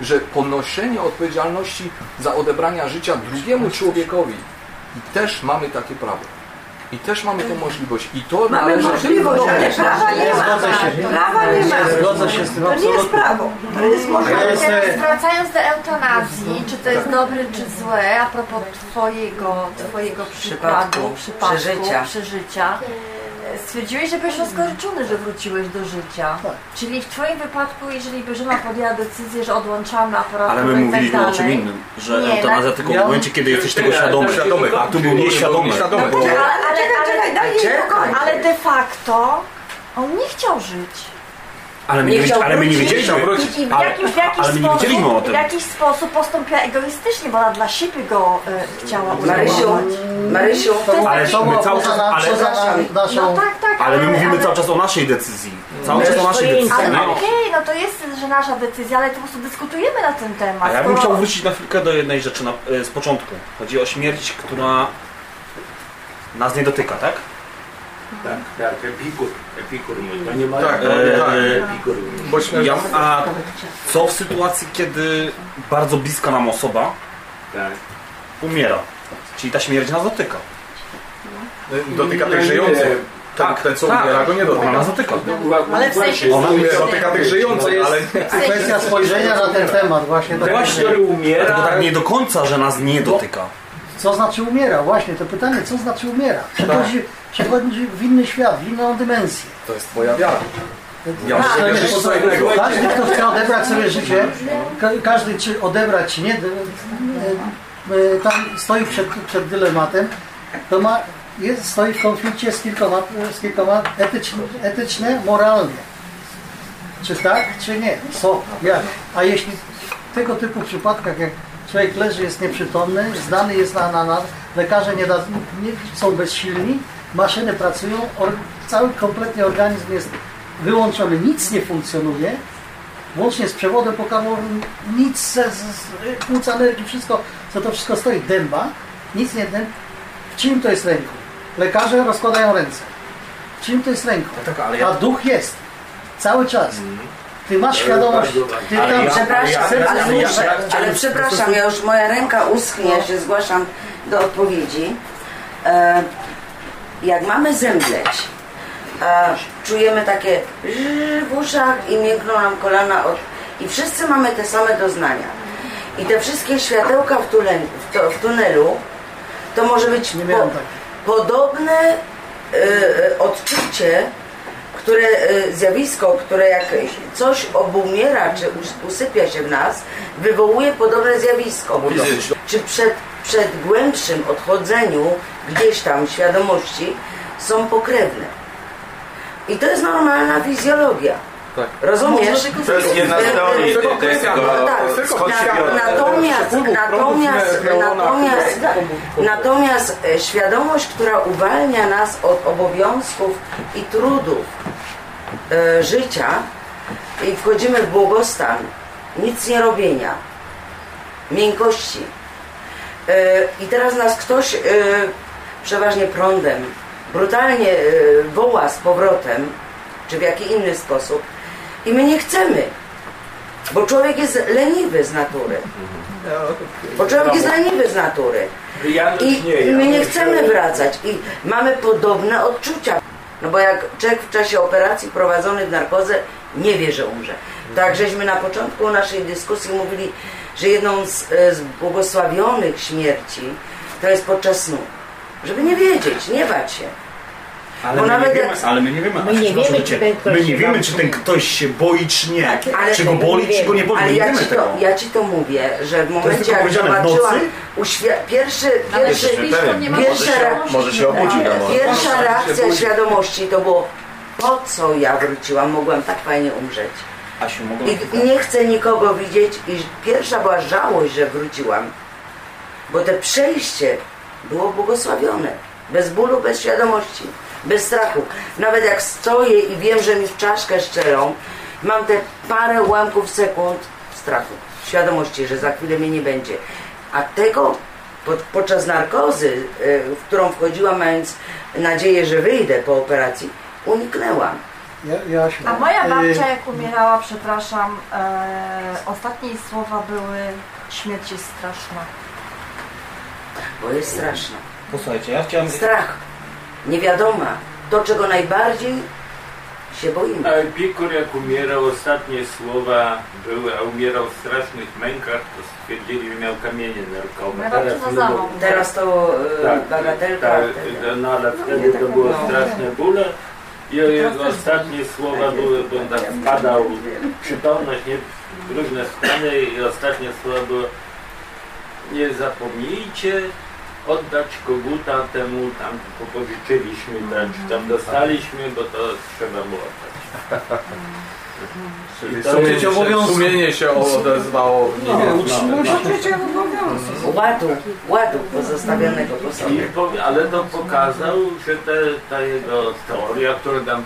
że ponoszenie odpowiedzialności za odebrania życia drugiemu człowiekowi też mamy takie prawo. I też mamy tą możliwość. I to Mamy należy... możliwość, ale prawa nie ma. Zgodzę się. Prawa nie ma. Zgodzę się z tym To nie jest prawo, to jest możliwość. Wracając do eutanazji, czy to jest dobre, czy złe, a propos twojego, twojego przykładu, Przypadku, przypadku, przeżycia. przeżycia, stwierdziłeś, że byłeś rozgoryczony, że wróciłeś do życia. Czyli w twoim wypadku, jeżeli by żona podjęła decyzję, że odłączamy aparat Ale my tak mówiliśmy dalej, o czym innym, że Nie, eutanazja na- tylko w momencie, kiedy jesteś tego świadomy. Świadomy. A tu był nieświadomy. Bo- ale, ale de facto on nie chciał żyć. Ale my Nie nie, chciał ale my nie wiedzieliśmy. I, i w, Ale- jakimś, w, jakiś ale sposób, w jakiś sposób postąpiła egoistycznie, bo ona dla siebie go e, chciała Marysiu. Marysiu, Ale To my cały czas- ale- naszą... No tak, tak, Ale my mówimy ale, cały czas o naszej decyzji. Cały No czas o naszej decyzji. Ale okej, no to jest, że nasza decyzja, ale to po prostu dyskutujemy na ten temat. A ja bym chciał wrócić na chwilkę do jednej rzeczy na, e, z początku. Chodzi o śmierć, która nas nie dotyka, tak? Tak, tak, epikur, epikur to nie ma... Tak, E, tak. Epikur Ja, a co w sytuacji, kiedy bardzo bliska nam osoba Tak. umiera? Czyli ta śmierć nas dotyka. dotyka tych żyjących. Ten, ten co umiera, go nie Ona dotyka. nas dotyka. Ale w sensie Ona Umiera, dotyka tych żyjących, ale Kwestia spojrzenia na ten temat właśnie. tak Ten, który umiera, To tak nie do końca, że nas nie dotyka. Co znaczy umiera? Właśnie to pytanie, co znaczy umiera? Przechodzi, przechodzi w inny świat, w inną dymensję. to jest twoja wiara. Ja Tak, muszę wierzyć w co innego. Każdy, kto chce odebrać sobie życie, ka każdy czy odebrać, czy nie, e, e, tam stoi przed, przed dylematem, to ma, jest, stoi w konflikcie z kilkoma, z kilkoma etyczne, etyczne, moralnie. Czy tak, czy nie? Co? Jak? A jeśli w tego typu przypadkach, jak człowiek leży, jest nieprzytomny, zdany jest na, na, na lekarze nie, da, nie są bezsilni, maszyny pracują, or, cały kompletnie organizm jest wyłączony, nic nie funkcjonuje, łącznie z przewodem pokarmowym, nic, z, z, z płuc energii, wszystko, co to wszystko stoi, dęba, nic nie dęb. W czym to jest ręką? Lekarze rozkładają ręce. W czym to jest ręką? tak, ale ja- A duch jest. Cały czas. Ty masz świadomość, ty Ale tam ja- Przepraszam, ale, muszę, ale przepraszam, ja już moja ręka uschnie, ja się zgłaszam do odpowiedzi. E, jak mamy zemdleć, e, czujemy takie w uszach i miękną nam kolana od, i wszyscy mamy te same doznania. I te wszystkie światełka w, tunelu, w, to, w tunelu to może być po, podobne y, odczucie, które, y, zjawisko, które jak coś obumiera, czy us- usypia się w nas, wywołuje podobne zjawisko. Czy przed, przed głębszym odchodzeniu gdzieś tam świadomości są pokrewne. I to jest normalna fizjologia. Tak. Rozumiesz? To jest jedna z teorii tego Tak, natomiast, natomiast, natomiast, natomiast e, świadomość, która uwalnia nas od obowiązków i trudów e, życia i wchodzimy w błogostan, nic nie robienia, miękkości. E, I teraz nas ktoś e, przeważnie prądem brutalnie woła z powrotem, czy w jaki inny sposób i my nie chcemy, bo człowiek jest leniwy z natury. Bo człowiek jest leniwy z natury. I nie, my nie chcemy wracać i mamy podobne odczucia. No bo jak człowiek w czasie operacji prowadzony w narkozę nie wie, że umrze. Tak żeśmy na początku naszej dyskusji mówili, że jedną z, e, z błogosławionych śmierci to jest podczas snu. Żeby nie wiedzieć, nie bać się. Ale Bo my, nawet nie wiemy, ale my nie wiemy, My nie wiemy, czy ten ktoś my nie się wiemy, czy ten ktoś się boi, czy nie. Ale czy go boli, czy go nie boli. Ale ja wiemy ci, tego. to, ja ci to mówię, że w momencie jak zobaczyłam uświ- pierwszy, pierwszy, pierwsza, może się- obudzi na morzu. pierwsza reakcja świadomości to było po co ja wróciłam, mogłam tak fajnie umrzeć. Asiu. I nie chcę nikogo widzieć i pierwsza była żałość, że wróciłam, bo te przejście było błogosławione. Bez bólu, bez świadomości, bez strachu. Nawet jak stoję i wiem, że mi w czaszkę szczerą, mam te parę ułamków sekund strachu, świadomości, że za chwilę mnie nie będzie. A tego pod, podczas narkozy, y, w którą wchodziłam, mając nadzieję, że wyjdę po operacji, uniknęłam. Ja, Jasiu, A moja y, babcia jak umierała, przepraszam, e, ostatnie jej słowa były śmierć jest straszna. Bo jest straszna. Posłuchajcie, ja chciałem... Strach, niewiadoma, to czego najbardziej się boimy. A Epikur jak umierał, ostatnie słowa były, a umierał w strasznych mękach, to stwierdzili, że miał kamienie nerkowe. Babciu no. Teraz to, e, bagatelka, Tak, wtedy. no ale wtedy to było No. straszne bóle. I jego ostatnie słowa były, bo on tak wpadał w przytomność, nie, w różne stany i ostatnie słowa były nie zapomnijcie oddać koguta temu tam popożyczyliśmy, czy tam dostaliśmy, bo to trzeba mu oddać. Czyli sumienie, się, sumienie się odezwało w nim. Ładu, ładu pozostawionego po sobie. powie- ale to pokazał, że te, ta jego teoria, którą tam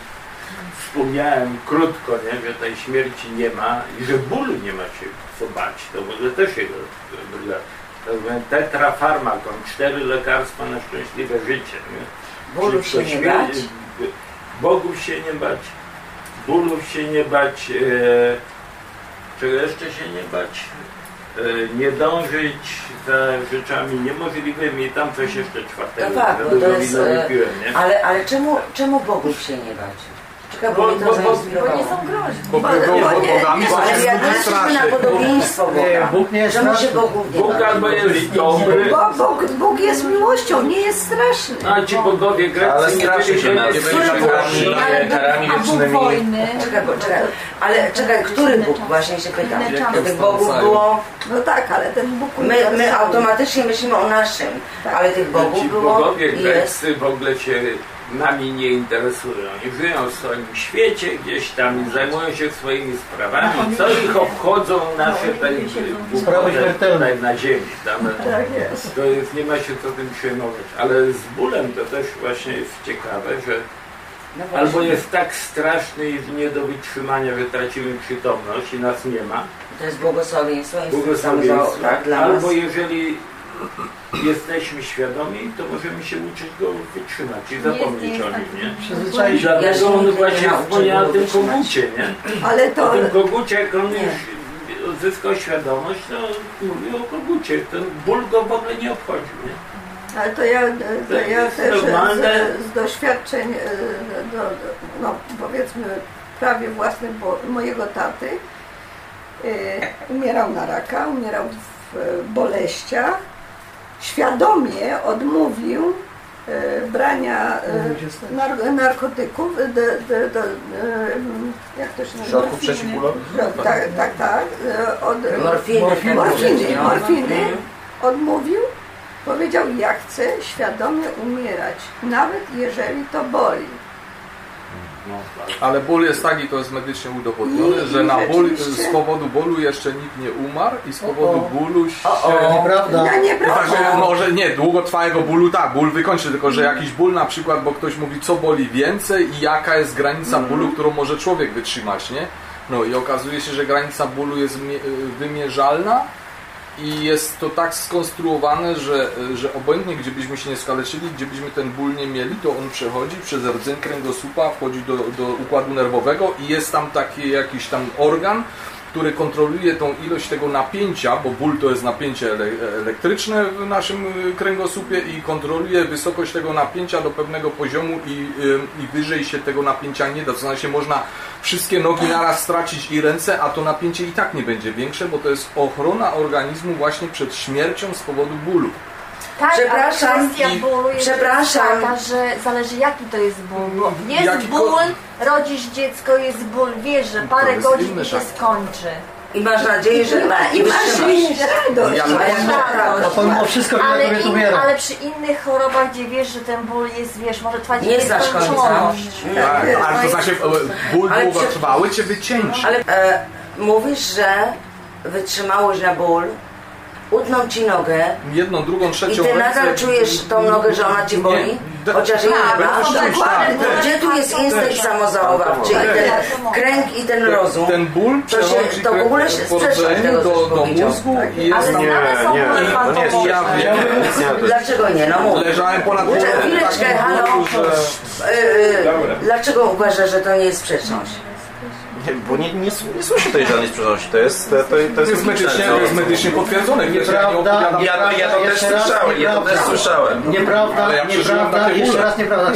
wspomniałem krótko, nie, że tej śmierci nie ma i że bólu nie ma się co bać, to w ogóle też jego tetrafarmakon, cztery lekarstwa na szczęśliwe życie. Nie? Bólu się nie bać? Bogów się nie bać, bólów się nie bać, e, czego jeszcze się nie bać, e, nie dążyć za rzeczami niemożliwymi, tam coś jeszcze czwartego, No tak, dużo to jest... e, nie? Ale, ale czemu, czemu Bogów się nie bać? Bo, Bo- mnie to bo- bo- zainspirowało. Bo nie są groźni. Bo bogami, bo Ale jak zgubi patrzymy na podobieństwo Boga, Nie, Bóg nie jest się. Bogów nie Bóg albo jest dobry, Bo, Bóg, Bóg jest miłością, nie jest straszny. a ci bogowie Ale nie straszy byli się nie byli Który Bóg? Ale- karami A Bóg wiecznymi. wojny. Czekaj, bo, czekaj, ale czekaj, który Bóg? Właśnie się pytam. Inne czasy. Tych Bogów było... No tak, ale ten Bóg My, my automatycznie myślimy o naszym, ale tych Bogów Ci było bogowie i jest. greccy w ogóle się nami nie interesują. Oni żyją w swoim świecie gdzieś tam i zajmują się swoimi sprawami. Co ich obchodzą nasze tutaj Sprawy tutaj na ziemi. Tam, Tak jest. to jest, nie ma się co tym przejmować. Ale z bólem to też właśnie jest ciekawe, że No albo jest tak straszny i nie do wytrzymania, że tracimy przytomność i nas nie ma, To jest błogosławieństwo, jest błogosławieństwo, za- tak, dla albo nas. jeżeli jesteśmy świadomi, to możemy się uczyć go wytrzymać i zapomnieć o nim, nie? Przyzwyczaić I dlatego on właśnie wspomniał o tym kogucie, nie? Ale to, O tym kogucie, jak on już odzyskał świadomość, to mówił o kogucie. Ten ból go w ogóle nie obchodził, nie? ale to ja, to ja też z, z doświadczeń, e, do, no, powiedzmy prawie własnych bo, mojego taty, e, umierał na raka, umierał w boleściach, świadomie odmówił e, brania e, nar narkotyków, de, de, de, e, jak to się nazywa? Środków przeciwbólowych? No, Tak, tak, tak. e, Od, Morfiny. morfiny, Morfiny. morfiny Mhm. odmówił. Powiedział, ja chcę świadomie umierać, nawet jeżeli to boli. Ale ból jest taki, to jest medycznie udowodnione, że na ból, z powodu bólu jeszcze nikt nie umarł i z powodu bólu się... Nieprawda. No, nieprawda. Znaczy, może nie, długotrwałego bólu tak, ból wykończy, tylko że jakiś ból na przykład, bo ktoś mówi co boli więcej i jaka jest granica bólu, którą może człowiek wytrzymać, nie? No i okazuje się, że granica bólu jest mie- wymierzalna i jest to tak skonstruowane, że, że obojętnie gdzie byśmy się nie skaleczyli, gdzie byśmy ten ból nie mieli, to on przechodzi przez rdzeń kręgosłupa, wchodzi do, do układu nerwowego i jest tam taki jakiś tam organ, który kontroluje tą ilość tego napięcia, bo ból to jest napięcie ele- elektryczne w naszym y, kręgosłupie i kontroluje wysokość tego napięcia do pewnego poziomu i, y, i wyżej się tego napięcia nie da. To znaczy można wszystkie nogi naraz stracić i ręce, a to napięcie i tak nie będzie większe, bo to jest ochrona organizmu właśnie przed śmiercią z powodu bólu. Tak, Przepraszam. ale bólu jest przepraszam. taka, że zależy jaki to jest ból. Bo jest Jaki ból, rodzisz dziecko, jest ból, wiesz, że parę godzin się tak. skończy. I masz nadzieję, że I, ma, i masz radość. Ja- wszystko wiele Ale, in, przy innych chorobach, gdzie wiesz, że ten ból jest, wiesz, może trwać Nie znasz końca. nieskończoność. Tak, ale to znaczy e, ból przy- długotrwały cię wycieńczy. Ale e, mówisz, że wytrzymałość na ból, utną ci nogę Jedną, drugą, i trzecią ty ręce- nadal czujesz tą nogę, że ona ci boli? Nie. Chociaż jej Tak, nie ma? będziesz czuć, tak. Gdzie tu jest instynkt samozachowawczy i ten kręg i ten rozum? Ten ból To się- przechodzi to w ogóle się rdzeniu tego, do, mózgu Tak. i jest Ale I- to nie jest- ja wiem. Dlaczego nie? No mów. Leżałem ponad Chwileczkę, halo. że... Yy, dlaczego uważasz, że to nie jest sprzeczność? Bo nie, nie, nie słyszę tej żadnej sprzeczności. To jest, to, to, to jest, jest medycznie, to jest medycznie potwierdzone. ja Nieprawda, Ja, to- ja to też Jeszcze raz słyszałem, ja to też nieprawda. słyszałem. Nieprawda, ja nieprawda, jeszcze raz nieprawda.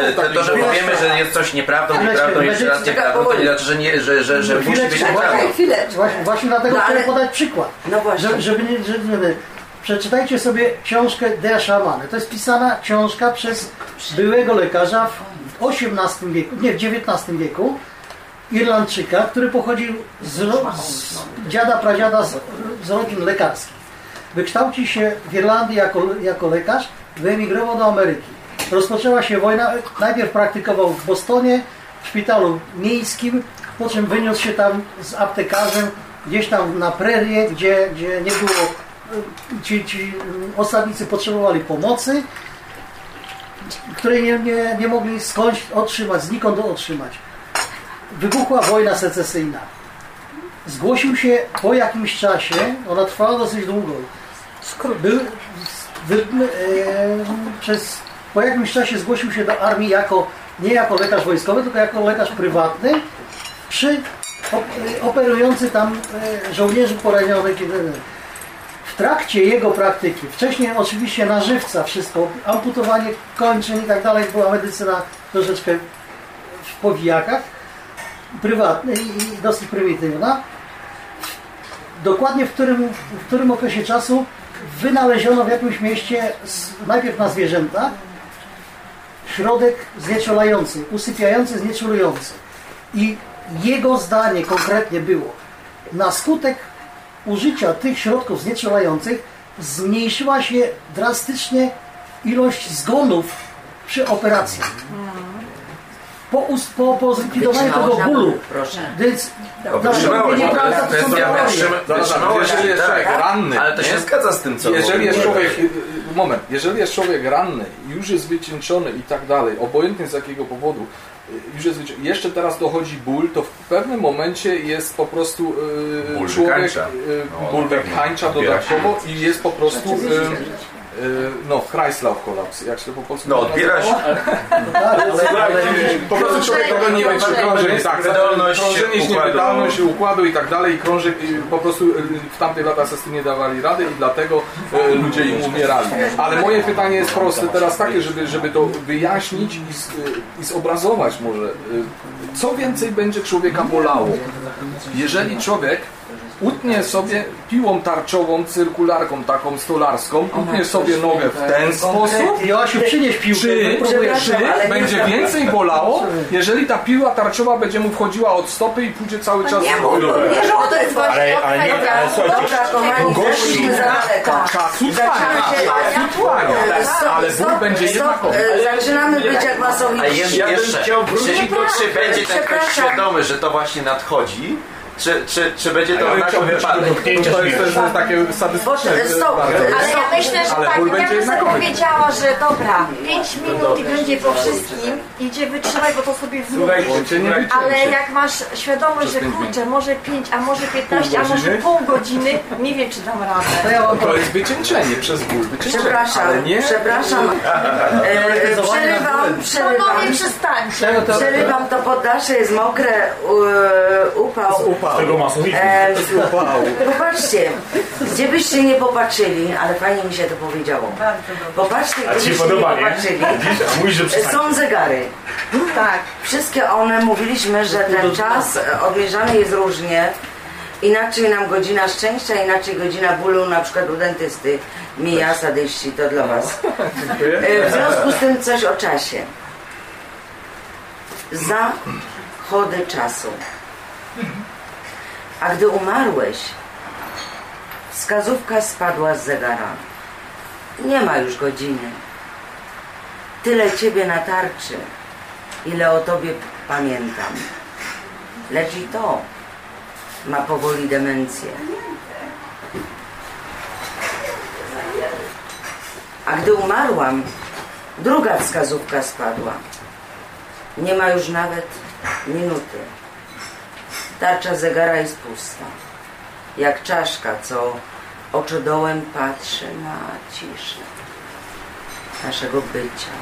E, to, że powiemy, że jest coś nieprawdą, nieprawdą, jeszcze raz nieprawdą, to nie znaczy, że, nie, że, że, że musi być Chwileczkę, nieprawdą. właśnie- Chwileczkę. Właśnie, właśnie dlatego No, ale- chciałem podać przykład. No właśnie. Żeby, nie, żeby, przeczytajcie sobie książkę Der Szamany. To jest pisana książka przez byłego lekarza w XVIII wieku, nie w XIX wieku, Irlandczyka, który pochodził z, z dziada, pradziada z, z rodzin lekarskich. Wykształcił się w Irlandii jako, jako lekarz, wyemigrował do Ameryki. Rozpoczęła się wojna, najpierw praktykował w Bostonie, w szpitalu miejskim, po czym wyniósł się tam z aptekarzem gdzieś tam na prerię, gdzie, gdzie nie było, y, ci, ci osadnicy potrzebowali pomocy, której nie, nie, nie mogli skądś otrzymać, znikąd otrzymać. Wybuchła wojna secesyjna. Zgłosił się po jakimś czasie, ona trwała dosyć długo. Był, wy, e, przez, po jakimś czasie zgłosił się do armii jako, nie jako lekarz wojskowy, tylko jako lekarz prywatny, przy op, operujący tam e, żołnierzy poranionych. W trakcie jego praktyki, wcześniej oczywiście na żywca wszystko, amputowanie kończyn i tak dalej, była medycyna troszeczkę w powijakach, prywatna i dosyć prymitywna. Dokładnie w którym, w którym okresie czasu wynaleziono w jakimś mieście najpierw na zwierzęta środek znieczulający, usypiający, znieczulujący. I jego zdanie konkretnie było, na skutek użycia tych środków znieczulających zmniejszyła się drastycznie ilość zgonów przy operacji. Po, po, po zlikwidowaniu tego bólu. ból, proszę. Więc No, wytrzymałość, nie to jest to są kwestia teorie. wytrzyma- Zaraz, wytrzymałości, jeżeli jest tak. człowiek ranny, Ale to się nie? zgadza z tym, co Jeżeli jest człowiek, moment, jeżeli jest człowiek ranny, już jest wycieńczony i tak dalej, obojętnie z jakiego powodu, y, już jest jeszcze teraz dochodzi ból, to w pewnym momencie jest po prostu y, Ból człowiek, wykańcza. y, No, ból wykańcza dodatkowo i jest po prostu, y, no, Kreislauf kolaps, jak się po polsku No, odbiera się. Po prostu człowiek tego nie wiem, czy krążenie, tak, krążenie, układu. niewydolność układu i tak dalej, i krążek i po prostu y, w tamtych latach sobie z tym nie dawali rady i dlatego y, ludzie im umierali. Ale moje pytanie jest proste teraz takie, żeby, żeby to wyjaśnić i, z, y, i zobrazować może, y, co więcej będzie człowieka bolało, jeżeli człowiek utnie sobie piłą tarczową, cyrkularką taką stolarską, utnie sobie nogę w ten sposób, Joasiu, przynieś piłkę. czy, czy będzie więcej bolało, jeżeli ta piła tarczowa będzie mu wchodziła od stopy i pójdzie cały czas Nie w górę. to jest właśnie Ale- ale nie- ale słuchajcie, Dobra, kochani, gości ale ból będzie jednakowy. e, Zaczynamy być jak masowiści. Ja bym chciał wrócić czy będzie ten ktoś świadomy, że to właśnie nadchodzi? Czy, czy, czy będzie to do wypadek? To jest, śmierci. takie bardzo. Ale ja myślę, że Ale tak, ja bym sobie jednakowy. powiedziała, że dobra, 5 minut i będzie po wszystkim, idzie wytrzymaj, bo to sobie wycięcie. Ale jak masz świadomość, że kurczę, może 5, a może 15, a może pół godziny, nie wiem czy dam To radę. To jest wycieńczenie przez ból, Przepraszam, przepraszam. E, przerywam, przerywam. Panowie przestańcie. Czego to... Przerywam to poddasze, jest mokre, u- upał. Tego masowizmu. E, popatrzcie, gdzie byście nie popatrzyli, ale fajnie mi się to powiedziało. Popatrzcie, gdzie byście nie podoba, nie? popatrzyli. Przestań. Są zegary. Tak. Wszystkie one mówiliśmy, że ten czas e, odmierzany jest różnie. Inaczej nam godzina szczęścia, inaczej godzina bólu, na przykład u dentysty. Mija, sadyści, to dla Was. E, W związku z tym coś o czasie. Za chody czasu. A gdy umarłeś, wskazówka spadła z zegara. Nie ma już godziny. Tyle ciebie na tarczy, ile o tobie pamiętam. Lecz i to ma powoli demencję. A gdy umarłam, druga wskazówka spadła. Nie ma już nawet minuty. Tarcza zegara jest pusta. Jak czaszka, co oczodołem patrzy na ciszę naszego bycia.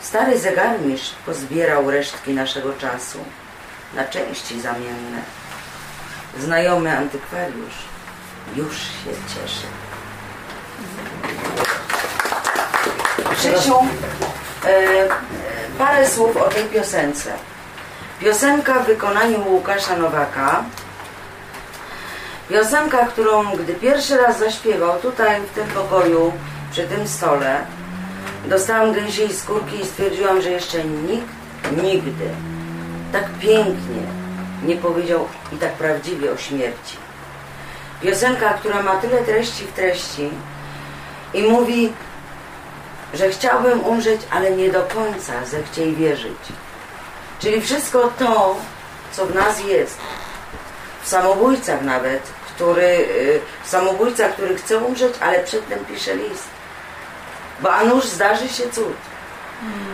Stary zegarmistrz pozbierał resztki naszego czasu na części zamienne. Znajomy antykwariusz już się cieszy. Krzysiu, e, parę słów o tej piosence. Piosenka w wykonaniu Łukasza Nowaka. Piosenka, którą gdy pierwszy raz zaśpiewał tutaj w tym pokoju, przy tym stole, dostałam gęsiej skórki i stwierdziłam, że jeszcze nikt nigdy tak pięknie nie powiedział i tak prawdziwie o śmierci. Piosenka, która ma tyle treści w treści i mówi, że chciałbym umrzeć, ale nie do końca zechciej wierzyć. Czyli wszystko to, co w nas jest, w samobójcach nawet, który, y, samobójca, który chce umrzeć, ale przedtem pisze list. Bo a nuż zdarzy się cud.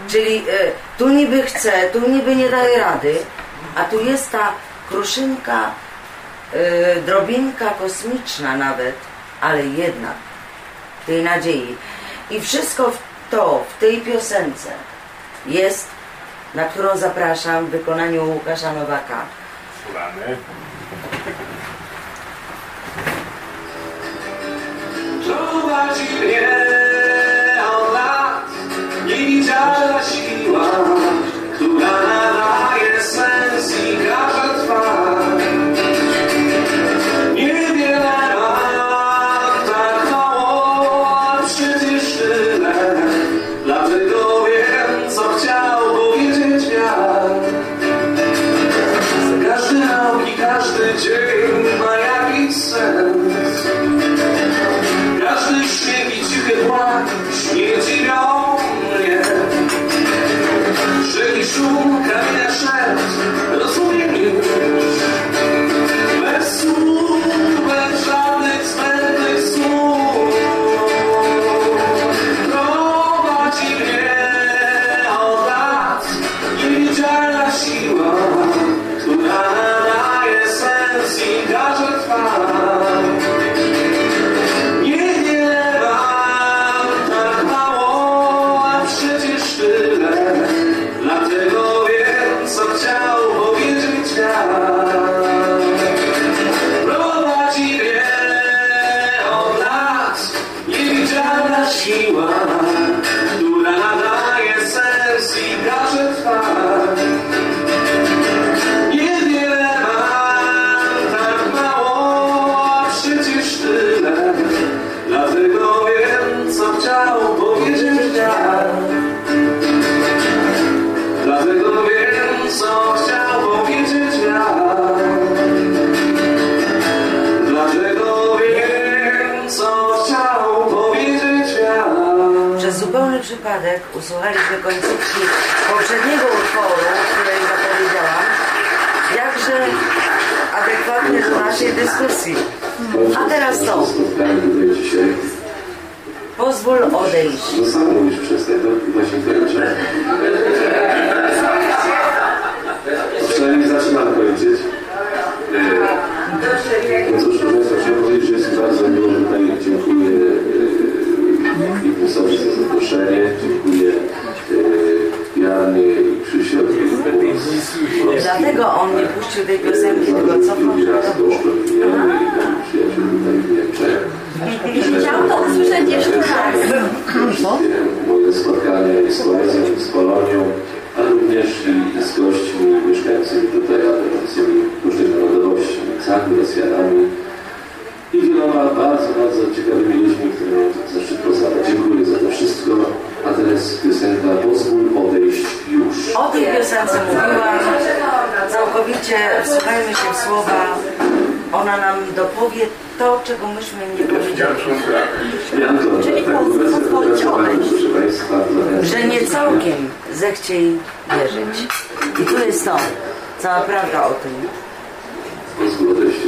Czyli y, tu niby chce, tu niby nie daje rady, a tu jest ta kruszynka, y, drobinka kosmiczna nawet, ale jednak tej nadziei. I wszystko w to, w tej piosence jest, na którą zapraszam w wykonaniu Łukasza Nowaka. Słuchamy. Prowadzi mnie od lat niewidzialna siła, która nadaje sens i każe trwać. Dziwią mnie. Szept, przypadek usłuchaliśmy końcówki poprzedniego utworu, której zapowiedziałam, jakże adekwatnie do naszej dyskusji. A teraz to. Pozwól odejść. No sam mówisz przez tego właśnie kończę. Przynajmniej zaczynam kończyć. No cóż, proszę Państwa, chciałem powiedzieć, że jest bardzo miło, że tutaj dziękuję e, Impusowi za zaproszenie, dziękuję e, Janie i Krzysiowi. Dlatego on nie puścił tej piosenki, tylko cofnął się do. Chciałam to usłyszeć jeszcze raz. Moje spotkania i z poezją, z Polonią, a również i, z gośćmi mieszkającymi tutaj, a będącymi różnych narodowości, Niemcami, Rosjanami i wieloma bardzo, bardzo ciekawymi wsłuchajmy się w słowa. Ona nam dopowie to, czego myśmy nie powiedzieli. Czyli pozwolić odejść. Że nie całkiem zechciej wierzyć. I tu jest to, cała prawda o tym. Pozwól odejść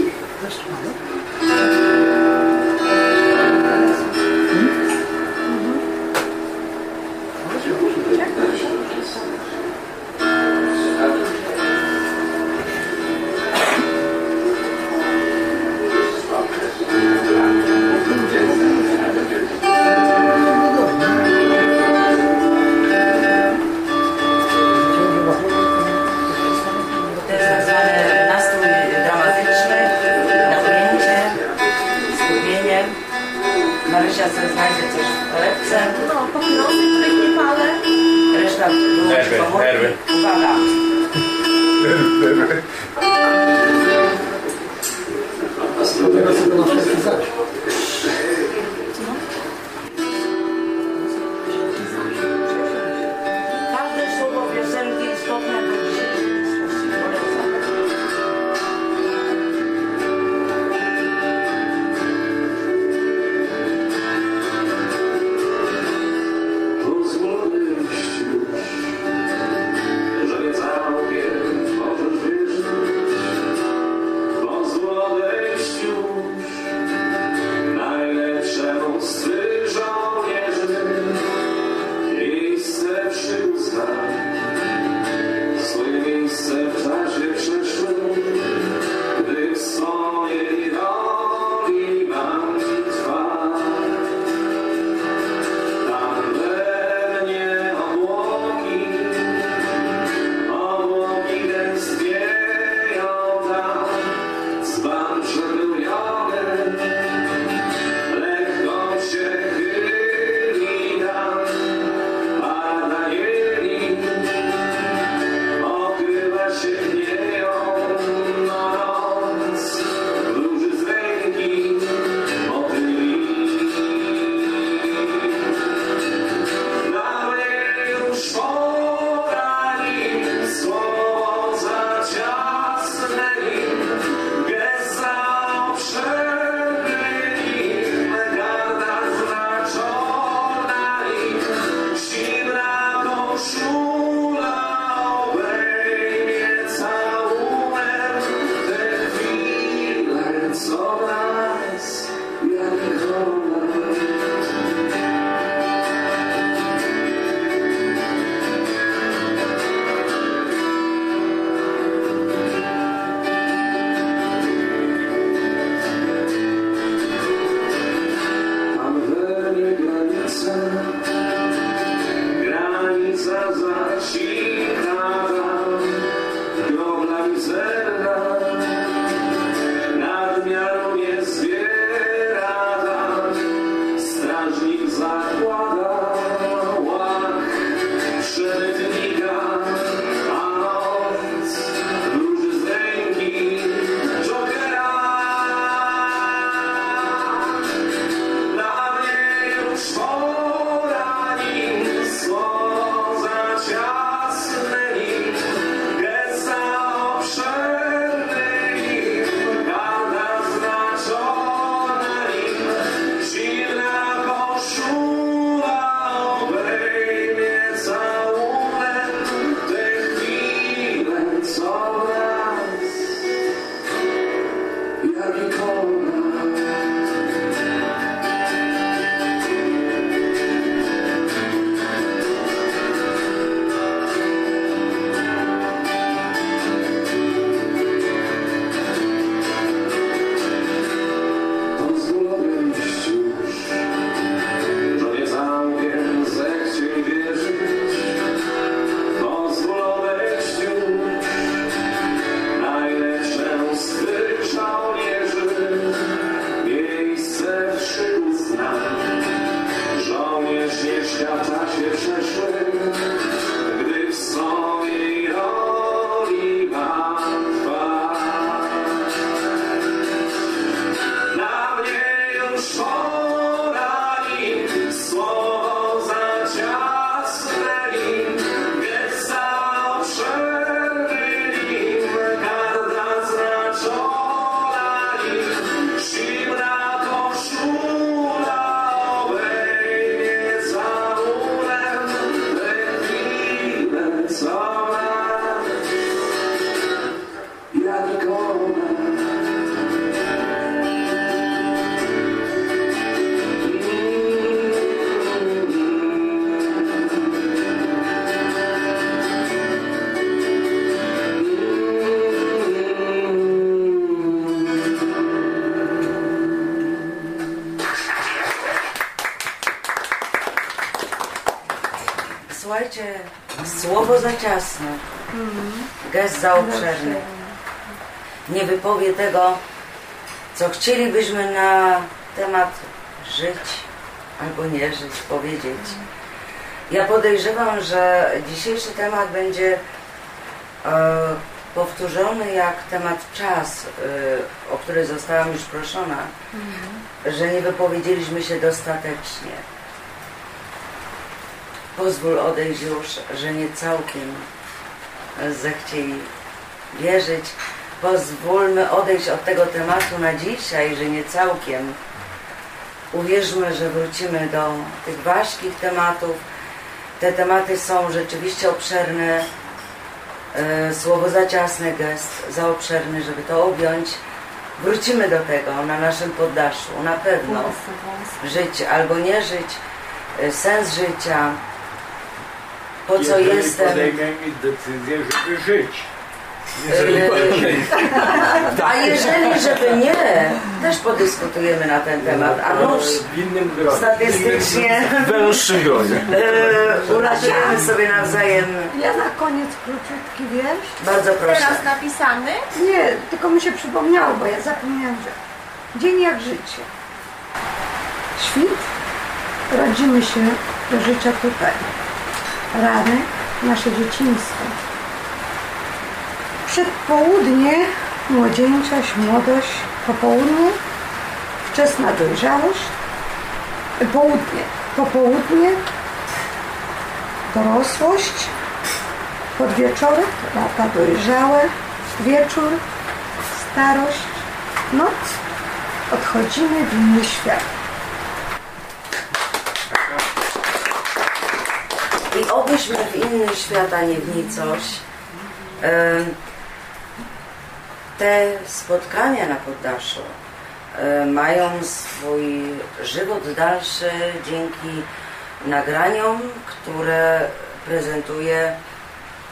za ciasno, gest za obszerny. Nie wypowie tego, co chcielibyśmy na temat żyć albo nie żyć powiedzieć. Ja podejrzewam, że dzisiejszy temat będzie e, powtórzony jak temat czas, e, o który zostałam już proszona, że nie wypowiedzieliśmy się dostatecznie. Pozwól odejść już, że nie całkiem zechcieli wierzyć. Pozwólmy odejść od tego tematu na dzisiaj, że nie całkiem. Uwierzmy, że wrócimy do tych ważkich tematów. Te tematy są rzeczywiście obszerne. E, Słowo za ciasne, gest za obszerny, żeby to objąć. Wrócimy do tego na naszym poddaszu, na pewno. Żyć albo nie żyć, e, sens życia, po co Jeżeli jestem. podejmiemy decyzję, żeby żyć. A jeżeli, żeby nie, też podyskutujemy na ten temat. A w innym gronie. statystycznie W węższym gronie. e, uratujemy sobie nawzajem. Ja na koniec króciutki wiersz. Bardzo proszę. Teraz napisany? Nie, tylko mi się przypomniało, bo ja zapomniałam, że dzień jak życie. Świt, rodzimy się do życia tutaj. Rany, nasze dzieciństwo. Przedpołudnie, młodzieńczość, młodość, popołudnie, wczesna dojrzałość, południe, popołudnie, dorosłość, podwieczorek, lata dojrzałe, wieczór, starość, noc, odchodzimy w inny świat. I obyśmy w inny świat, a nie w nicoś. E, Te spotkania na poddaszu e, mają swój żywot dalszy dzięki nagraniom, które prezentuje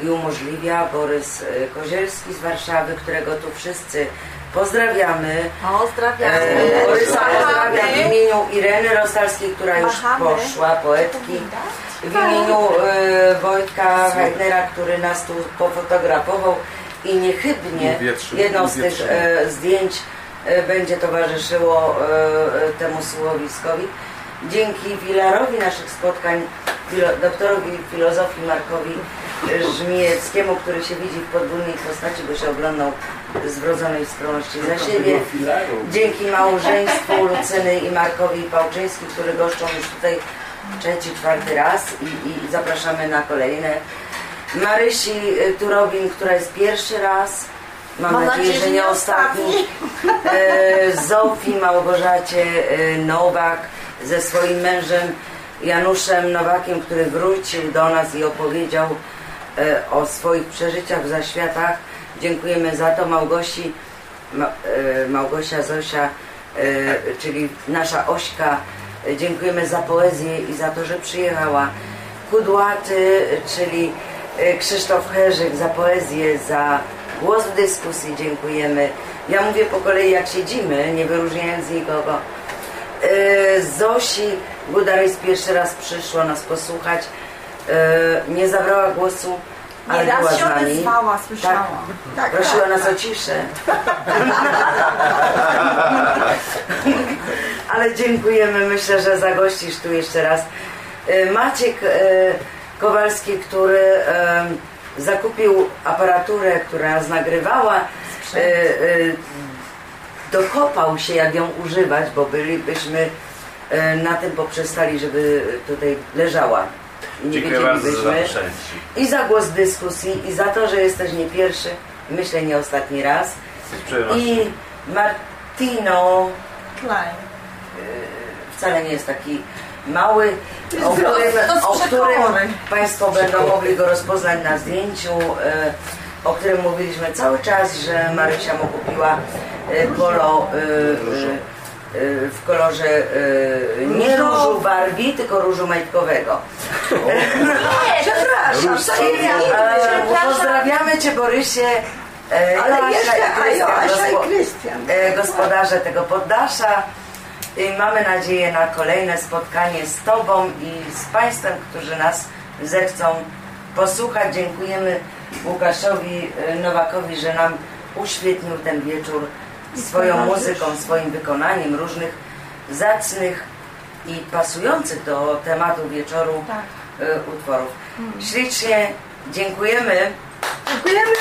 i umożliwia Borys e, Kozielski z Warszawy, którego tu wszyscy pozdrawiamy. Pozdrawiamy. E, Borysa pozdrawiam w imieniu Ireny Rostalskiej, która już Machamy. poszła, poetki. W imieniu e, Wojtka Heidnera, który nas tu pofotografował i niechybnie jedno z tych e, zdjęć e, będzie towarzyszyło temu słuchowiskowi. Dzięki filarowi naszych spotkań, doktorowi filozofii Markowi Żmijeckiemu, który się widzi w podwójnej postaci, bo się oglądał z wrodzonej skromności za siebie. Dzięki małżeństwu Lucyny i Markowi Pałczyński, który goszczą już tutaj trzeci, czwarty raz i, i zapraszamy na kolejne. Marysi y, Turobin, która jest pierwszy raz. Mam, Mam nadzieję, że nie ostatni. E, Zofii Małgorzacie e, Nowak ze swoim mężem Januszem Nowakiem, który wrócił do nas i opowiedział o swoich przeżyciach w zaświatach. Dziękujemy za to Małgosi, Ma, Małgosia Zosia, czyli nasza Ośka. Dziękujemy za poezję i za to, że przyjechała. Kudłaty, czyli e, Krzysztof Herzyk za poezję, za głos w dyskusji dziękujemy. Ja mówię po kolei jak siedzimy, nie wyróżniając nikogo. E, Zosi Gudarejs pierwszy raz przyszła nas posłuchać. E, Nie zabrała głosu, ale Nie raz była się z nami. odezwała, słyszałam. Tak, Tak, prosiła tak, nas o ciszę. Ale dziękujemy, myślę, że zagościsz tu jeszcze raz. E, Maciek e, Kowalski, który e, zakupił aparaturę, która nas nagrywała, dokopał się, jak ją używać, bo bylibyśmy na tym poprzestali, żeby tutaj leżała. Nie Dziękuję bardzo za wiedzielibyśmy. I za głos dyskusji, i za to, że jesteś nie pierwszy, myślę nie ostatni raz. I Martino Klein. Wcale nie jest taki mały, o którym, o którym. Państwo będą mogli go rozpoznać na zdjęciu. E, o którym mówiliśmy cały czas, że Marysia mu kupiła polo y, w kolorze nie różu Barbie, tylko różu majtkowego. Przepraszam, nie. E, Pozdrawiamy Cię Borysie. E, Ale Joasia jeszcze- i a Krystian, Joasia i gospo- Krystian. e, Gospodarze tego poddasza. Mamy nadzieję na kolejne spotkanie z Tobą i z Państwem, którzy nas zechcą posłuchać. Dziękujemy Łukaszowi y, Nowakowi, że nam uświetnił ten wieczór swoją muzyką, swoim wykonaniem różnych zacnych i pasujących do tematu wieczoru tak. Y, utworów. Mhm. Ślicznie dziękujemy. Dziękujemy.